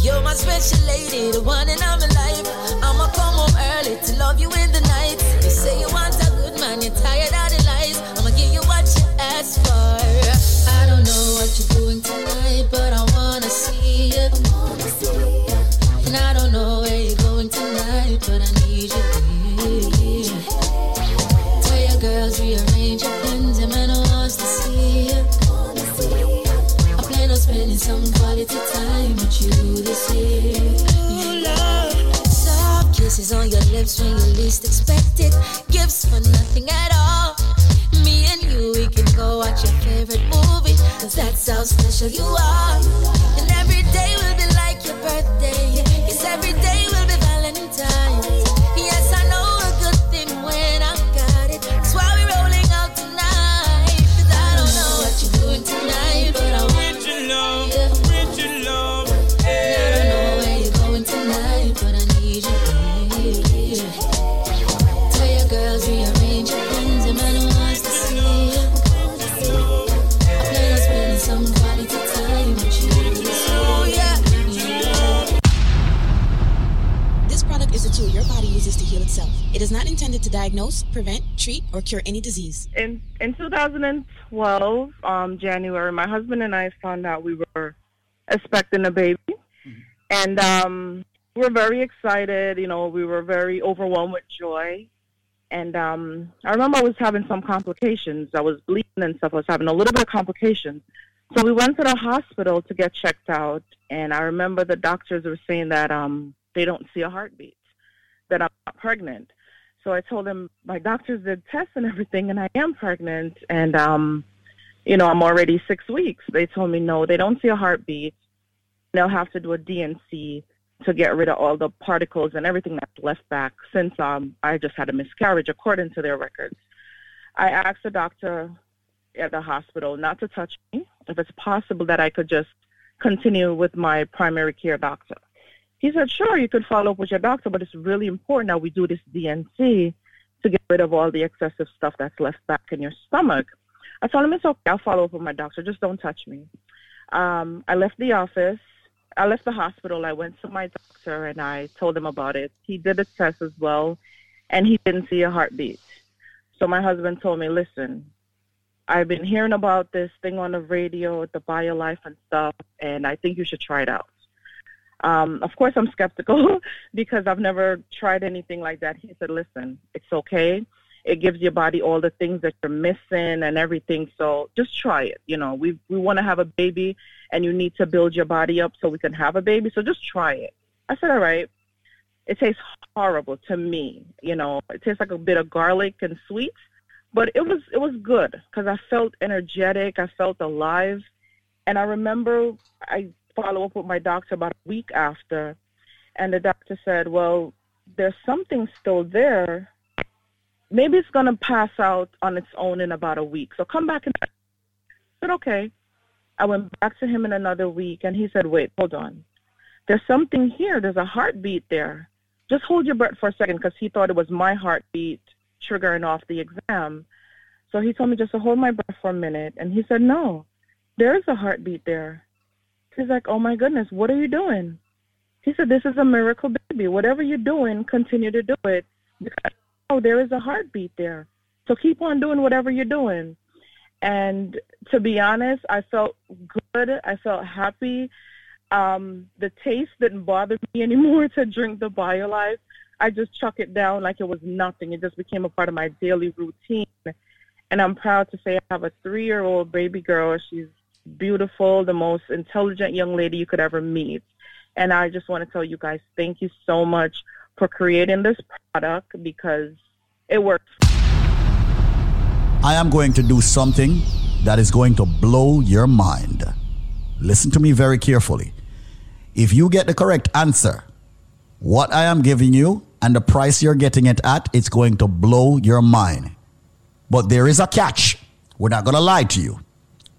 You're my special lady, the one in my life. I'ma come home early to love you in the night. You say you want a good man, you're tired of the lies. I'ma give you what you ask for. I don't know what you're doing tonight, but I when you least expect it. Gifts for nothing at all. Me and you, we can go watch your favorite movie. Cause that's how special you are. Is not intended to diagnose, prevent, treat, or cure any disease. in in 2012 um january my husband and i found out we were expecting a baby. And um we were very excited you know we were very overwhelmed with joy. And um i remember i was having some complications. I was bleeding and stuff. I was having a little bit of complications. So we went to the hospital to get checked out. And i remember the doctors were saying that um they don't see a heartbeat that i'm not pregnant so I told him my doctors did tests and everything, and I am pregnant, and um, you know I'm already six weeks. They told me no, they don't see a heartbeat. They'll have to do a D&C to get rid of all the particles and everything that's left back since um I just had a miscarriage according to their records. I asked the doctor at the hospital not to touch me if it's possible that I could just continue with my primary care doctor. He said, sure, you could follow up with your doctor, but it's really important that we do this D&C to get rid of all the excessive stuff that's left back in your stomach. I told him it's okay. I'll follow up with my doctor. Just don't touch me. Um, I left the office. I left the hospital. I went to my doctor and I told him about it. He did a test as well, and he didn't see a heartbeat. So my husband told me, listen, I've been hearing about this thing on the radio, the BioLife and stuff, and I think you should try it out. Um, of course, I'm skeptical because I've never tried anything like that. He said, listen, it's okay. It gives your body all the things that you're missing and everything. So just try it. You know, we, we want to have a baby and you need to build your body up so we can have a baby. So just try it. I said, all right. It tastes horrible to me. You know, it tastes like a bit of garlic and sweet, but it was, it was good because I felt energetic. I felt alive. And I remember I follow up with my doctor about a week after, and the doctor said, "Well, there's something still there. Maybe it's gonna pass out on its own in about a week. So come back." And I said, "Okay." I went back to him in another week, and he said, "Wait, hold on. There's something here. There's a heartbeat there, just hold your breath for a second because he thought it was my heartbeat triggering off the exam. So he told me just to hold my breath for a minute. And he said, no, there is a heartbeat there. He's like, oh my goodness, what are you doing? He said, this is a miracle baby. Whatever you're doing, continue to do it. Because, oh, there is a heartbeat there. So keep on doing whatever you're doing. And to be honest, I felt good. I felt happy. Um, the taste didn't bother me anymore to drink the BioLife. I just chuck it down like it was nothing. It just became a part of my daily routine. And I'm proud to say I have a three year old baby girl. She's beautiful, the most intelligent young lady you could ever meet. And I just want to tell you guys thank you so much for creating this product because it works. I am going to do something that is going to blow your mind. Listen to me very carefully. If you get the correct answer, what I am giving you and the price you're getting it at, it's going to blow your mind. But there is a catch. We're not going to lie to you.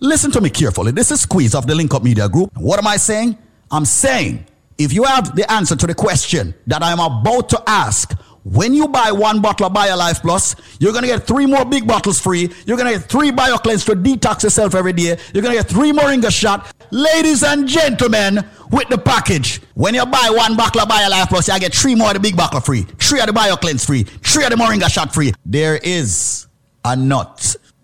Listen to me carefully. This is Squeeze of the Link Up Media Group. What am I saying? I'm saying if you have the answer to the question that I'm about to ask, when you buy one bottle of BioLife Plus, you're to get three more big bottles free. You're to get three BioCleanse to detox yourself every day. You're to get three Moringa shot. Ladies and gentlemen, with the package, when you buy one bottle of BioLife Plus, you get three more of the big bottle free, three of the BioCleanse free, three of the Moringa shot free. There is a nut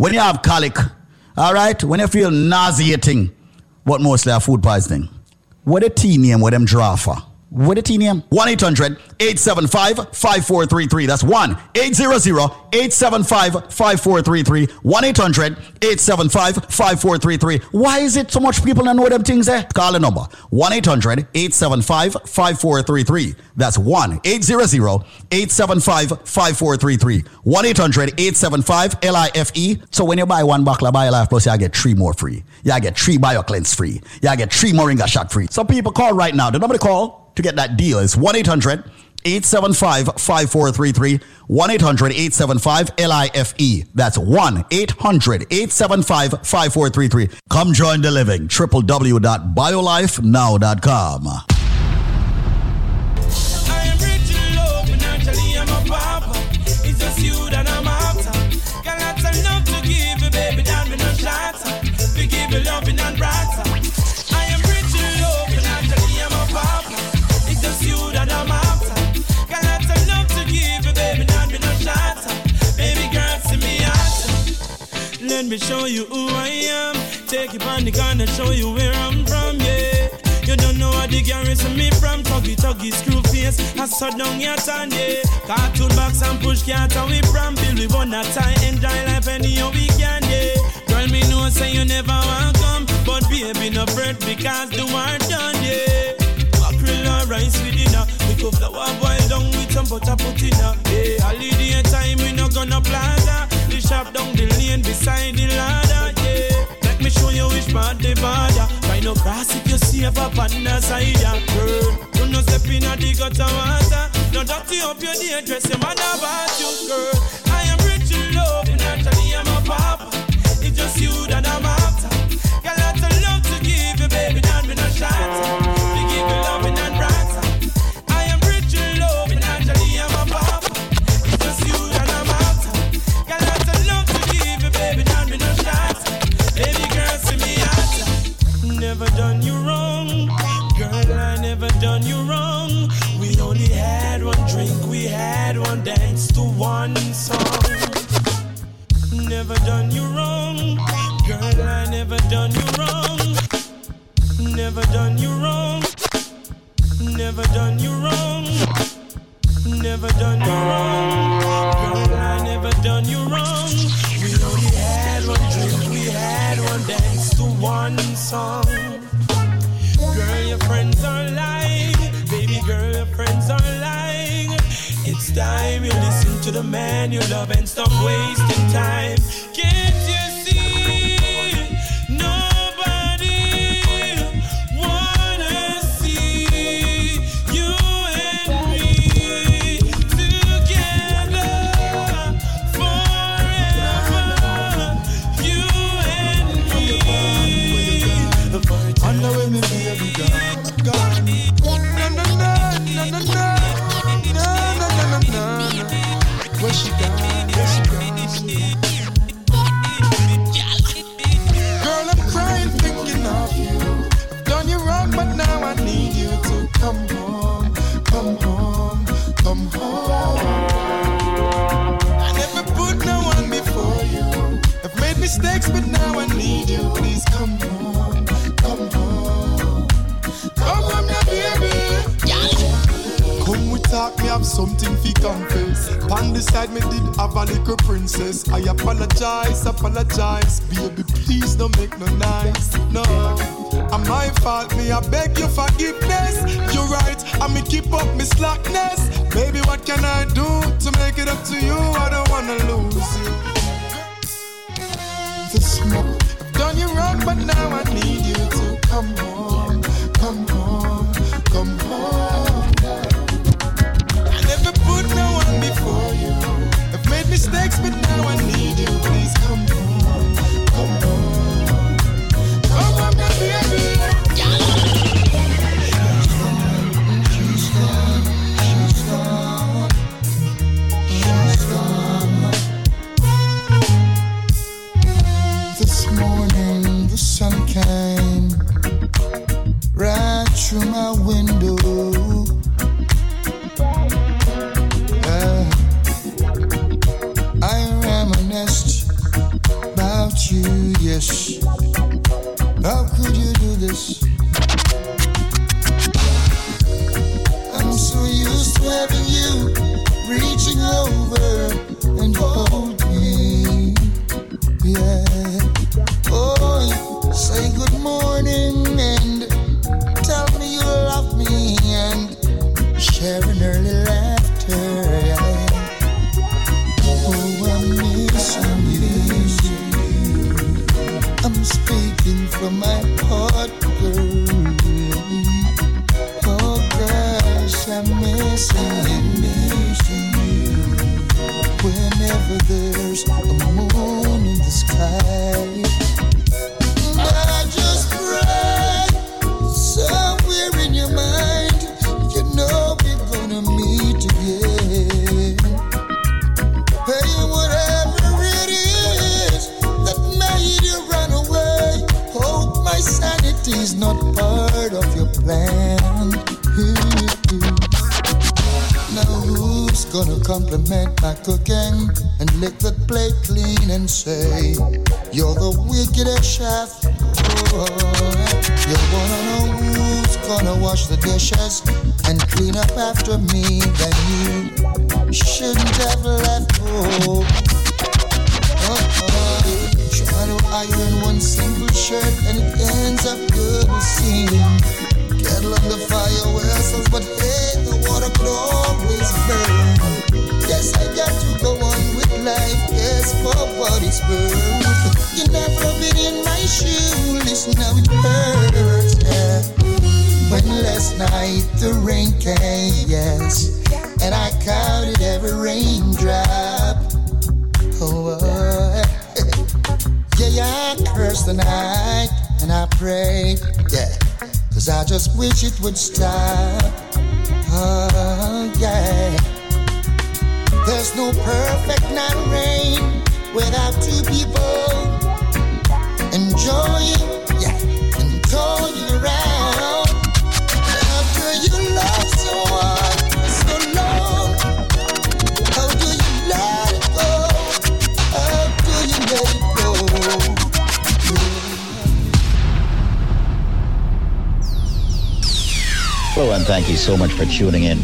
when you have colic, all right, when you feel nauseating, what mostly have food poisoning. What a tea name, what them draw for? With a T name. 1 800 875 5433. That's 1 800 875 5433. 1 800 875 5433. Why is it so much people don't know them things there? Call the number 1 800 875 5433. That's 1 800 875 5433. 1 800 875 LIFE. So when you buy one bottle of BioLife Plus, you get three more free. You get three bio cleanse free. You get three Moringa shot free. So people call right now. The number to call to get that deal is 1 800 875 5433. 1 800 875 LIFE. That's 1 800 875 5433. Come join the living. www.biolifenow.com. Let me show you who I am. Take you on the gun and show you where I'm from, yeah. You don't know what the garrison me from. Tuggy tuggy screw face. I saw down your tan yeah. Cartoon box and push cat and we from Bill we wanna tie enjoy life anyhow we can yeah. Girl me know say you never want come. But baby no fret because the war done yeah. Mackerel and rice with dinner. We go flour boil down with some butter put in her Yeah. Holiday time we no gonna plaza Shop down the lane beside the ladder yeah Let me show you which part the border Find no grass if you up on the side, yeah, girl. You no step in a the gutter water. No dirty up your day, dress your man about you, girl. I am rich in love, and naturally I'm a papa. It's just you that I'm after. Done you wrong, girl. I never done you wrong. We only had one drink, we had one dance to one song. Never done you wrong, girl. I never done you wrong. Never done you wrong. Never done you wrong. Never done you wrong, girl. I never done you wrong. We only had one drink, we had one dance to one song. Girl, your friends are lying. Baby girl, your friends are lying. It's time you listen to the man you love and stop wasting time. Can't mistakes, but now I need you. Please come talk, me have something fi confess. On the side, me did have a little princess. I apologize, apologize, baby. Please don't make no noise, no. I'm my fault, me I beg your forgiveness. You're right, I me keep up me slackness. Baby, what can I do to make it up to you? I don't wanna lose you. This mo- I've done you wrong, but now I need you to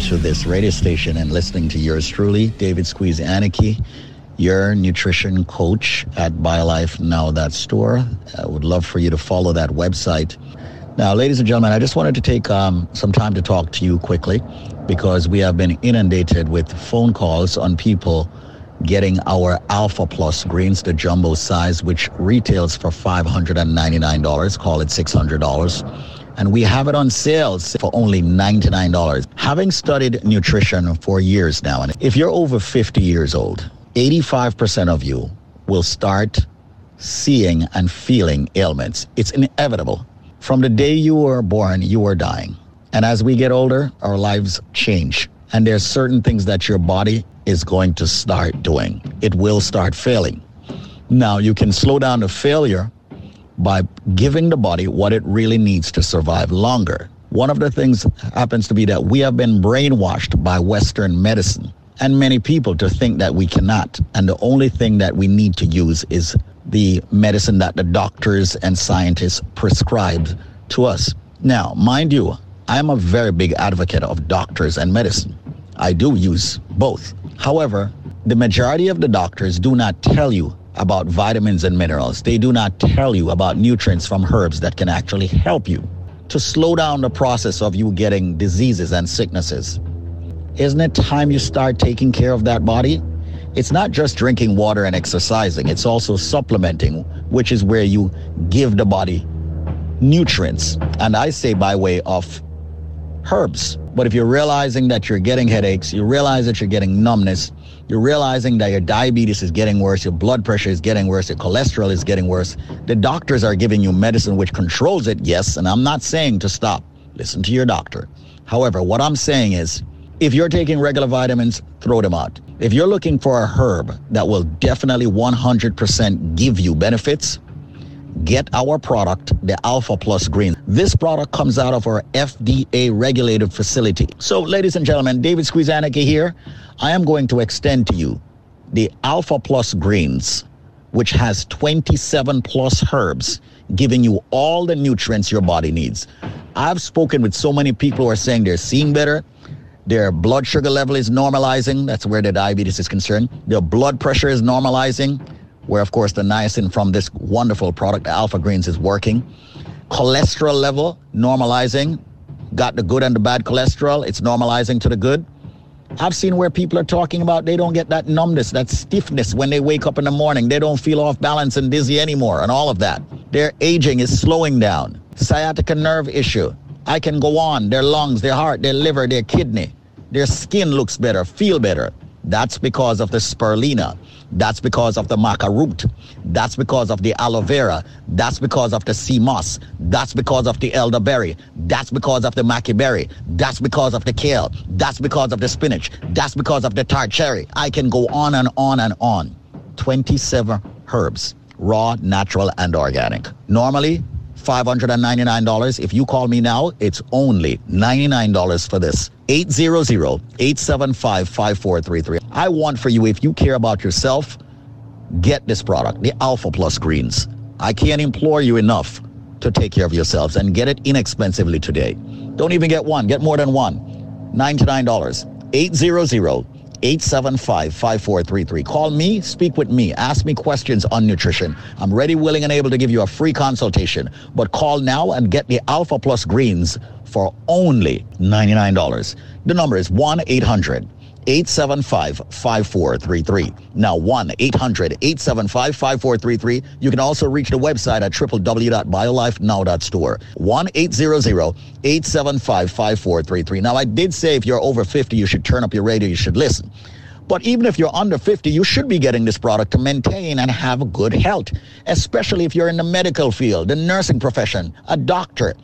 to this radio station and listening to yours truly, David Squeezaniki, your nutrition coach at BioLifeNow.store. I would love for you to follow that website. Now, ladies and gentlemen, I just wanted to take um, some time to talk to you quickly because we have been inundated with phone calls on people getting our Alpha Plus greens, the jumbo size, which retails for $599, call it $600 and we have it on sales for only $99. Having studied nutrition for years now, and if you're over 50 years old, 85% of you will start seeing and feeling ailments. It's inevitable. From the day you were born, you are dying. And as we get older, our lives change. And there's certain things that your body is going to start doing. It will start failing. Now, you can slow down the failure by giving the body what it really needs to survive longer. One of the things happens to be that we have been brainwashed by Western medicine and many people to think that we cannot. And the only thing that we need to use is the medicine that the doctors and scientists prescribe to us. Now, mind you, I am a very big advocate of doctors and medicine. I do use both. However, the majority of the doctors do not tell you about vitamins and minerals. They do not tell you about nutrients from herbs that can actually help you to slow down the process of you getting diseases and sicknesses. Isn't it time you start taking care of that body? It's not just drinking water and exercising, it's also supplementing, which is where you give the body nutrients. And I say by way of herbs. But if you're realizing that you're getting headaches, you realize that you're getting numbness, you're realizing that your diabetes is getting worse, your blood pressure is getting worse, your cholesterol is getting worse, the doctors are giving you medicine which controls it, yes, and I'm not saying to stop. Listen to your doctor. However, what I'm saying is, if you're taking regular vitamins, throw them out. If you're looking for a herb that will definitely 100% give you benefits, get our product, the Alpha Plus Green. This product comes out of our FDA regulated facility. So, ladies and gentlemen, David Squeezaniki here. I am going to extend to you the Alpha Plus Greens, which has 27 plus herbs, giving you all the nutrients your body needs. I've spoken with so many people who are saying they're seeing better. Their blood sugar level is normalizing. That's where the diabetes is concerned. Their blood pressure is normalizing, where, of course, the niacin from this wonderful product, Alpha Greens, is working. Cholesterol level normalizing. Got the good and the bad cholesterol. It's normalizing to the good. I've seen where people are talking about they don't get that numbness, that stiffness when they wake up in the morning. They don't feel off balance and dizzy anymore, and all of that. Their aging is slowing down. Sciatica nerve issue. I can go on. Their lungs, their heart, their liver, their kidney. Their skin looks better, feel better. That's because of the spirulina. That's because of the maca root. That's because of the aloe vera. That's because of the sea moss. That's because of the elderberry. That's because of the maca berry. That's because of the kale. That's because of the spinach. That's because of the tart cherry. I can go on and on and on. 27 herbs, raw, natural, and organic. Normally, $599. If you call me now, it's only $99 for this. 800-875-5433. I want for you, if you care about yourself, get this product, the Alpha Plus Greens. I can't implore you enough to take care of yourselves and get it inexpensively today. Don't even get one, get more than one. $99. 800 875 5433. Call me, speak with me, ask me questions on nutrition. I'm ready, willing, and able to give you a free consultation. But call now and get the Alpha Plus Greens for only $99. The number is 1 800 875 5433. Now 1 800 875 5433. You can also reach the website at www.biolifenow.store. 1 800 875 5433. Now, I did say if you're over 50, you should turn up your radio, you should listen. But even if you're under 50, you should be getting this product to maintain and have good health, especially if you're in the medical field, the nursing profession, a doctor.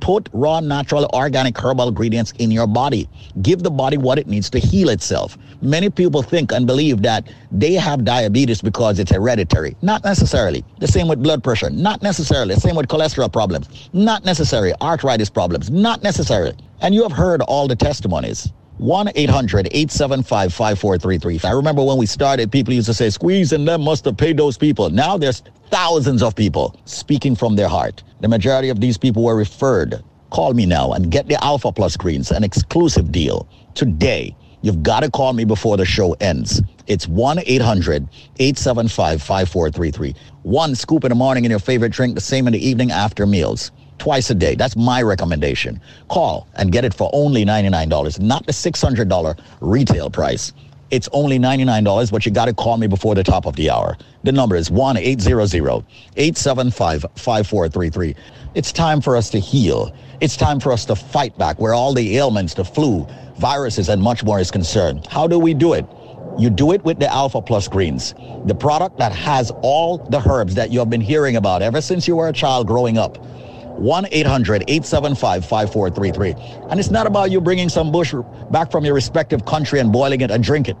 Put raw, natural, organic herbal ingredients in your body. Give the body what it needs to heal itself. Many people think and believe that they have diabetes because it's hereditary. Not necessarily. The same with blood pressure. Not necessarily. The same with cholesterol problems. Not necessarily. Arthritis problems. Not necessarily. And you have heard all the testimonies. 1-800-875-5433. I remember when we started, people used to say, Squeeze and them must have paid those people. Now there's thousands of people speaking from their heart. The majority of these people were referred. Call me now and get the Alpha Plus Greens, an exclusive deal today. You've got to call me before the show ends. It's 1-800-875-5433. One scoop in the morning in your favorite drink, the same in the evening after meals. Twice a day. That's my recommendation. Call and get it for only $99, not the $600 retail price. It's only $99, but you got to call me before the top of the hour. The number is 1-800-875-5433. It's time for us to heal. It's time for us to fight back where all the ailments, the flu, viruses, and much more is concerned. How do we do it? You do it with the Alpha Plus Greens, the product that has all the herbs that you have been hearing about ever since you were a child growing up. 1-800-875-5433. And it's not about you bringing some bush back from your respective country and boiling it and drink it.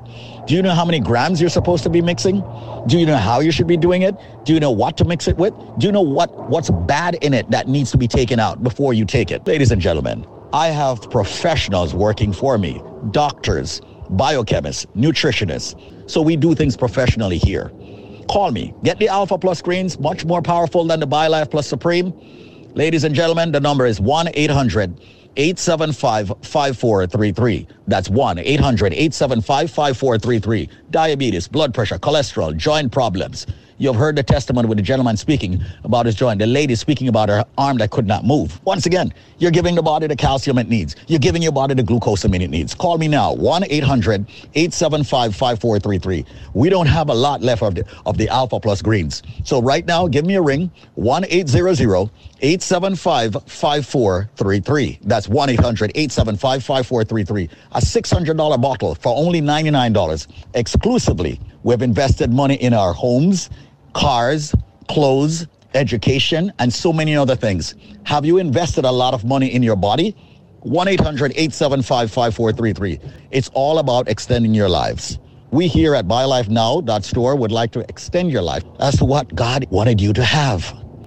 Do you know how many grams you're supposed to be mixing? Do you know how you should be doing it? Do you know what to mix it with? Do you know what, what's bad in it that needs to be taken out before you take it? Ladies and gentlemen, I have professionals working for me, doctors, biochemists, nutritionists. So we do things professionally here. Call me. Get the Alpha Plus Greens, much more powerful than the BioLife Plus Supreme. Ladies and gentlemen, the number is 1 800 875 5433. That's 1 800 875 5433. Diabetes, blood pressure, cholesterol, joint problems. You've heard the testimony with the gentleman speaking about his joint, the lady speaking about her arm that could not move. Once again, you're giving the body the calcium it needs. You're giving your body the glucosamine it needs. Call me now, 1 800 875 5433. We don't have a lot left of the, of the Alpha Plus greens. So right now, give me a ring, 1 800 875 5433. That's 1 800 875 5433. A $600 bottle for only $99 exclusively. We've invested money in our homes, cars, clothes, education, and so many other things. Have you invested a lot of money in your body? 1 800 875 5433. It's all about extending your lives. We here at BioLifeNow.store would like to extend your life as to what God wanted you to have.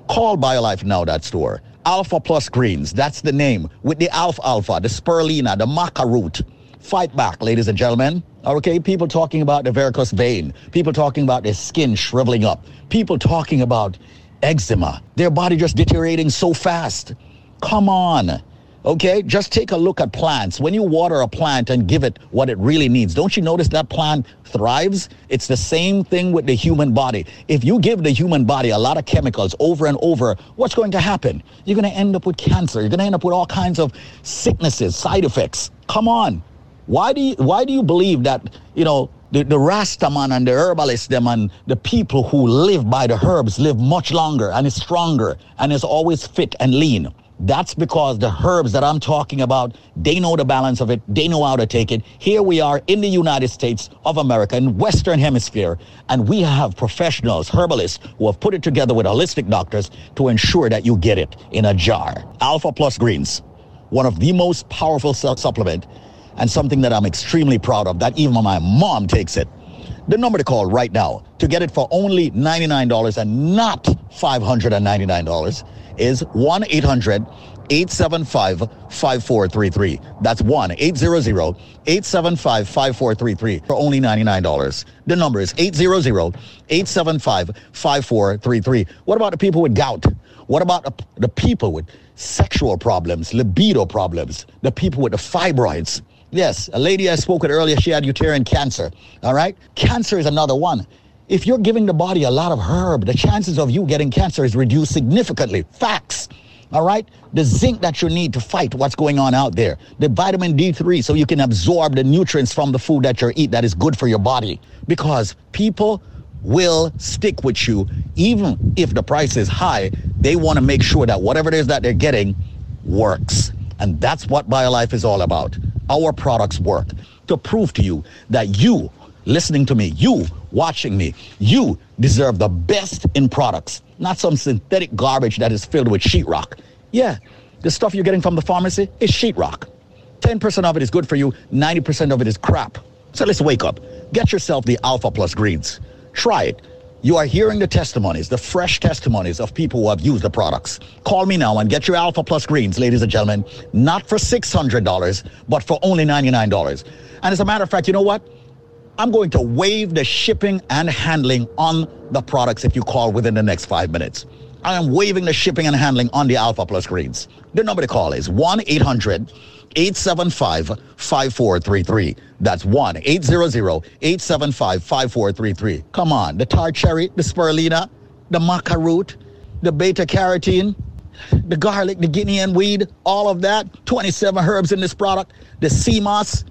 Call BioLifeNow.store. Alpha Plus Greens, that's the name, with the alfalfa, the Spirulina, the Maca root. Fight back, ladies and gentlemen. Okay, people talking about the varicose vein, people talking about their skin shriveling up, people talking about eczema, their body just deteriorating so fast. Come on. Okay, just take a look at plants. When you water a plant and give it what it really needs, don't you notice that plant thrives? It's the same thing with the human body. If you give the human body a lot of chemicals over and over, what's going to happen? You're going to end up with cancer. You're going to end up with all kinds of sicknesses, side effects. Come on. Why do you why do you believe that, you know, the, the Rastaman and the herbalists them and the people who live by the herbs live much longer and is stronger and is always fit and lean? That's because the herbs that I'm talking about, they know the balance of it. They know how to take it. Here we are in the United States of America, in Western Hemisphere, and we have professionals, herbalists, who have put it together with holistic doctors to ensure that you get it in a jar. Alpha Plus Greens, one of the most powerful su- supplement and something that I'm extremely proud of, that even my mom takes it. The number to call right now to get it for only $99 and not $599 is 1 800 875 5433. That's 1 800 875 5433 for only $99. The number is 800 875 5433. What about the people with gout? What about the, the people with sexual problems, libido problems, the people with the fibroids? Yes, a lady I spoke with earlier, she had uterine cancer. All right? Cancer is another one. If you're giving the body a lot of herb, the chances of you getting cancer is reduced significantly. Facts. All right? The zinc that you need to fight what's going on out there. The vitamin D3 so you can absorb the nutrients from the food that you eat that is good for your body. Because people will stick with you even if the price is high. They want to make sure that whatever it is that they're getting works. And that's what BioLife is all about. Our products work to prove to you that you listening to me, you watching me, you deserve the best in products, not some synthetic garbage that is filled with sheetrock. Yeah, the stuff you're getting from the pharmacy is sheetrock. 10% of it is good for you, 90% of it is crap. So let's wake up. Get yourself the Alpha Plus greens. Try it. You are hearing the testimonies, the fresh testimonies of people who have used the products. Call me now and get your Alpha Plus greens, ladies and gentlemen, not for $600, but for only $99. And as a matter of fact, you know what? I'm going to waive the shipping and handling on the products if you call within the next five minutes. I am waiving the shipping and handling on the Alpha Plus greens. The number to call is 1 800 875 5433. That's 1 800 875 5433. Come on, the tart cherry, the spirulina, the maca root, the beta carotene, the garlic, the guinea hen weed, all of that. 27 herbs in this product. The sea moss.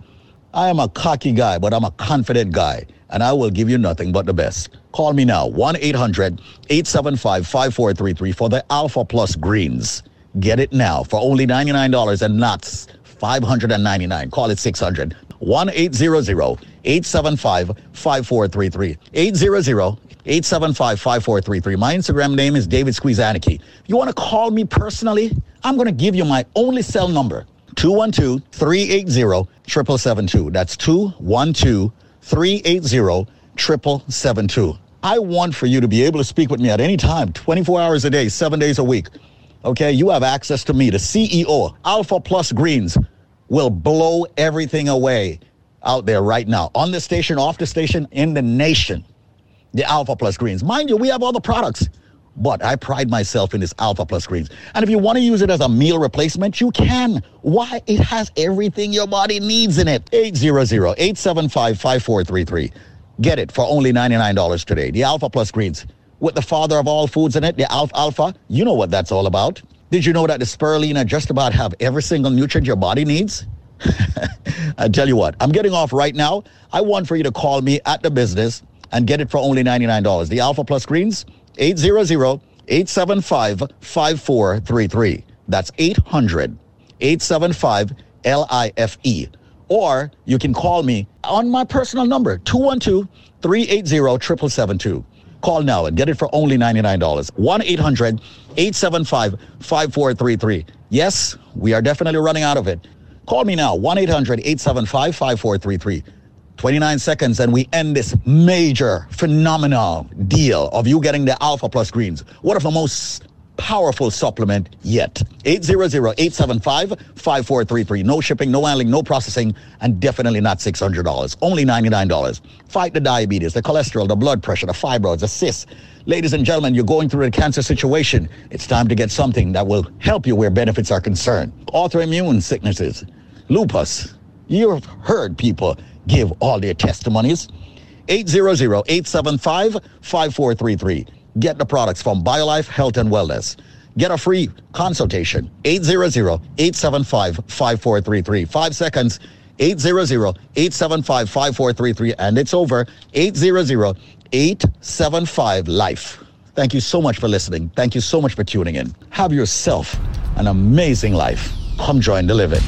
I am a cocky guy, but I'm a confident guy, and I will give you nothing but the best. Call me now, 1 800 875 5433 for the Alpha Plus Greens. Get it now for only $99 and not 599 Call it 600 1 800 875 5433. 800 875 5433. My Instagram name is David Squeezaniki. You want to call me personally, I'm going to give you my only cell number 212 380 7772. That's 212 380 7772. I want for you to be able to speak with me at any time, 24 hours a day, seven days a week. Okay, you have access to me, the CEO, Alpha Plus Greens will blow everything away out there right now on the station, off the station, in the nation. The Alpha Plus Greens. Mind you, we have all the products, but I pride myself in this Alpha Plus Greens. And if you want to use it as a meal replacement, you can. Why? It has everything your body needs in it. 800-875-5433. Get it for only $99 today. The Alpha Plus Greens. With the father of all foods in it, the alfalfa, you know what that's all about. Did you know that the spirulina just about have every single nutrient your body needs? I tell you what, I'm getting off right now. I want for you to call me at the business and get it for only $99. The Alpha Plus Greens, 800-875-5433. That's 800-875-LIFE. Or you can call me on my personal number, 212-380-7772. Call now and get it for only $99. 1-800-875-5433. Yes, we are definitely running out of it. Call me now, 1-800-875-5433. 29 seconds and we end this major, phenomenal deal of you getting the Alpha Plus greens. One of the most powerful supplement yet. 800-875-5433. No shipping, no handling, no processing, and definitely not $600. Only $99. Fight the diabetes, the cholesterol, the blood pressure, the fibroids, the cysts. Ladies and gentlemen, you're going through a cancer situation. It's time to get something that will help you where benefits are concerned. Autoimmune sicknesses, lupus. You've heard people give all their testimonies. 800-875-5433. Get the products from BioLife Health and Wellness. Get a free consultation. 800-875-5433. Five seconds. 800-875-5433. And it's over. 800-875-LIFE. Thank you so much for listening. Thank you so much for tuning in. Have yourself an amazing life. Come join the living.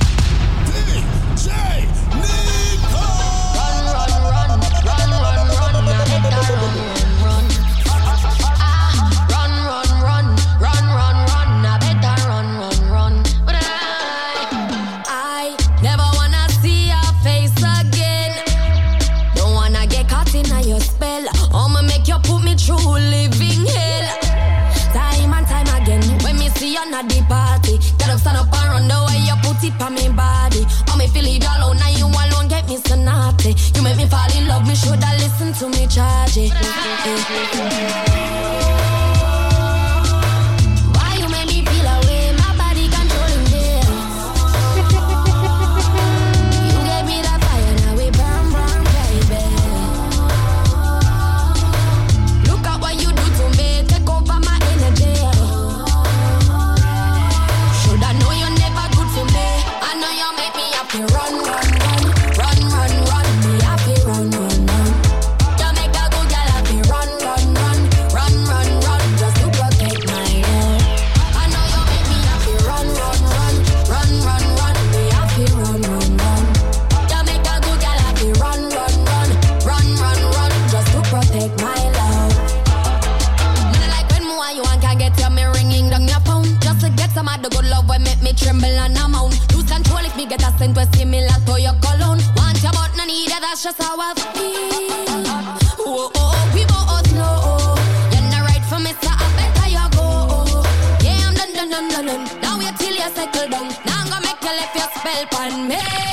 on me body. Oh, me feel it all. Now you alone get me so naughty. You make me fall in love. Me shoulda listen to me, charge it. just how I feel. Oh, oh, we both know you're not right for me, so I better you go. Yeah, I'm done, done, done, done, done. Now wait till you settle down. Now I'm gonna make you lift your spell on me.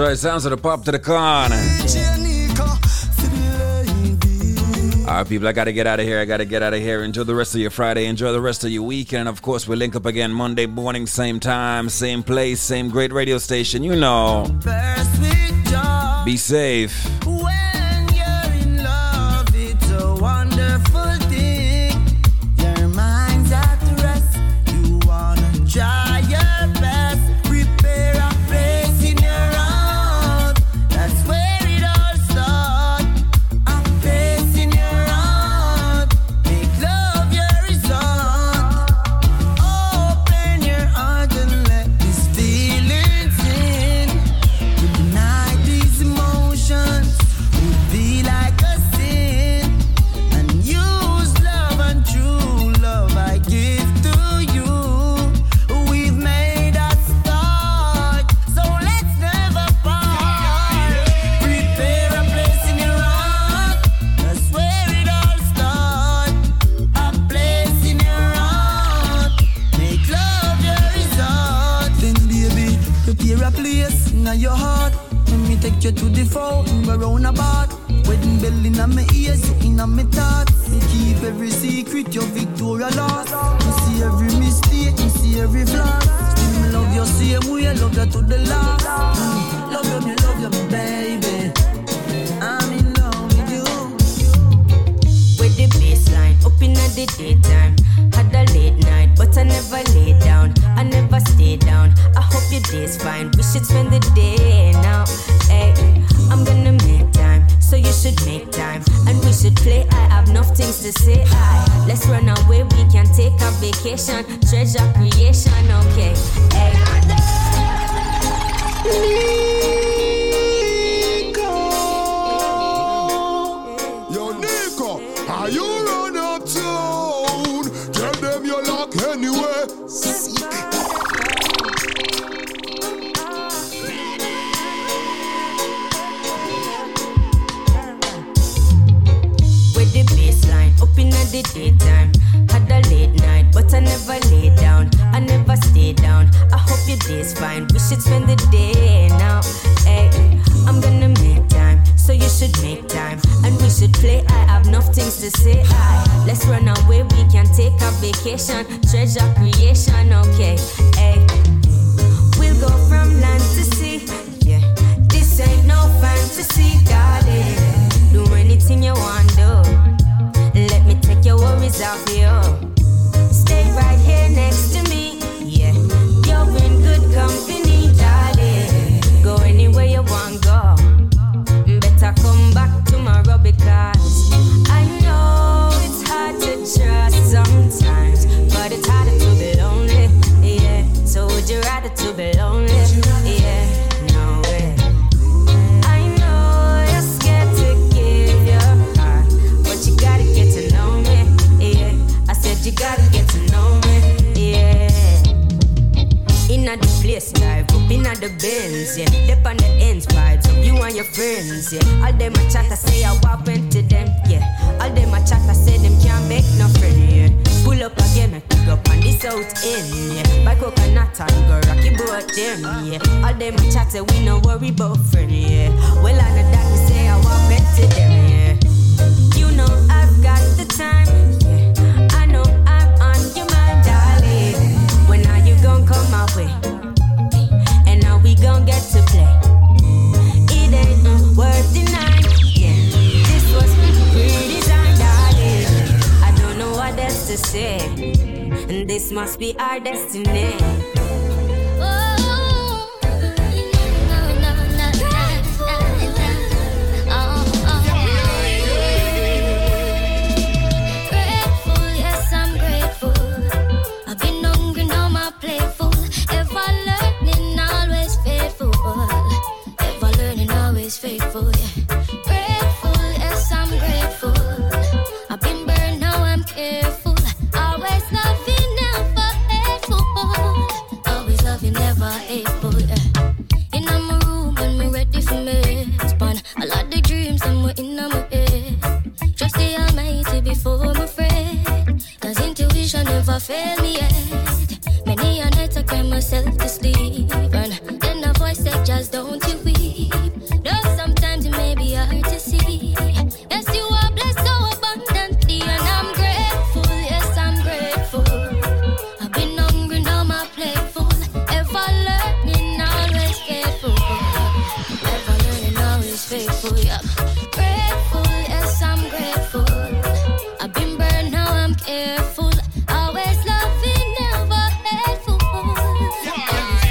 right. Sounds of the pop to the con. All right, people, I got to get out of here. I got to get out of here. Enjoy the rest of your Friday. Enjoy the rest of your weekend. Of course, we link up again Monday morning, same time, same place, same great radio station. You know. Be safe.